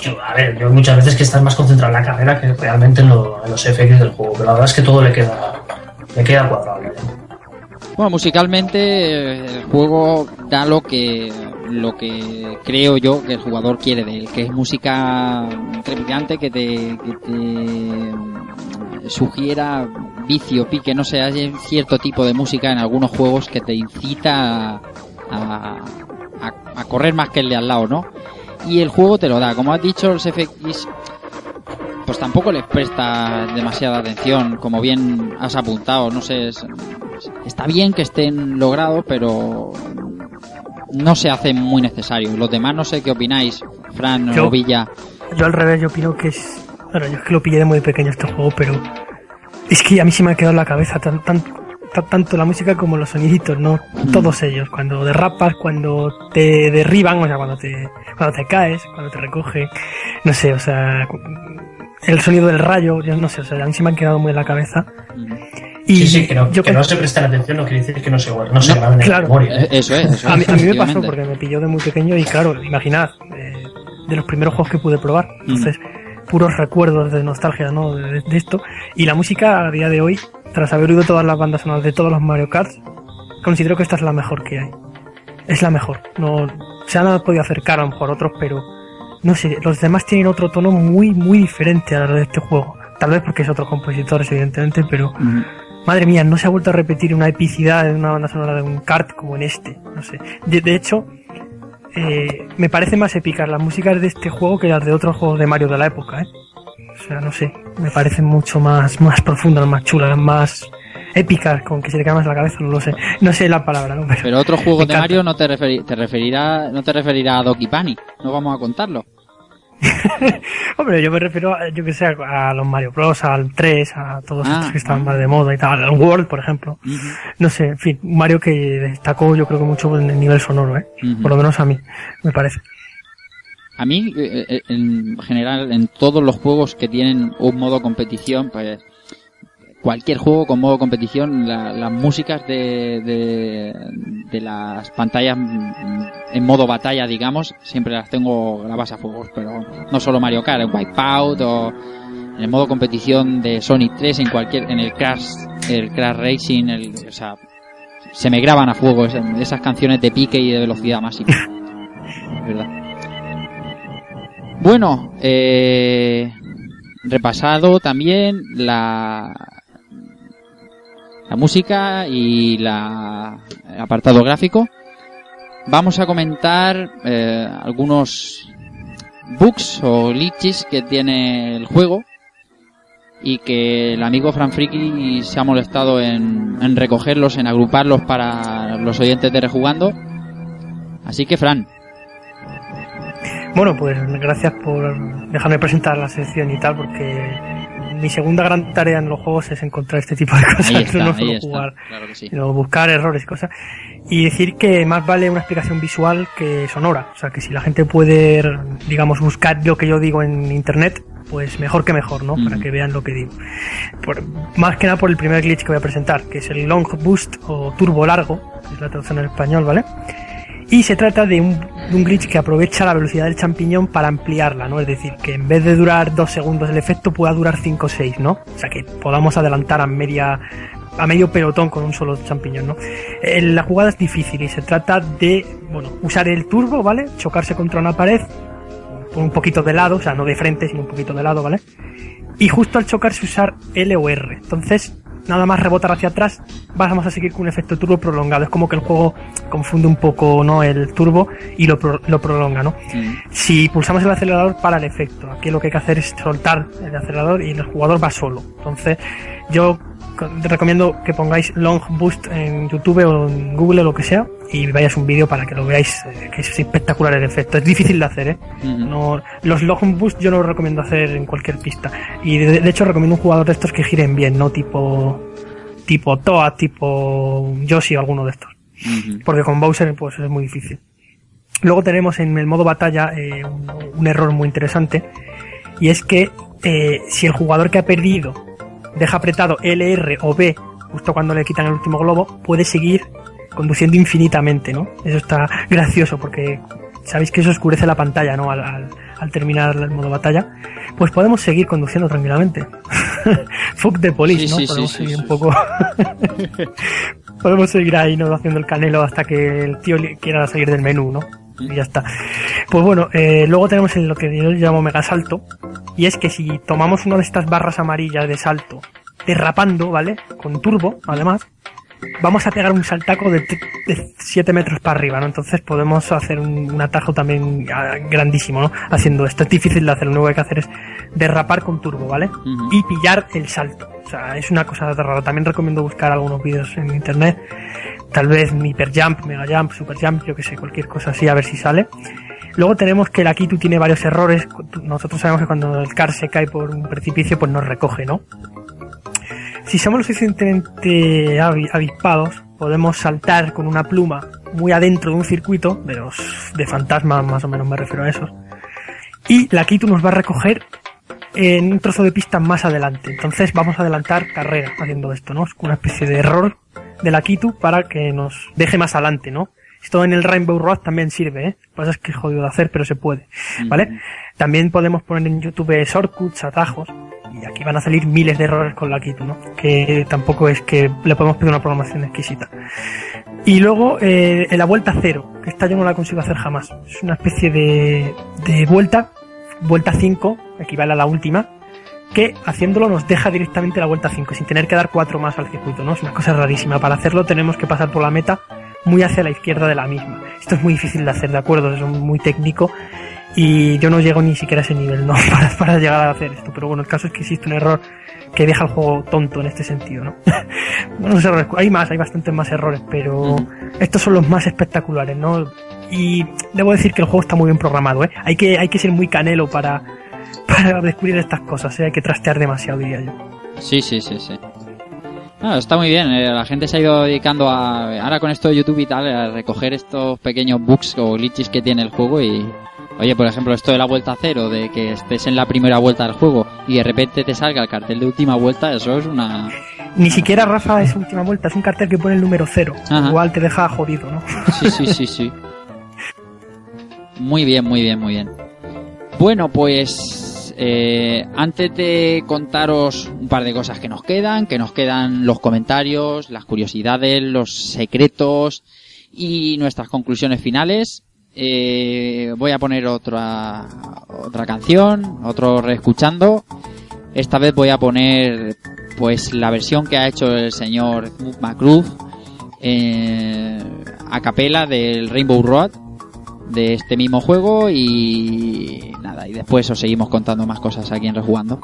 yo, a ver, yo muchas veces que estás más concentrado en la carrera que realmente en, lo- en los FX del juego, pero la verdad es que todo le queda, le queda cuadrado. ¿eh? Bueno, musicalmente eh, el juego da lo que lo que creo yo que el jugador quiere de él, que es música trepidante que te, te sugiera vicio, pique, no sé, hay cierto tipo de música en algunos juegos que te incita a, a, a correr más que el de al lado, ¿no? Y el juego te lo da, como has dicho, los FX pues tampoco les presta demasiada atención, como bien has apuntado, no sé, es- está bien que estén logrados, pero no se hace muy necesario. Los demás no sé qué opináis, Fran Yo- o Villa. Yo al revés, yo opino que es... Bueno, yo es que lo pillé de muy pequeño este juego, pero... Es que a mí se me ha quedado en la cabeza tan, tan- tanto la música como los soniditos, ¿no? Todos ellos. Cuando derrapas, cuando te derriban, o sea, cuando te, cuando te caes, cuando te recoge. No sé, o sea... El sonido del rayo, yo no sé, o sea, a mí se me han quedado muy en la cabeza. Y Sí, sí, que no, yo que no se presten atención no quiere decir que no se, no se No, en claro. la memoria. Eh, Eso es, eso A mí, a mí me pasó porque me pilló de muy pequeño y claro, imaginad, eh, de los primeros juegos que pude probar. Entonces, puros recuerdos de nostalgia, ¿no? De, de esto. Y la música a día de hoy, tras haber oído todas las bandas sonoras de todos los Mario Kart, considero que esta es la mejor que hay. Es la mejor. No, se han podido acercar a lo mejor otros, pero no sé, los demás tienen otro tono muy, muy diferente a lo de este juego. Tal vez porque es otros compositores, evidentemente, pero. Madre mía, no se ha vuelto a repetir una epicidad de una banda sonora de un kart como en este. No sé. De, de hecho, eh, me parece más épicas las músicas de este juego que las de otros juegos de Mario de la época, ¿eh? O sea, no sé. Me parecen mucho más, más profundas, más chulas, más épicas, con que se te cae más la cabeza, no lo sé. No sé la palabra, ¿no? Pero, Pero otro juego de. Mario no te, te referirá no te referirá a Doki Panic. no vamos a contarlo. Hombre, yo me refiero, a, yo que sé, a los Mario Bros, al 3, a todos Ah, estos que estaban ah. más de moda y tal, al World, por ejemplo. No sé, en fin, Mario que destacó yo creo que mucho en el nivel sonoro, ¿eh? Por lo menos a mí, me parece. A mí, eh, eh, en general, en todos los juegos que tienen un modo competición, pues cualquier juego con modo competición, la- las músicas de, de, las pantallas mm, en modo batalla, digamos, siempre las tengo grabadas a fuegos, pero no solo Mario Kart, en Wipeout o en el modo competición de Sonic 3, en cualquier, en el Crash, el Crash Racing, el, o sea, se me graban a fuego esas, esas canciones de pique y de velocidad máxima. Verdad. Bueno, eh, repasado también la la música y la el apartado gráfico. Vamos a comentar eh, algunos bugs o glitches que tiene el juego y que el amigo Fran Friki se ha molestado en, en recogerlos, en agruparlos para los oyentes de Rejugando. Así que Fran, Bueno, pues gracias por dejarme presentar la sección y tal, porque mi segunda gran tarea en los juegos es encontrar este tipo de cosas, está, no solo jugar, claro que sí. sino buscar errores y cosas. Y decir que más vale una explicación visual que sonora. O sea, que si la gente puede, digamos, buscar lo que yo digo en internet, pues mejor que mejor, ¿no? Para que vean lo que digo. Por- más que nada por el primer glitch que voy a presentar, que es el Long Boost o Turbo Largo, es la traducción en español, ¿vale? Y se trata de un, un glitch que aprovecha la velocidad del champiñón para ampliarla, ¿no? Es decir, que en vez de durar dos segundos el efecto pueda durar 5 o 6, ¿no? O sea, que podamos adelantar a media a medio pelotón con un solo champiñón, ¿no? Eh, La jugada es difícil y se trata de, bueno, usar el turbo, ¿vale? Chocarse contra una pared por un poquito de lado, o sea, no de frente, sino un poquito de lado, ¿vale? Y justo al chocarse usar L o R. Entonces, nada más rebotar hacia atrás, vamos a seguir con un efecto turbo prolongado. Es como que el juego confunde un poco, ¿no? El turbo y lo, pro- lo prolonga, ¿no? Si pulsamos el acelerador para el efecto, aquí lo que hay que hacer es soltar el acelerador y el jugador va solo. Entonces, yo te recomiendo que pongáis Long Boost en YouTube o en Google o lo que sea y vayáis un vídeo para que lo veáis, eh, que es espectacular el efecto. Es difícil de hacer, ¿eh? No, los long boost yo no los recomiendo hacer en cualquier pista. Y de, de hecho recomiendo un jugador de estos que giren bien, no tipo tipo Toa, tipo Yoshi o alguno de estos. Porque con Bowser pues es muy difícil. Luego tenemos en el modo batalla eh, un, un error muy interesante y es que eh, si el jugador que ha perdido deja apretado LR o B justo cuando le quitan el último globo, puede seguir conduciendo infinitamente, ¿no? Eso está gracioso porque sabéis que eso oscurece la pantalla, ¿no? Al, al- al terminar el modo batalla. Pues podemos seguir conduciendo tranquilamente. Fuck the police, Sí, ¿no? sí, podemos sí, seguir un poco... podemos seguir ahí, ¿no? Haciendo el canelo hasta que el tío quiera salir del menú, ¿no? Y ya está. Pues bueno, eh, luego tenemos en lo que yo llamo mega salto. Y es que si tomamos una de estas barras amarillas de salto, derrapando, ¿vale? Con turbo, además, vamos a pegar un saltaco de 7 metros para arriba, ¿no? Entonces podemos hacer un, un atajo también ah, grandísimo, ¿no? Haciendo esto. Es difícil de hacer, lo único que hay que hacer es derrapar con turbo, ¿vale? Y pillar el salto. O sea, es una cosa rara. También recomiendo buscar algunos vídeos en internet. Tal vez Hyper Jump, Mega Jump, Super Jump, yo que sé, cualquier cosa así, a ver si sale. Luego tenemos que el Akitu tiene varios errores. Nosotros sabemos que cuando el car se cae por un precipicio, pues nos recoge, ¿no? Si somos lo suficientemente avi- avispados, podemos saltar con una pluma muy adentro de un circuito, de los de fantasma más o menos me refiero a esos. Y la Kitu nos va a recoger en un trozo de pista más adelante. Entonces vamos a adelantar carrera haciendo esto, ¿no? Es una especie de error de la Kitu para que nos deje más adelante, ¿no? Esto en el Rainbow Road también sirve, ¿eh? Lo que pasa es que es jodido de hacer, pero se puede, ¿vale? También podemos poner en YouTube shortcuts, atajos, y aquí van a salir miles de errores con la Kitu, ¿no? Que tampoco es que le podemos pedir una programación exquisita. Y luego, eh, en la vuelta cero, que esta yo no la consigo hacer jamás. Es una especie de, de vuelta, vuelta 5, equivale a la última, que haciéndolo nos deja directamente la vuelta 5, sin tener que dar cuatro más al circuito, ¿no? Es una cosa rarísima. Para hacerlo tenemos que pasar por la meta muy hacia la izquierda de la misma. Esto es muy difícil de hacer, ¿de acuerdo? Es muy técnico y yo no llego ni siquiera a ese nivel, ¿no? Para, para llegar a hacer esto. Pero bueno, el caso es que existe un error que deja el juego tonto en este sentido, ¿no? Errores- hay más, hay bastantes más errores, pero Ujú. estos son los más espectaculares, ¿no? Y debo decir que el juego está muy bien programado, ¿eh? Hay que, hay que ser muy canelo para, para descubrir estas cosas, ¿eh? Hay que trastear demasiado, diría yo. Sí, sí, sí, sí. No, está muy bien. eh, La gente se ha ido dedicando a, ahora con esto de YouTube y tal, a recoger estos pequeños bugs o glitches que tiene el juego y, oye, por ejemplo, esto de la vuelta cero, de que estés en la primera vuelta del juego y de repente te salga el cartel de última vuelta, eso es una... Ni siquiera Rafa es última vuelta, es un cartel que pone el número cero. Ajá. Igual te deja jodido, ¿no? Sí, sí, sí, sí. Muy bien, muy bien, muy bien. Bueno, pues eh, antes de contaros un par de cosas que nos quedan, que nos quedan los comentarios, las curiosidades, los secretos y nuestras conclusiones finales, eh, voy a poner otra otra canción, otro reescuchando. Esta vez voy a poner pues la versión que ha hecho el señor McGruff eh, a capela del Rainbow Road de este mismo juego y nada, y después os seguimos contando más cosas aquí en Rejugando.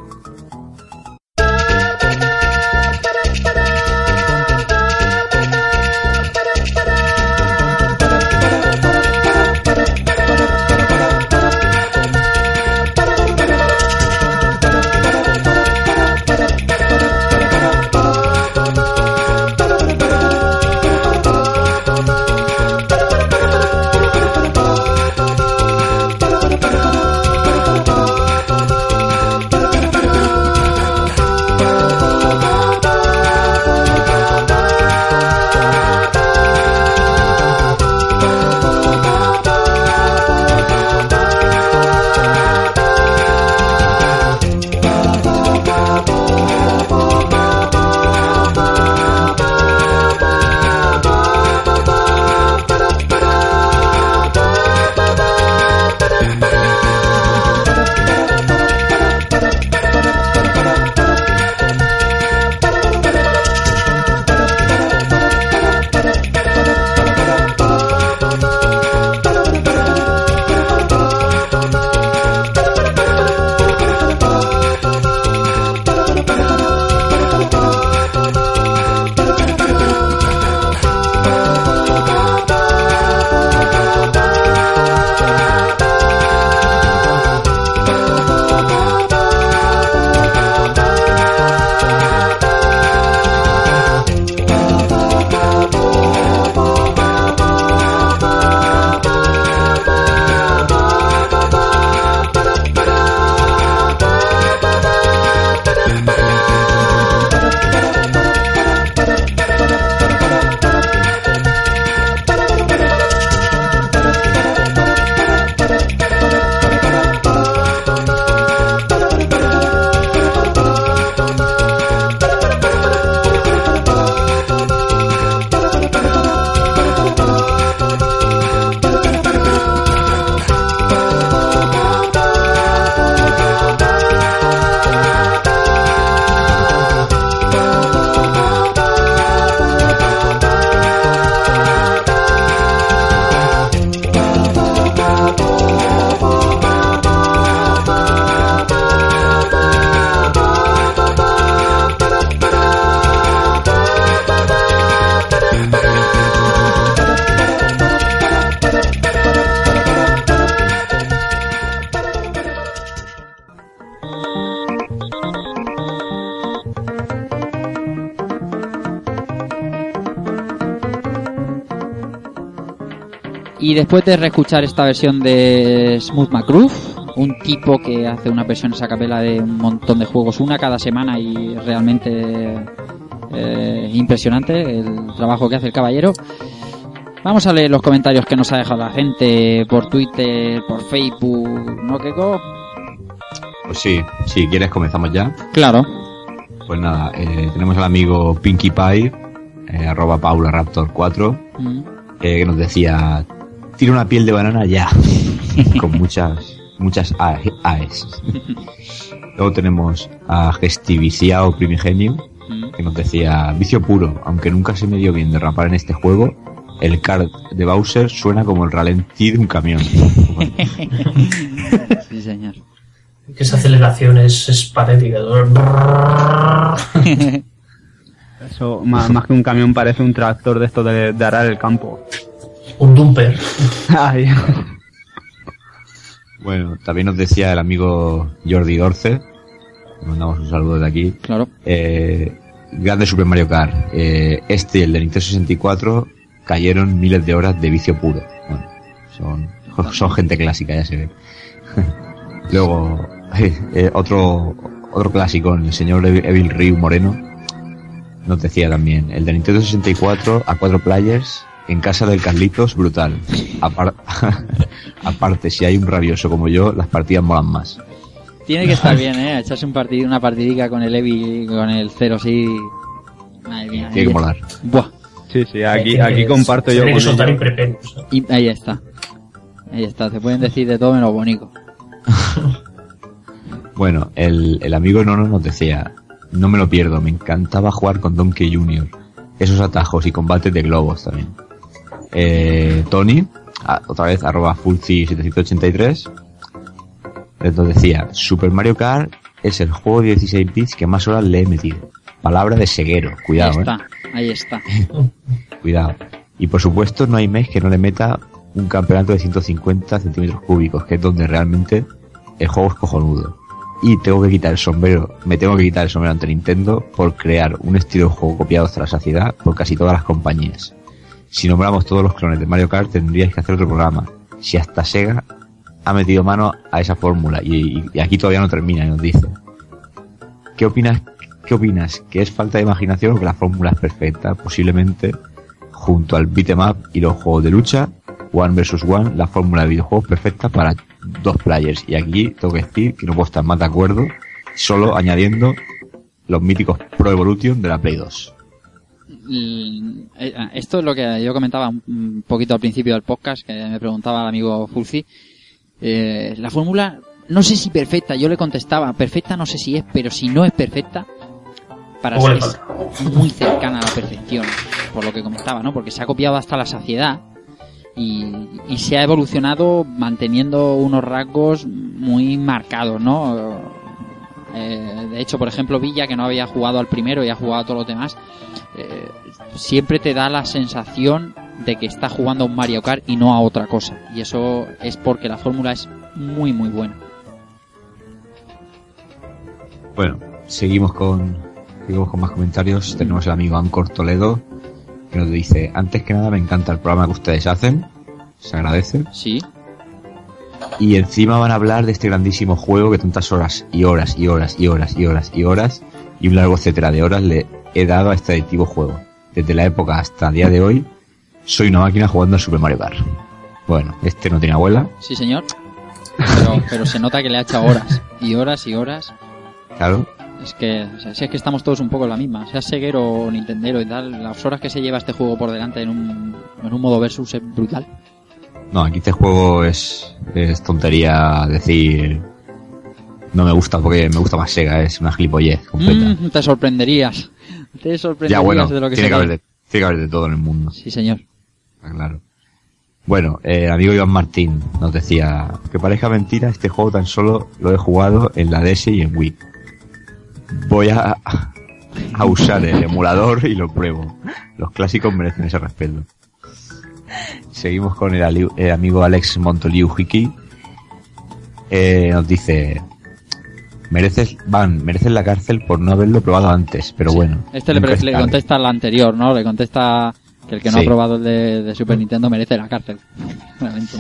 Y después de reescuchar esta versión de Smooth McGroove, un tipo que hace una versión a capela de un montón de juegos, una cada semana y realmente eh, impresionante el trabajo que hace el caballero. Vamos a leer los comentarios que nos ha dejado la gente por Twitter, por Facebook, ¿no, Keko? Pues sí, si quieres comenzamos ya. Claro. Pues nada, eh, tenemos al amigo Pinkie Pie, eh, arroba Paula Raptor 4, Mm. eh, que nos decía, tira una piel de banana ya, con muchas, muchas A- AES. Luego tenemos a Gestiviciao Primigenio, Mm. que nos decía, vicio puro, aunque nunca se me dio bien derrapar en este juego, el card de Bowser suena como el ralentí de un camión. Sí, señor. Que esa aceleración es, es patética. Eso, más, más que un camión, parece un tractor de esto de, de arar el campo. Un dumper. Ay, Bueno, también nos decía el amigo Jordi Dorce, le mandamos un saludo desde aquí, Claro. eh, grande Super Mario Kart. Eh, este y el de Nintendo 64 cayeron miles de horas de vicio puro. Bueno, son, son gente clásica, ya se ve. Luego, eh, otro, otro clásico, el señor Evil Ryu Moreno, nos decía también, el de Nintendo 64 a cuatro players en casa del Carlitos, brutal. Apar- Aparte, si hay un rabioso como yo, las partidas molan más. Tiene que estar bien, ¿eh? Echarse un partido, una partidica con el Evi, con el cero, sí. Madre mía. Tiene que molar. Buah. sí, sí, aquí, aquí comparto yo Tiene con que soltar. ¿no? Y ahí está. Ahí está. Te pueden decir de todo menos bonito. Bueno, el, el amigo Nono nos decía, no me lo pierdo, me encantaba jugar con Donkey Jr. Esos atajos y combates de globos también. Eh, Tony, a- otra vez, arroba fullci783, nos decía, Super Mario Kart es el juego de 16 bits que más horas le he metido. Palabra de ceguero, ahí cuidado, eh. está. Ahí está. Cuidado. Y por supuesto no hay mes que no le meta un campeonato de 150 centímetros cúbicos, que es donde realmente el juego es cojonudo. Y tengo que quitar el sombrero, me tengo que quitar el sombrero ante Nintendo por crear un estilo de juego copiado hasta la saciedad por casi todas las compañías. Si nombramos todos los clones de Mario Kart tendríais que hacer otro programa. Si hasta Sega ha metido mano a esa fórmula y, aquí todavía no termina y nos dice. ¿Qué opinas? ¿Qué opinas? ¿Que es falta de imaginación o que la fórmula es perfecta? Posiblemente junto al beat'em y los juegos de lucha, One vs One, la fórmula de videojuegos perfecta para dos players. Y aquí tengo que decir que no puedo estar más de acuerdo, solo añadiendo los míticos Pro Evolution de la Play 2. Mm, eh, Esto es lo que yo comentaba un- poquito al principio del podcast, que me preguntaba el amigo Fulci. Eh, la fórmula, no sé si perfecta, yo le contestaba, perfecta no sé si es, pero si no es perfecta, para ser muy cercana a la perfección, por lo que comentaba, ¿no? Porque se ha copiado hasta la saciedad y, y se ha evolucionado manteniendo unos rasgos muy marcados, ¿no? Eh, de hecho, por ejemplo, Villa, que no había jugado al primero y ha jugado a todos los demás, eh, siempre te da la sensación de que está jugando a un Mario Kart y no a otra cosa. Y eso es porque la fórmula es muy, muy buena. Bueno, seguimos con, seguimos con más comentarios. Tenemos el amigo Ancor Toledo que nos dice, antes que nada me encanta el programa que ustedes hacen, se agradece. Sí, Y encima van a hablar de este grandísimo juego que tantas horas y horas y horas y horas y horas y horas y un largo etcétera de horas le he dado a este adictivo juego. Desde la época hasta el día de hoy, soy una máquina jugando al Super Mario Kart. Bueno, este no tiene abuela, sí, señor. Pero, pero se nota que le ha echado horas y horas y horas. claro. Es que, o sea, si es que estamos todos un poco en la misma. Sea Seguero o Nintendero y tal, las horas que se lleva este juego por delante en un, en un modo versus es brutal. No, aquí este juego es, es tontería decir no me gusta porque me gusta más Sega, es una gilipollez completa. Mm, te sorprenderías. Te sorprenderías ya bueno, de lo que tiene, que haber de, tiene que haber de todo en el mundo. Sí, señor. Está claro. Bueno, eh, el amigo Iván Martín nos decía que parezca mentira, este juego tan solo lo he jugado en la DS y en Wii. Voy a, a usar el emulador y lo pruebo. Los clásicos merecen ese respeto. Seguimos con el, amigo Alex Montoliu Hiki. Eh, nos dice, mereces, Van, mereces la cárcel por no haberlo probado antes, pero Sí. bueno. Este le, contesta al anterior, ¿no? Le contesta que el que no Sí. ha probado el de, de Super Nintendo merece la cárcel. Realmente.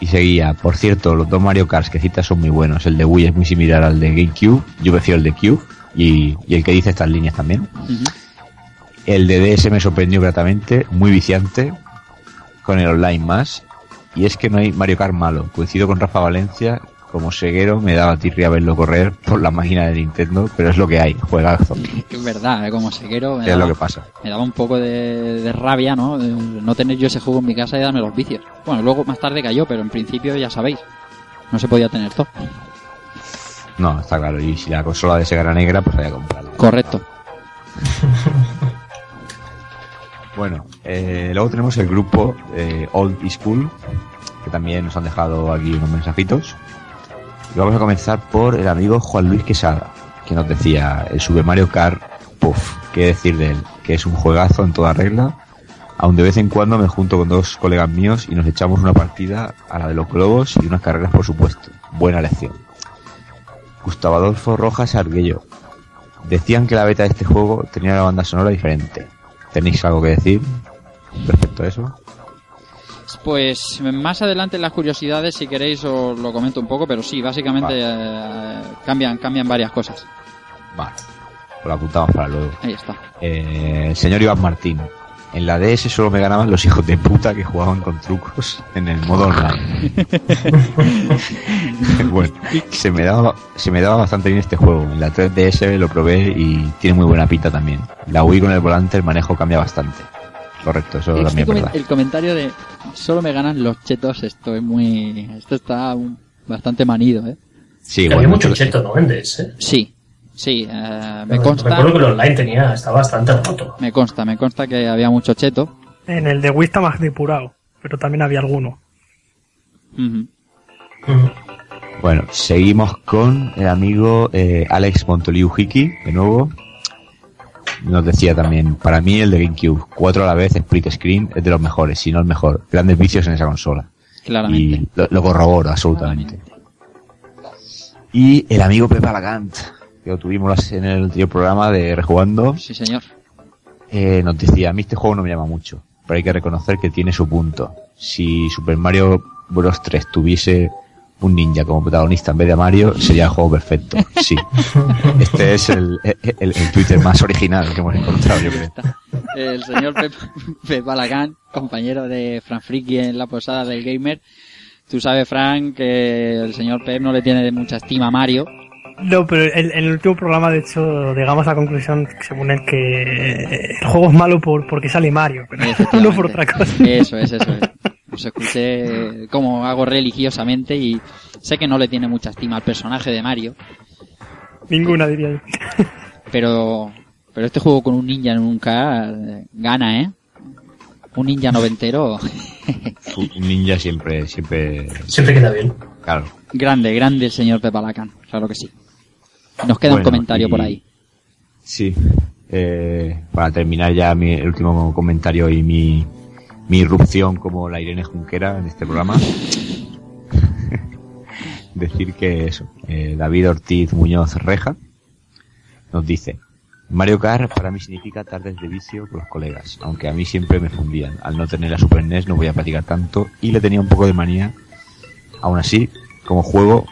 Y seguía, por cierto, los dos Mario Kart que citas son muy buenos. El de Wii es muy similar al de GameCube. Yo prefiero el de Cube. Y, y el que dice estas líneas también. El de DS me sorprendió gratamente, muy viciante, con el online más. Y es que no hay Mario Kart malo. Coincido con Rafa Valencia, como seguero me daba tirria verlo correr por la máquina de Nintendo, pero es lo que hay, juegazo. Es verdad, ¿eh? como seguero me Es lo daba, que pasa. me daba un poco de, de rabia, ¿no? De no tener yo ese juego en mi casa y darme los vicios. Bueno, luego más tarde cayó, pero en principio ya sabéis, no se podía tener todo. No, está claro. Y si la consola de Sega era negra, pues había que comprarla. Correcto. Bueno, eh, luego tenemos el grupo eh, Old is School, que también nos han dejado aquí unos mensajitos. Y vamos a comenzar por el amigo Juan Luis Quesada, que nos decía el Super Mario Kart, puff, qué decir de él, que es un juegazo en toda regla, Aún de vez en cuando me junto con dos colegas míos y nos echamos una partida a la de los globos y unas carreras, por supuesto. Buena lección. Gustavo Adolfo Rojas Arguello. Decían que la beta de este juego tenía una banda sonora diferente. ¿Tenéis algo que decir respecto a eso? Pues más adelante en las curiosidades, si queréis, os lo comento un poco, pero sí, básicamente eh, cambian, cambian varias cosas. Vale, pues lo apuntamos para luego. Ahí está. Eh, el señor Iván Martín. En la DS solo me ganaban los hijos de puta que jugaban con trucos en el modo online. bueno, se me, daba, se me daba bastante bien este juego. En la 3DS lo probé y tiene muy buena pinta también. La Wii con el volante el manejo cambia bastante. Correcto, eso Este también verdad. el comentario de solo me ganan los chetos, esto es muy... Esto está un- bastante manido, ¿eh? Sí, Había bueno, mucho mucho- cheto, ¿no? En DS. Sí, sí, eh, me Recuerdo consta, que el online tenía, estaba bastante roto. me consta, me consta que había mucho cheto. En el de Wii está más depurado, pero también había alguno. Mm. Bueno, seguimos con el amigo eh, Alex Montoliu Hiki, de nuevo. Nos decía también, para mí el de GameCube, 4 a la vez, split screen, es de los mejores, si no el mejor. Grandes vicios en esa consola. Claramente. Y lo, lo corroboro absolutamente. Y el amigo Pepa Lagant, que lo tuvimos en el anterior programa de Rejugando, Sí, señor. eh, nos decía, a mí este juego no me llama mucho, pero hay que reconocer que tiene su punto. Si Super Mario Bros. 3 tuviese un ninja como protagonista en vez de a Mario, sería el juego perfecto. Sí. Este es el, el, el Twitter más original que hemos encontrado, yo creo. El señor Pep, Pep Balagán, compañero de Fran Friki en la posada del Gamer. Tú sabes, Fran, que el señor Pep no le tiene mucha estima a Mario. No, pero el- en el último programa, de hecho, llegamos a la conclusión, según él, que el juego es malo por, porque sale Mario, pero no por otra cosa. Eso es, eso es. Os escuché como hago religiosamente y sé que no le tiene mucha estima al personaje de Mario, Ninguna, diría yo. pero pero este juego con un ninja K eh, gana, ¿eh? Un ninja noventero, Un ninja siempre, siempre, Siempre queda bien. claro. grande, grande el señor Pep Balagán, claro que sí. Nos queda un comentario y- por ahí. Sí. Eh, para terminar ya mi, el último comentario y mi, mi irrupción como la Irene Junquera en este programa. Decir que eso, eh, David Ortiz Muñoz Reja nos dice, Mario Kart para mí significa tardes de vicio con los colegas, aunque a mí siempre me fundían. Al no tener la Super NES no voy a practicar tanto y le tenía un poco de manía. Aún así, como juego,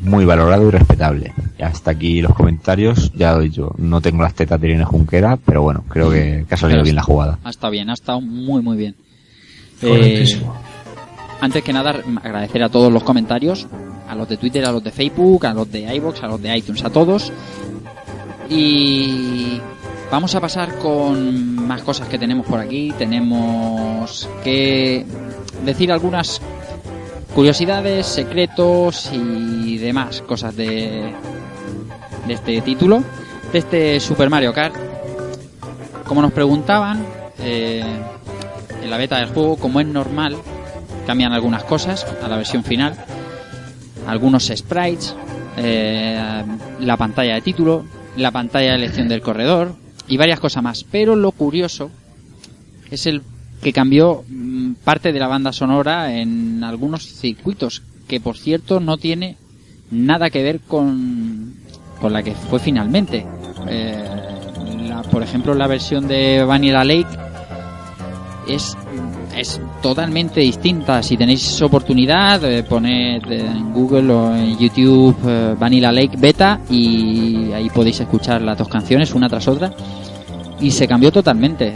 muy valorado y respetable. Y hasta aquí los comentarios. Ya lo he dicho, no tengo las tetas de Irene Junquera, pero bueno, creo que, que ha salido Pero bien la jugada. Ha estado bien, ha estado muy muy bien. Eh, Correctísimo. antes que nada, agradecer a todos los comentarios, a los de Twitter, a los de Facebook, a los de iBox, a los de iTunes, a todos. Y vamos a pasar con más cosas que tenemos por aquí. Tenemos que decir algunas curiosidades, secretos y demás cosas de, este título, de este Super Mario Kart. Como nos preguntaban, eh, en la beta del juego, como es normal, cambian algunas cosas a la versión final. Algunos sprites, eh, la pantalla de título, la pantalla de elección del corredor y varias cosas más. Pero lo curioso es el que cambió mm, parte de la banda sonora en algunos circuitos, que por cierto no tiene nada que ver con, con la que fue finalmente. Eh, la- por ejemplo, la versión de Vanilla Lake es, es totalmente distinta. Si tenéis oportunidad, eh, poned en Google o en YouTube eh, Vanilla Lake Beta y ahí podéis escuchar las dos canciones una tras otra. Y se cambió totalmente.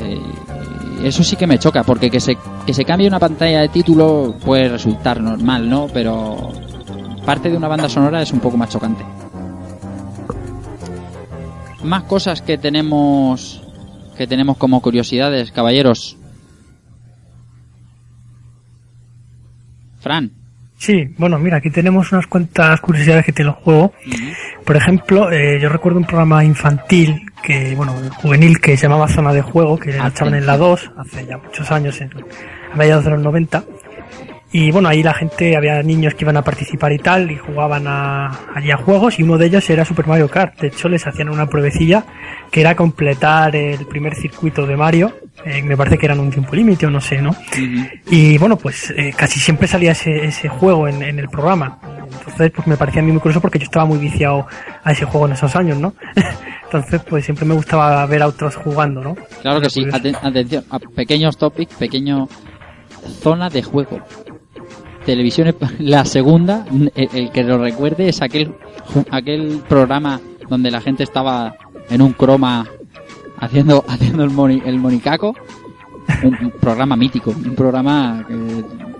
Eso sí que me choca, porque que se, que se cambie una pantalla de título puede resultar normal, ¿no? Pero parte de una banda sonora es un poco más chocante. Más cosas que tenemos que tenemos como curiosidades, caballeros. Fran. Sí, bueno, mira, aquí tenemos unas cuantas curiosidades que tiene el juego. Por ejemplo, eh, yo recuerdo un programa infantil, que bueno, juvenil, que se llamaba Zona de Juego, que lo echaban en la 2, hace ya muchos años, en, a mediados de los 90. Y bueno, ahí la gente, había niños que iban a participar y tal, y jugaban a, allí a juegos, y uno de ellos era Super Mario Kart. De hecho, les hacían una pruebecilla que era completar el primer circuito de Mario. Eh, me parece que eran un tiempo límite o no sé, ¿no? Y bueno, pues eh, casi siempre salía ese, ese juego en, en el programa. Entonces, pues me parecía a mí muy curioso porque yo estaba muy viciado a ese juego en esos años, ¿no? Entonces, pues siempre me gustaba ver a otros jugando, ¿no? Claro que sí. Aten- atención, a pequeños topics, pequeño zona de juego. Televisión, la segunda, el, el que lo recuerde es aquel aquel programa donde la gente estaba en un croma haciendo haciendo el, moni- el monicaco. Un, un programa mítico, un programa que,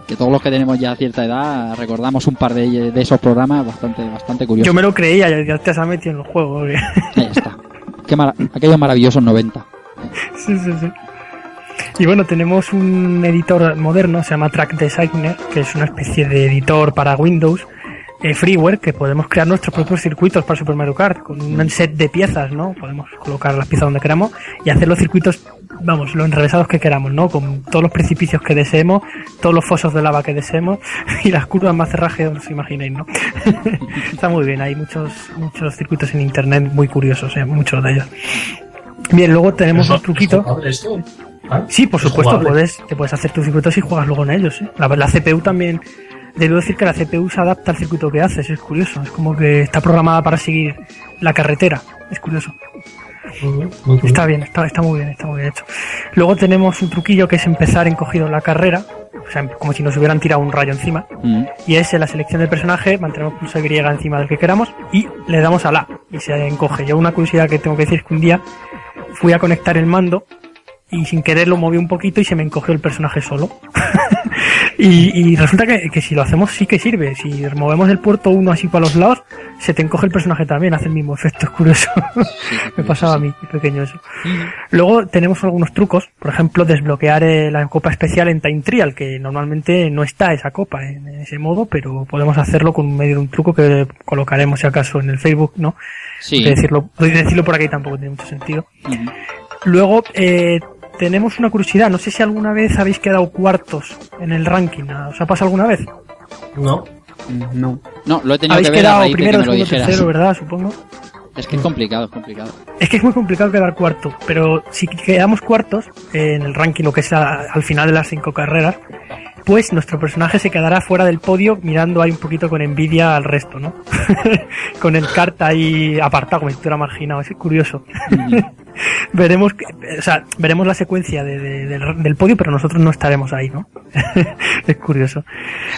que todos los que tenemos ya cierta edad recordamos un par de, de esos programas bastante bastante curiosos. Yo me lo creía, ya, te has metido en el juego. Ahí está. Qué mara- aquellos maravillosos 90. Sí, sí, sí. Y bueno, tenemos un editor moderno, se llama Track Designer, que es una especie de editor para Windows, eh, freeware, que podemos crear nuestros propios circuitos para Super Mario Kart, con un set de piezas, ¿no? Podemos colocar las piezas donde queramos y hacer los circuitos, vamos, lo enrevesados que queramos, ¿no? Con todos los precipicios que deseemos, todos los fosos de lava que deseemos y las curvas más cerraje os imaginéis, ¿no? Está muy bien, hay muchos, muchos circuitos en internet muy curiosos, ¿eh? muchos de ellos. Bien, luego tenemos ¿Eso- un truquito. ¿Ah? Sí, por ¿Es supuesto, jugable? puedes, te puedes hacer tus circuitos y juegas luego en ellos. ¿eh? La, la CPU también, debo decir que la CPU se adapta al circuito que haces, es curioso. Es como que está programada para seguir la carretera, es curioso. Muy bien, muy bien. Está bien, está, está muy bien, está muy bien hecho. Luego tenemos un truquillo que es empezar encogido en la carrera, o sea, como si nos hubieran tirado un rayo encima. Mm. Y es en la selección del personaje, mantenemos pulso Y encima del que queramos y le damos a la y se encoge. Yo una curiosidad que tengo que decir es que un día fui a conectar el mando y sin querer lo moví un poquito y se me encogió el personaje solo. y, y resulta que, que si lo hacemos sí que sirve. Si movemos el puerto uno así para los lados, se te encoge el personaje también, hace el mismo efecto, es curioso. me pasaba a mí, pequeño eso. Luego tenemos algunos trucos, por ejemplo, desbloquear eh, la copa especial en Time Trial, que normalmente no está esa copa en ese modo, pero podemos hacerlo con medio de un truco que colocaremos si acaso en el Facebook, ¿no? Sí. De decirlo, de decirlo por aquí tampoco tiene mucho sentido. Ujú. Luego, eh, tenemos una curiosidad, no sé si alguna vez habéis quedado cuartos en el ranking, ¿os ha pasado alguna vez? No. No. No, lo he tenido Habéis que ver a quedado raíz de que primero, me lo segundo, dijeras. tercero, ¿verdad? Supongo. Es que es complicado, es complicado. Es que es muy complicado quedar cuarto, pero si quedamos cuartos eh, en el ranking, lo que es a- al final de las cinco carreras, pues nuestro personaje se quedará fuera del podio mirando ahí un poquito con envidia al resto, ¿no? con el carta ahí apartado, como si estuviera marginado, es curioso. veremos, o sea, veremos la secuencia de- de- del, del podio, pero nosotros no estaremos ahí, ¿no? es curioso.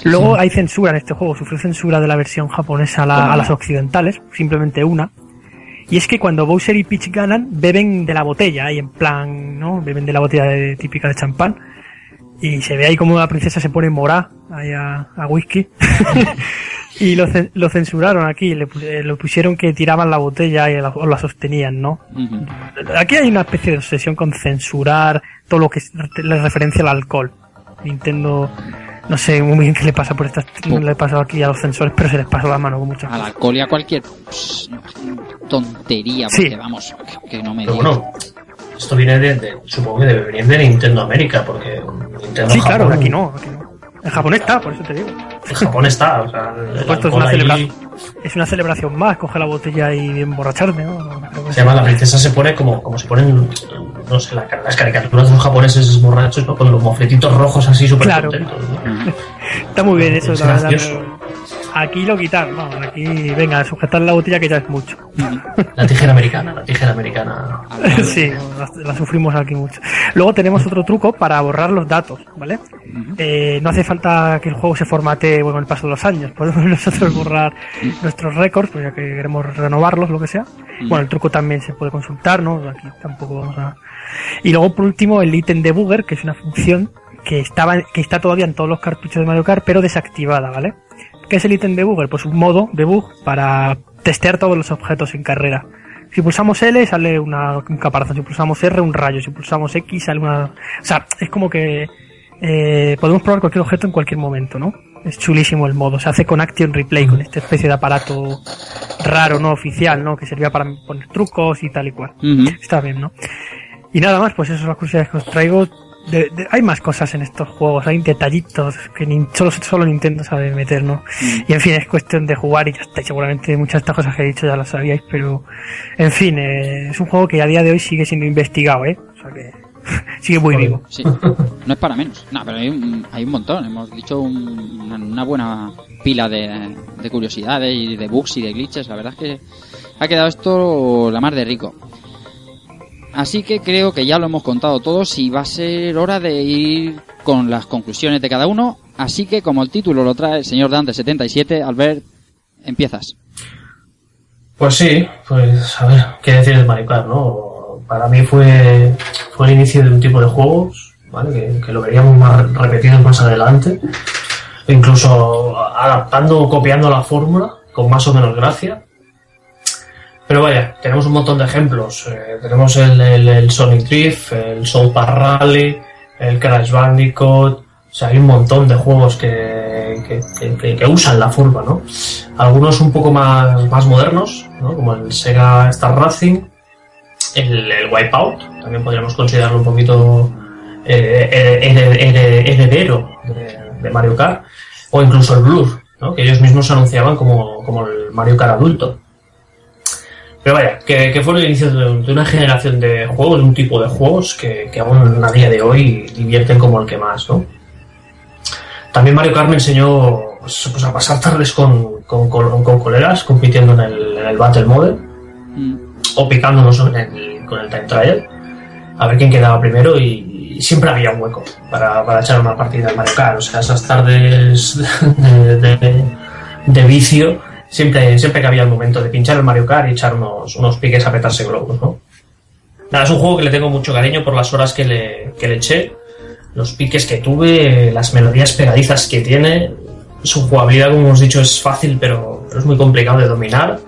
Luego hay censura en este juego, sufrió censura de la versión japonesa a, las occidentales, simplemente una. Y es que cuando Bowser y Peach ganan, beben de la botella, ahí en plan, ¿no? Beben de la botella de- típica de champán. Y se ve ahí como la princesa se pone morá ahí a, a whisky. y lo, cen- lo censuraron aquí, le, eh, lo pusieron que tiraban la botella y la, o la sostenían, ¿no? Ujú. Aquí hay una especie de obsesión con censurar todo lo que es- le referencia al alcohol. Nintendo, no sé muy bien qué le pasa por estas, no le pasa aquí a los censores, pero se les pasó la mano con muchas Al alcohol y a cualquier pss, tontería, Sí. vamos, que, que no me Pero digas. bueno, esto viene de, de- supongo que debe venir de Nintendo América, porque Nintendo Sí, claro, aquí no, aquí no. En Japón está, por eso te digo. En Japón está, o sea, Esto es una, ahí- es una celebración más, coge la botella y emborracharme, ¿no? No creo que Se llama la princesa se pone como, como se ponen, no sé, la- las caricaturas de los japoneses borrachos, ¿no? Con los mofletitos rojos así súper Claro. contentos, ¿no? Está muy bien eso, Es la verdad. gracioso. pero Aquí lo quitar, vamos, aquí, venga, sujetar la botella que ya es mucho. La tijera americana, la tijera americana. sí, la, la sufrimos aquí mucho. Luego tenemos otro truco para borrar los datos, ¿vale? Eh, no hace falta que el juego se formate bueno, con el paso de los años. Podemos nosotros borrar nuestros récords, pues ya que queremos renovarlos, lo que sea. Bueno, el truco también se puede consultar, ¿no? Aquí tampoco vamos a... Y luego, por último, el ítem debugger, que es una función que estaba, que está todavía en todos los cartuchos de Mario Kart, pero desactivada, ¿vale? ¿Qué es el ítem debugger? Pues un modo debug para testear todos los objetos en carrera. Si pulsamos L sale una, un caparazón, si pulsamos R un rayo, si pulsamos X sale una... O sea, es como que eh, podemos probar cualquier objeto en cualquier momento, ¿no? Es chulísimo el modo, se hace con Action Replay, con esta especie de aparato raro, no oficial, ¿no? Que servía para poner trucos y tal y cual. Está bien, ¿no? Y nada más, pues esas son las curiosidades que os traigo. De- de- hay más cosas en estos juegos, hay detallitos que ni, solo, solo Nintendo sabe meter, ¿no? Y en fin, es cuestión de jugar y ya está. Y seguramente muchas de estas cosas que he dicho ya las sabíais, pero en fin, eh, es un juego que a día de hoy sigue siendo investigado, ¿eh? O sea que sigue muy vivo. Sí, no es para menos. No, pero hay un, hay un montón. Hemos dicho un- una, una buena pila de, de curiosidades y de bugs y de glitches. La verdad es que ha quedado esto la mar de rico. Así que creo que ya lo hemos contado todos y va a ser hora de ir con las conclusiones de cada uno. Así que como el título lo trae el señor Dante77, Albert, empiezas. Pues sí, pues a ver, qué decir de Mario ¿no? Para mí fue, fue el inicio de un tipo de juegos, ¿vale? Que, que lo veríamos más repetido más adelante. Incluso adaptando o copiando la fórmula, con más o menos gracia. Pero vaya, tenemos un montón de ejemplos. Eh, tenemos el, el, Sonic Drift, el Soul Park Rally, el Crash Bandicoot. O sea, hay un montón de juegos que, que, que- usan la fórmula, ¿no? Algunos un poco más, más modernos, ¿no? como el Sega Star Racing, el, el Wipeout, también podríamos considerarlo un poquito eh, hered- heredero de, de Mario Kart, o incluso el Blur, ¿no? que ellos mismos anunciaban como, como el Mario Kart adulto. Pero vaya, que, que fue el inicio de, de una generación de juegos, de un tipo de juegos que, que aún a día de hoy divierten como el que más, ¿no? También Mario Kart me enseñó pues, pues, a pasar tardes con, con, con- con colegas compitiendo en el, en el Battle Mode Mm, o picándonos en el- con el Time Trial a ver quién quedaba primero y, y siempre había un hueco para, para echar una partida de Mario Kart. O sea, esas tardes de, de- de vicio siempre, siempre que había el momento de pinchar el Mario Kart y echar unos, unos piques a petarse globos, ¿no? Nada, es un juego que le tengo mucho cariño por las horas que le, que le eché, los piques que tuve, las melodías pegadizas que tiene. Su jugabilidad, como hemos dicho, es fácil, pero, pero es muy complicado de dominar.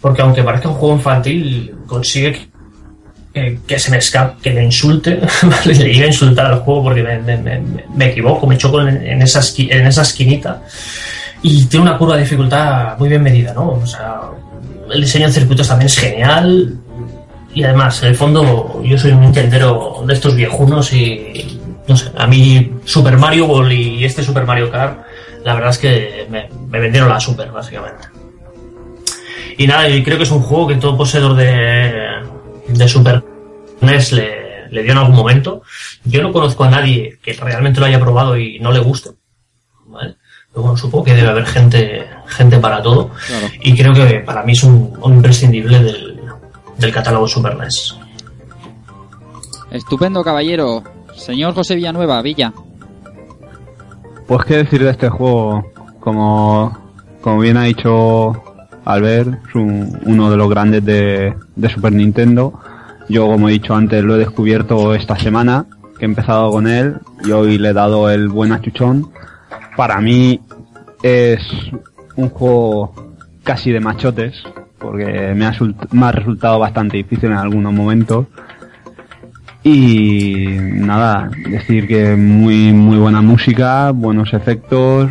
Porque aunque parezca un juego infantil, consigue que, que- que se me escape, que me insulte, ¿vale? le iba a insultar al juego porque me, me- me- me equivoco, me choco en, en esa esqui- en esa esquinita. Y tiene una curva de dificultad muy bien medida, ¿no? O sea, el diseño de circuitos también es genial. Y además, en el fondo, yo soy un nintendero de estos viejunos y, no sé, a mí Super Mario Ball y este Super Mario Kart, la verdad es que me, vendieron la Super, básicamente. Y nada, y creo que es un juego que todo poseedor de, de Super NES le, le dio en algún momento. Yo no conozco a nadie que realmente lo haya probado y no le guste. ¿vale? Bueno, supongo que debe haber gente, gente para todo. claro. Y creo que para mí es un, un imprescindible del, del catálogo Super NES. Estupendo, caballero. Señor José Villanueva, Villa. Pues qué decir de este juego, como, como bien ha dicho Albert, es un- uno de los grandes de, de Super Nintendo. Yo, como he dicho antes, lo he descubierto esta semana, que he empezado con él, y hoy le he dado el buen achuchón. Para mí es un juego casi de machotes, porque me ha, resultado bastante difícil en algunos momentos. Y nada, decir que muy muy buena música, buenos efectos,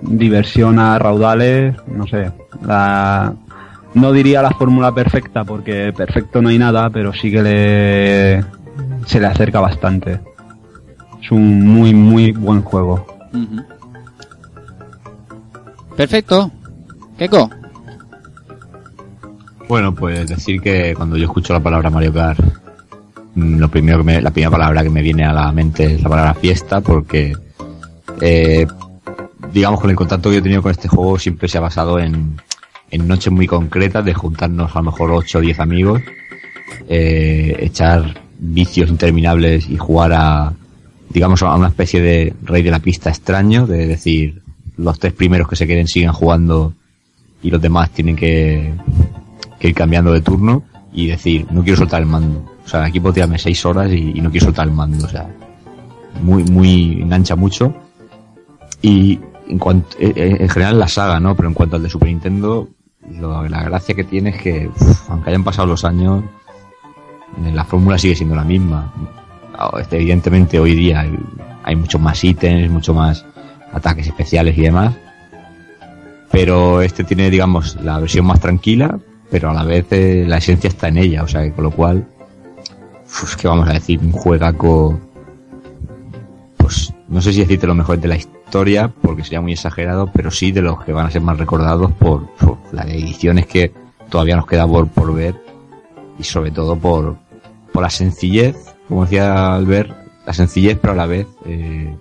diversión a raudales, no sé, la no diría la fórmula perfecta porque perfecto no hay nada, pero sí que se le acerca bastante. Es un muy muy buen juego. Perfecto. Keiko. Bueno, pues decir que cuando yo escucho la palabra Mario Kart, mm, lo primero que me, la primera palabra que me viene a la mente es la palabra fiesta, porque eh, digamos con el contacto que yo he tenido con este juego siempre se ha basado en, en noches muy concretas de juntarnos a lo mejor 8 o 10 amigos, eh, echar vicios interminables y jugar a digamos a una especie de rey de la pista extraño, de decir los tres primeros que se queden siguen jugando y los demás tienen que que ir cambiando de turno y decir, no quiero soltar el mando. O sea, aquí puedo tirarme seis horas y, no quiero soltar el mando. O sea, muy, muy, engancha mucho. Y en cuanto, eh, eh, en general la saga, ¿no? Pero en cuanto al de Super Nintendo, lo- la gracia que tiene es que, aunque hayan pasado los años, eh, la fórmula sigue siendo la misma. Este, Evidentemente hoy día hay, hay muchos más ítems, mucho más ataques especiales y demás. Pero este tiene, digamos, la versión más tranquila, pero a la vez eh, la esencia está en ella, o sea que con lo cual pues que vamos a decir, un juegaco, pues no sé si decirte lo mejor de la historia, porque sería muy exagerado, pero sí de los que van a ser más recordados por, por las ediciones que todavía nos queda por, por ver y sobre todo por, por la sencillez, como decía Albert, la sencillez pero a la vez eh,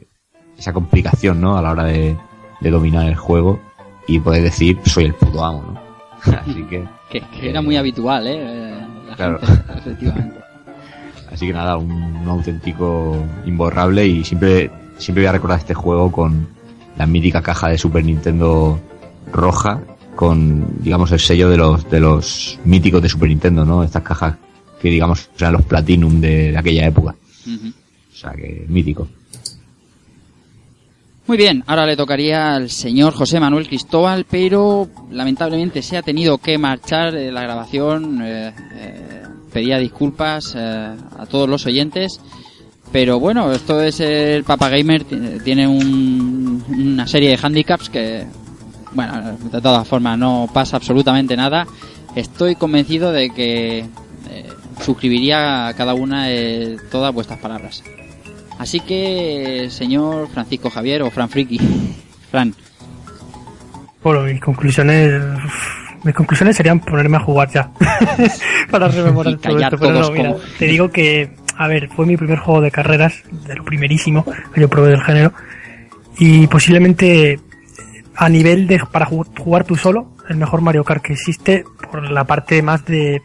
esa complicación, ¿no? A la hora de, de dominar el juego y poder decir soy el puto amo, ¿no? Así que Que, que era muy habitual, ¿eh? La Claro. gente, efectivamente. Así que nada, un, un auténtico imborrable y siempre, siempre voy a recordar este juego con la mítica caja de Super Nintendo roja con, digamos, el sello de los, de los míticos de Super Nintendo, ¿no? Estas cajas que, digamos, eran los Platinum de, de aquella época. O sea que, mítico. Muy bien, ahora le tocaría al señor José Manuel Cristóbal, pero lamentablemente se ha tenido que marchar de la grabación. eh, eh, pedía disculpas eh, a todos los oyentes, pero bueno, esto es el Papa Gamer, tiene un- una serie de handicaps que, bueno, de todas formas no pasa absolutamente nada. Estoy convencido de que eh, suscribiría a cada una de todas vuestras palabras. Así que, señor Francisco Javier o Fran Friki, Fran, Bueno, mis conclusiones. Mis conclusiones serían ponerme a jugar ya. Para rememorar todo esto. Pero no, mira, te digo que, a ver, fue mi primer juego de carreras, de lo primerísimo que yo probé del género. Y posiblemente a nivel de para ju- jugar tú solo, el mejor Mario Kart que existe, por la parte más de,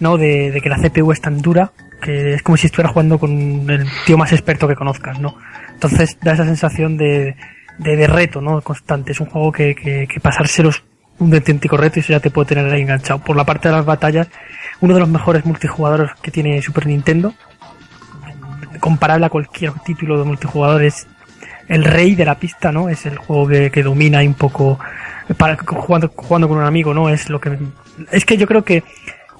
no, de, que la CPU es tan dura, que es como si estuvieras jugando con el tío más experto que conozcas, ¿no? Entonces da esa sensación de, de, reto, ¿no? Constante. Es un juego que, que, que un auténtico reto y eso ya te puede tener ahí enganchado. Por la parte de las batallas, uno de los mejores multijugadores que tiene Super Nintendo, comparable a cualquier título de multijugador, es el rey de la pista, ¿no? Es el juego que, que domina y un poco para jugando, jugando con un amigo, ¿no? Es lo que es que yo creo que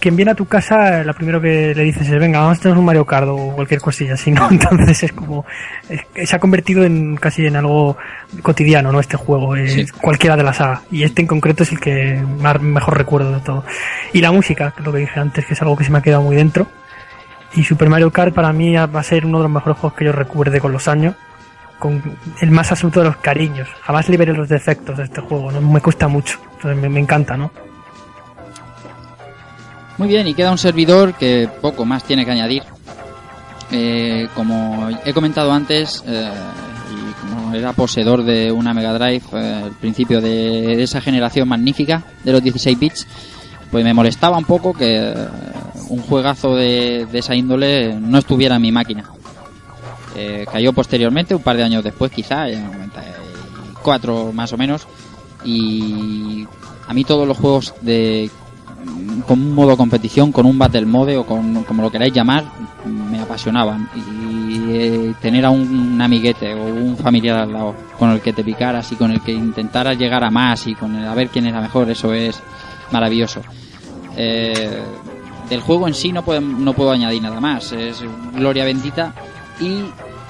quien viene a tu casa, lo primero que le dices es, venga, vamos a tener un Mario Kart o cualquier cosilla así, ¿no? Entonces es como, es- se ha convertido en casi en algo cotidiano, ¿no? Este juego, es Sí. cualquiera de la saga. Y este en concreto es el que más, mejor recuerdo de todo. Y la música, que es lo que dije antes, que es algo que se me ha quedado muy dentro. Y Super Mario Kart para mí va a ser uno de los mejores juegos que yo recuerde con los años. Con el más absoluto de los cariños. Jamás liberé los defectos de este juego, ¿no? Me cuesta mucho. Entonces me, me encanta, ¿no? Muy bien, y queda un servidor que poco más tiene que añadir. Eh, como he comentado antes, eh, y como era poseedor de una Mega Drive eh, al principio de, esa generación magnífica de los 16 bits, pues me molestaba un poco que eh, un juegazo de, de esa índole no estuviera en mi máquina. Cayó posteriormente, un par de años después quizá, en el 94 más o menos, y a mí todos los juegos de con un modo competición, con un battle mode o con como lo queráis llamar, me apasionaban. Y eh, tener a un, amiguete o un familiar al lado con el que te picaras y con el que intentaras llegar a más y con el a ver quién era mejor, eso es maravilloso. Eh, del juego en sí no puedo, no puedo añadir nada más, es gloria bendita y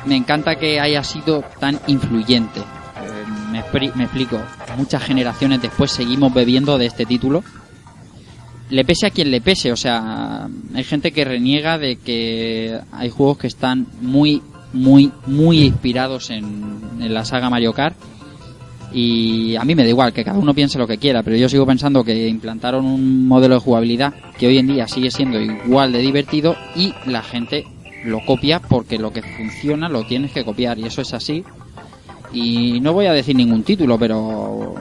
me encanta que haya sido tan influyente. Eh, me, me explico, muchas generaciones después seguimos bebiendo de este título le pese a quien le pese, o sea, hay gente que reniega de que hay juegos que están muy, muy, muy inspirados en, en la saga Mario Kart. Y a mí me da igual que cada uno piense lo que quiera, pero yo sigo pensando que implantaron un modelo de jugabilidad que hoy en día sigue siendo igual de divertido y la gente lo copia porque lo que funciona lo tienes que copiar y eso es así. Y no voy a decir ningún título, pero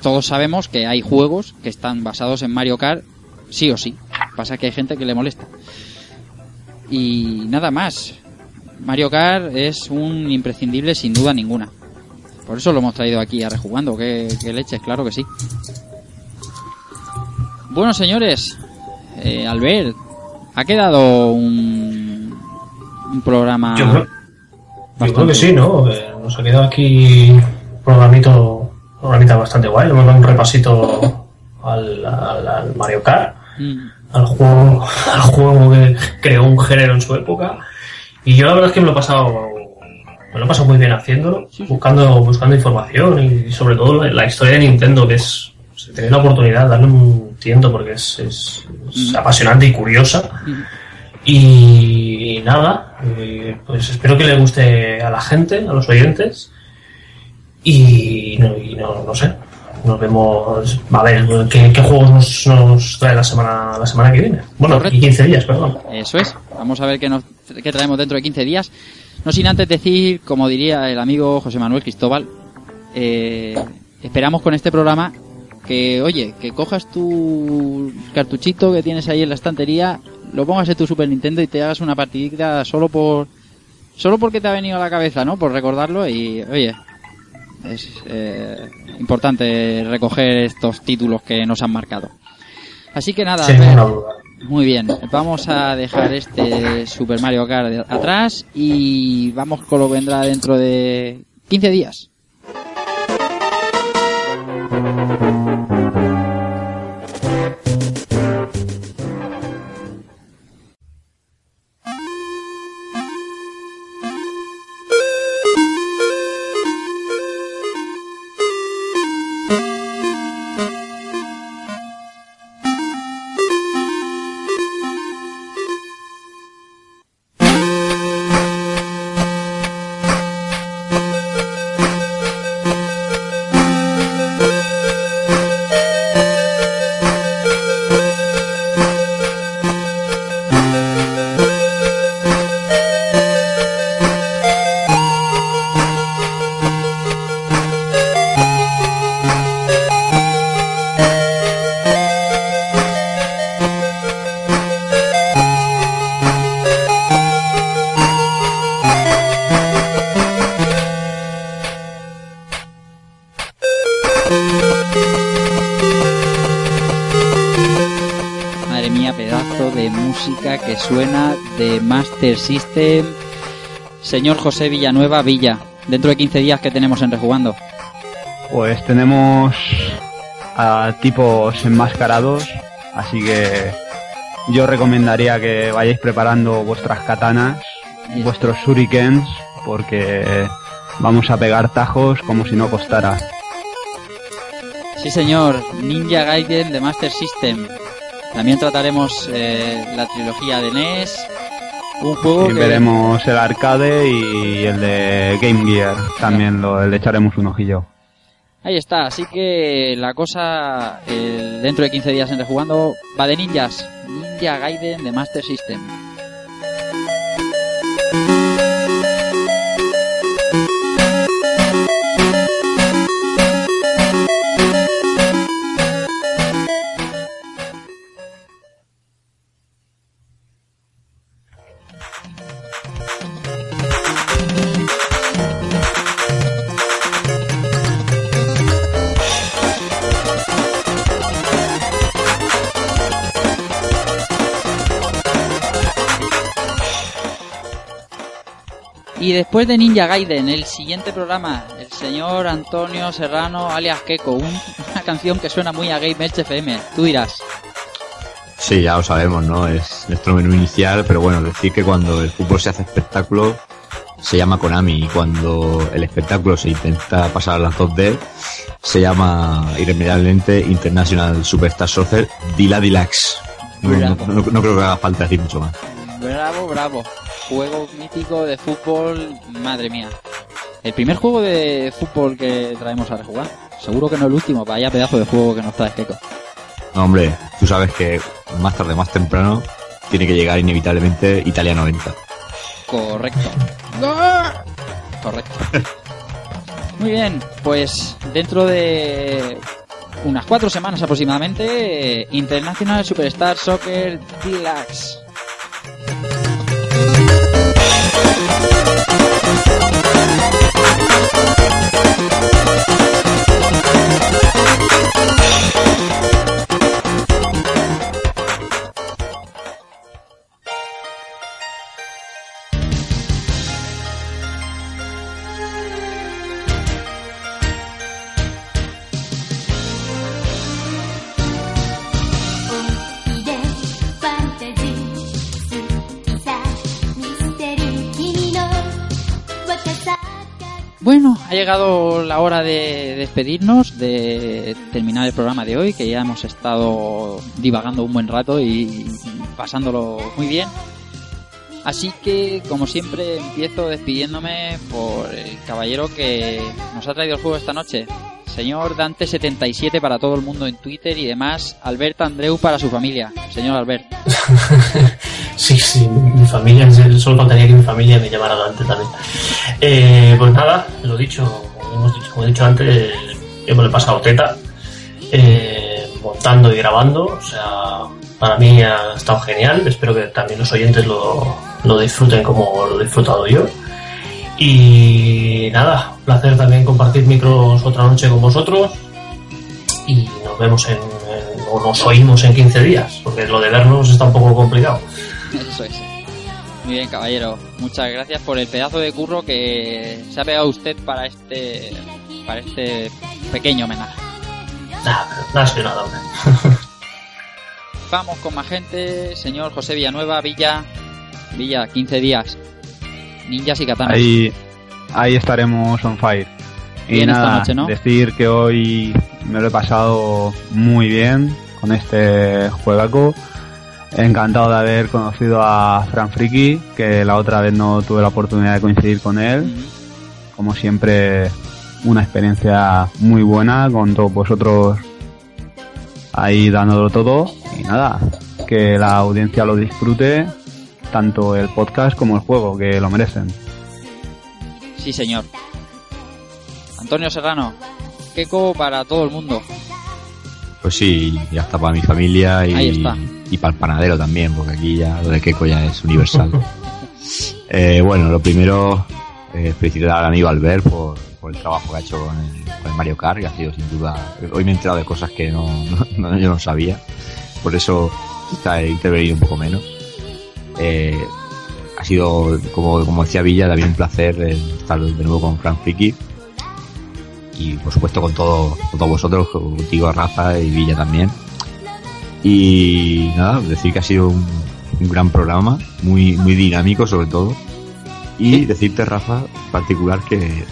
todos sabemos que hay juegos que están basados en Mario Kart sí o sí. Pasa que hay gente que le molesta. Y nada más. Mario Kart es un imprescindible sin duda ninguna. Por eso lo hemos traído aquí a rejugando. Que, leches, claro que sí. Bueno, señores. Eh, Albert, ha quedado un, un programa. Yo creo, yo creo que sí, ¿no? Que nos ha quedado aquí un programito, programita bastante guay. Le hemos dado un repasito al, al- al Mario Kart, al juego, al juego que creó un género en su época. Y yo la verdad es que me lo he pasado, me lo he pasado muy bien haciéndolo, buscando, buscando información y sobre todo la, historia de Nintendo, que es, si tenéis la oportunidad, darle un tiento porque es, es- es Mm. apasionante y curiosa. mm. Y Y nada, eh, pues espero que le guste a la gente, a los oyentes. Y no, y no, no sé, nos vemos. A ver, ¿qué, qué juegos nos, nos trae la semana, la semana que viene? Bueno, Correcto. y 15 días, perdón. Eso es. Vamos a ver qué, nos, qué traemos dentro de 15 días. No sin antes decir, como diría el amigo José Manuel Cristóbal, eh, esperamos con este programa que, oye, que cojas tu cartuchito que tienes ahí en la estantería, lo pongas en tu Super Nintendo y te hagas una partidita solo por solo porque te ha venido a la cabeza, ¿no? Por recordarlo y, oye, es eh, importante recoger estos títulos que nos han marcado. Así que nada, duda. muy bien, vamos a dejar este Super Mario Kart atrás y vamos con lo que vendrá dentro de 15 días. Master System. Señor José Villanueva Villa, dentro de 15 días que tenemos en Rejugando. Pues tenemos a tipos enmascarados, así que yo recomendaría que vayáis preparando vuestras katanas, vuestros shurikens, porque vamos a pegar tajos como si no costara. Sí, señor, Ninja Gaiden de Master System. También trataremos eh, la trilogía de NES. Un juego Y que veremos el arcade y el de Game Gear, también lo, le echaremos un ojillo. Ahí está, así que la cosa eh, dentro de 15 días en Rejugando va de ninjas. Ninja Gaiden de Master System. Y después de Ninja Gaiden, el siguiente programa, el señor Antonio Serrano alias Keko, un- una canción que suena muy a Game Elch FM. Tú dirás, Sí, ya lo sabemos, ¿no? Es nuestro menú inicial, pero bueno, decir que cuando el fútbol se hace espectáculo se llama Konami y cuando el espectáculo se intenta pasar a las 2D se llama irremediablemente International Superstar Soccer Dila Deluxe. No, no- no- no creo que haga falta decir mucho más. bravo, bravo. Juego mítico de fútbol, madre mía. El primer juego de fútbol que traemos a rejugar. Seguro que no el último, vaya pedazo de juego que nos trae Keko. No, hombre, tú sabes que más tarde, más temprano, tiene que llegar inevitablemente Italia 90. Correcto. Correcto. Muy bien, pues dentro de unas cuatro semanas aproximadamente, eh, International Superstar Soccer Deluxe. Thank you. Llegado la hora de despedirnos, de terminar el programa de hoy, que ya hemos estado divagando un buen rato y pasándolo muy bien. Así que, como siempre, empiezo despidiéndome por el caballero que nos ha traído el juego esta noche. Señor Dante77 para todo el mundo en Twitter y demás. Albert Andreu para su familia. Señor Albert. sí, sí, mi familia, solo faltaría que mi familia me llamara Dante también. Eh, pues nada, lo dicho, como, hemos dicho, como he dicho antes, hemos pasado teta, eh, montando y grabando, o sea, para mí ha estado genial, espero que también los oyentes lo, lo disfruten como lo he disfrutado yo. Y nada, placer también compartir micros otra noche con vosotros. Y nos vemos en, o nos oímos en 15 días, porque lo de vernos está un poco complicado. Eso es. Muy bien, caballero. Muchas gracias por el pedazo de curro que se ha pegado usted para este para este pequeño homenaje. Nada, nada, es nada. Vamos con más gente, señor José Villanueva, Villa, Villa, 15 días. Ninjas y katanas. Ahí, ahí estaremos on fire. Y Bien esta noche, ¿no? decir que hoy me lo he pasado muy bien con este juegaco. Encantado de haber conocido a Fran Friki, que la otra vez no tuve la oportunidad de coincidir con él. Como siempre, una experiencia muy buena con todos vosotros ahí dándolo todo. Y nada, que la audiencia lo disfrute, tanto el podcast como el juego, que lo merecen. Sí, señor. Antonio Serrano, Keiko para todo el mundo. Pues sí, ya está para mi familia Ahí y, está. Y para el panadero también, porque aquí ya lo de Keiko ya es universal. Eh, bueno, lo primero, eh, felicitar al amigo Albert por, por el trabajo que ha hecho con el, con el Mario Kart, que ha sido sin duda. Hoy me he enterado de cosas que no, no- no- yo no sabía, por eso he intervenido un poco menos. Eh, ha sido, como, como decía Villa, también un placer eh, estar de nuevo con Frank Friki y por supuesto con, todo, con todos vosotros, contigo Rafa y Villa también. Y nada, decir que ha sido un, un gran programa, muy, muy dinámico sobre todo. Y decirte, Rafa, en particular que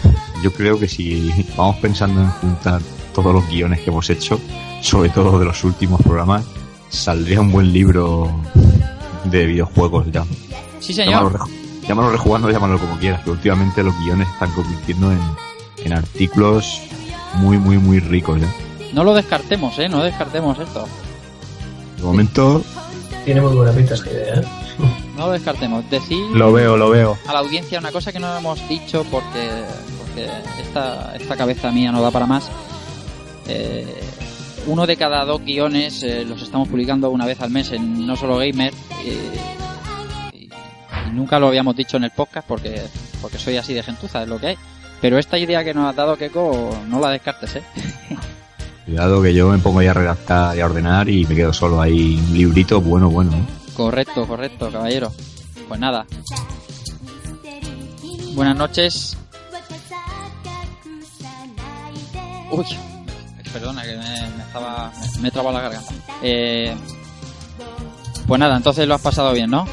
yo creo que si vamos pensando en juntar todos los guiones que hemos hecho, sobre todo de los últimos programas, saldría un buen libro de videojuegos ya. Sí, Llámalo, señor. reju- llámalo rejugando, llámalo como quieras, que últimamente los guiones están convirtiendo en, en artículos muy, muy, muy ricos ya. No lo descartemos, ¿eh? No descartemos esto. De momento, Tiene muy buena pinta esta idea, ¿eh? No lo descartemos. Decir Lo veo, lo veo. a la audiencia una cosa que no hemos dicho porque, porque esta, esta cabeza mía no da para más. Eh, uno de cada dos guiones eh, los estamos publicando una vez al mes en No Solo Gamer. eh, y, y nunca lo habíamos dicho en el podcast porque, porque soy así de gentuza, es lo que hay. Pero esta idea que nos ha dado Keiko, no la descartes, ¿eh? cuidado que yo me pongo ya a redactar y a ordenar y me quedo solo ahí un librito bueno, bueno. ¿eh? Correcto, correcto, caballero. Pues nada. Buenas noches. Uy, perdona que me, me estaba. Me, he trabado la garganta. Eh, pues nada, entonces lo has pasado bien, ¿no?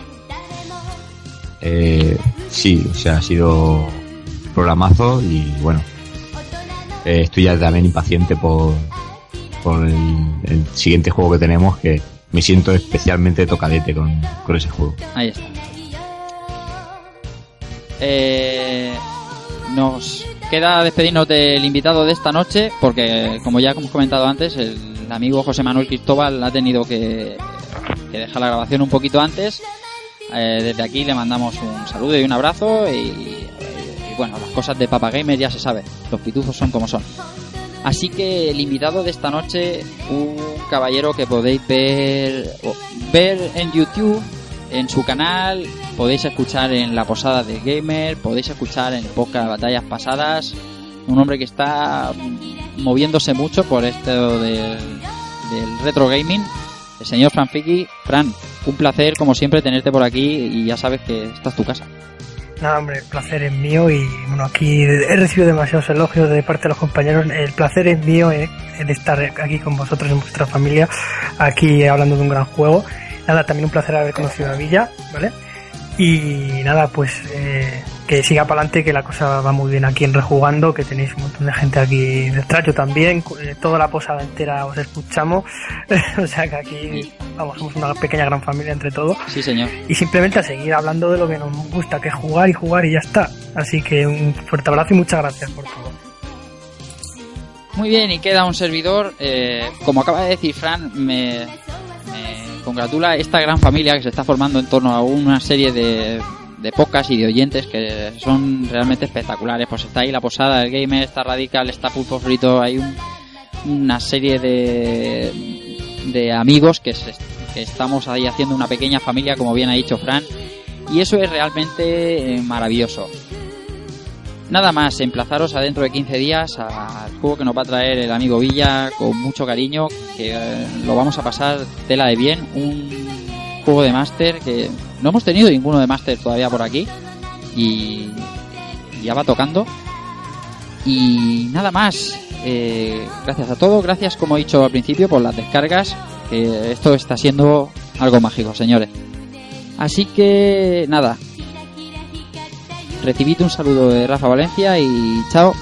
Eh, sí, o sea, ha sido programazo y bueno, eh, estoy ya también impaciente por, el, el siguiente juego que tenemos que me siento especialmente tocadete con, con ese juego. Ahí está. Eh, nos queda despedirnos del invitado de esta noche porque, como ya hemos comentado antes, el amigo José Manuel Cristóbal ha tenido que, que dejar la grabación un poquito antes. Eh, desde aquí le mandamos un saludo y un abrazo y, y, bueno, las cosas de Papa Gamer ya se sabe, los pitufos son como son. Así que el invitado de esta noche, un caballero que podéis ver, ver en YouTube, en su canal, podéis escuchar en la posada de Gamer, podéis escuchar en el podcast de batallas pasadas, un hombre que está moviéndose mucho por esto del, retro gaming, el señor Fran. Fran, un placer como siempre tenerte por aquí y ya sabes que esta es tu casa. Nada, hombre, el placer es mío y bueno, aquí he recibido demasiados elogios de parte de los compañeros. El placer es mío eh, de estar aquí con vosotros en vuestra familia, aquí hablando de un gran juego. Nada, también un placer haber conocido a Villa, ¿vale? Y nada, pues eh, que siga para adelante, que la cosa va muy bien aquí en Rejugando, que tenéis un montón de gente aquí detrás, yo también, eh, toda la posada entera os escuchamos, o sea que aquí vamos, somos una pequeña gran familia entre todos. Sí, señor. Y simplemente a seguir hablando de lo que nos gusta, que es jugar y jugar y ya está. Así que un fuerte abrazo y muchas gracias por todo. Muy bien, y queda un servidor. eh, como acaba de decir Fran, me, me congratula esta gran familia que se está formando en torno a una serie de, de podcasts y de oyentes que son realmente espectaculares. Pues está ahí la posada del gamer, está Radical, está Pulpo Frito, hay un- una serie de, de amigos que, se- estamos ahí haciendo una pequeña familia, como bien ha dicho Fran, y eso es realmente eh, maravilloso. Nada más, emplazaros a dentro de 15 días al juego que nos va a traer el amigo Villa con mucho cariño, que eh, lo vamos a pasar tela de bien. Un juego de máster que no hemos tenido ninguno de máster todavía por aquí y ya va tocando. Y nada más, eh, gracias a todos, gracias como he dicho al principio por las descargas, que esto está siendo algo mágico, señores. Así que nada, recibid un saludo de Rafa Valencia y chao.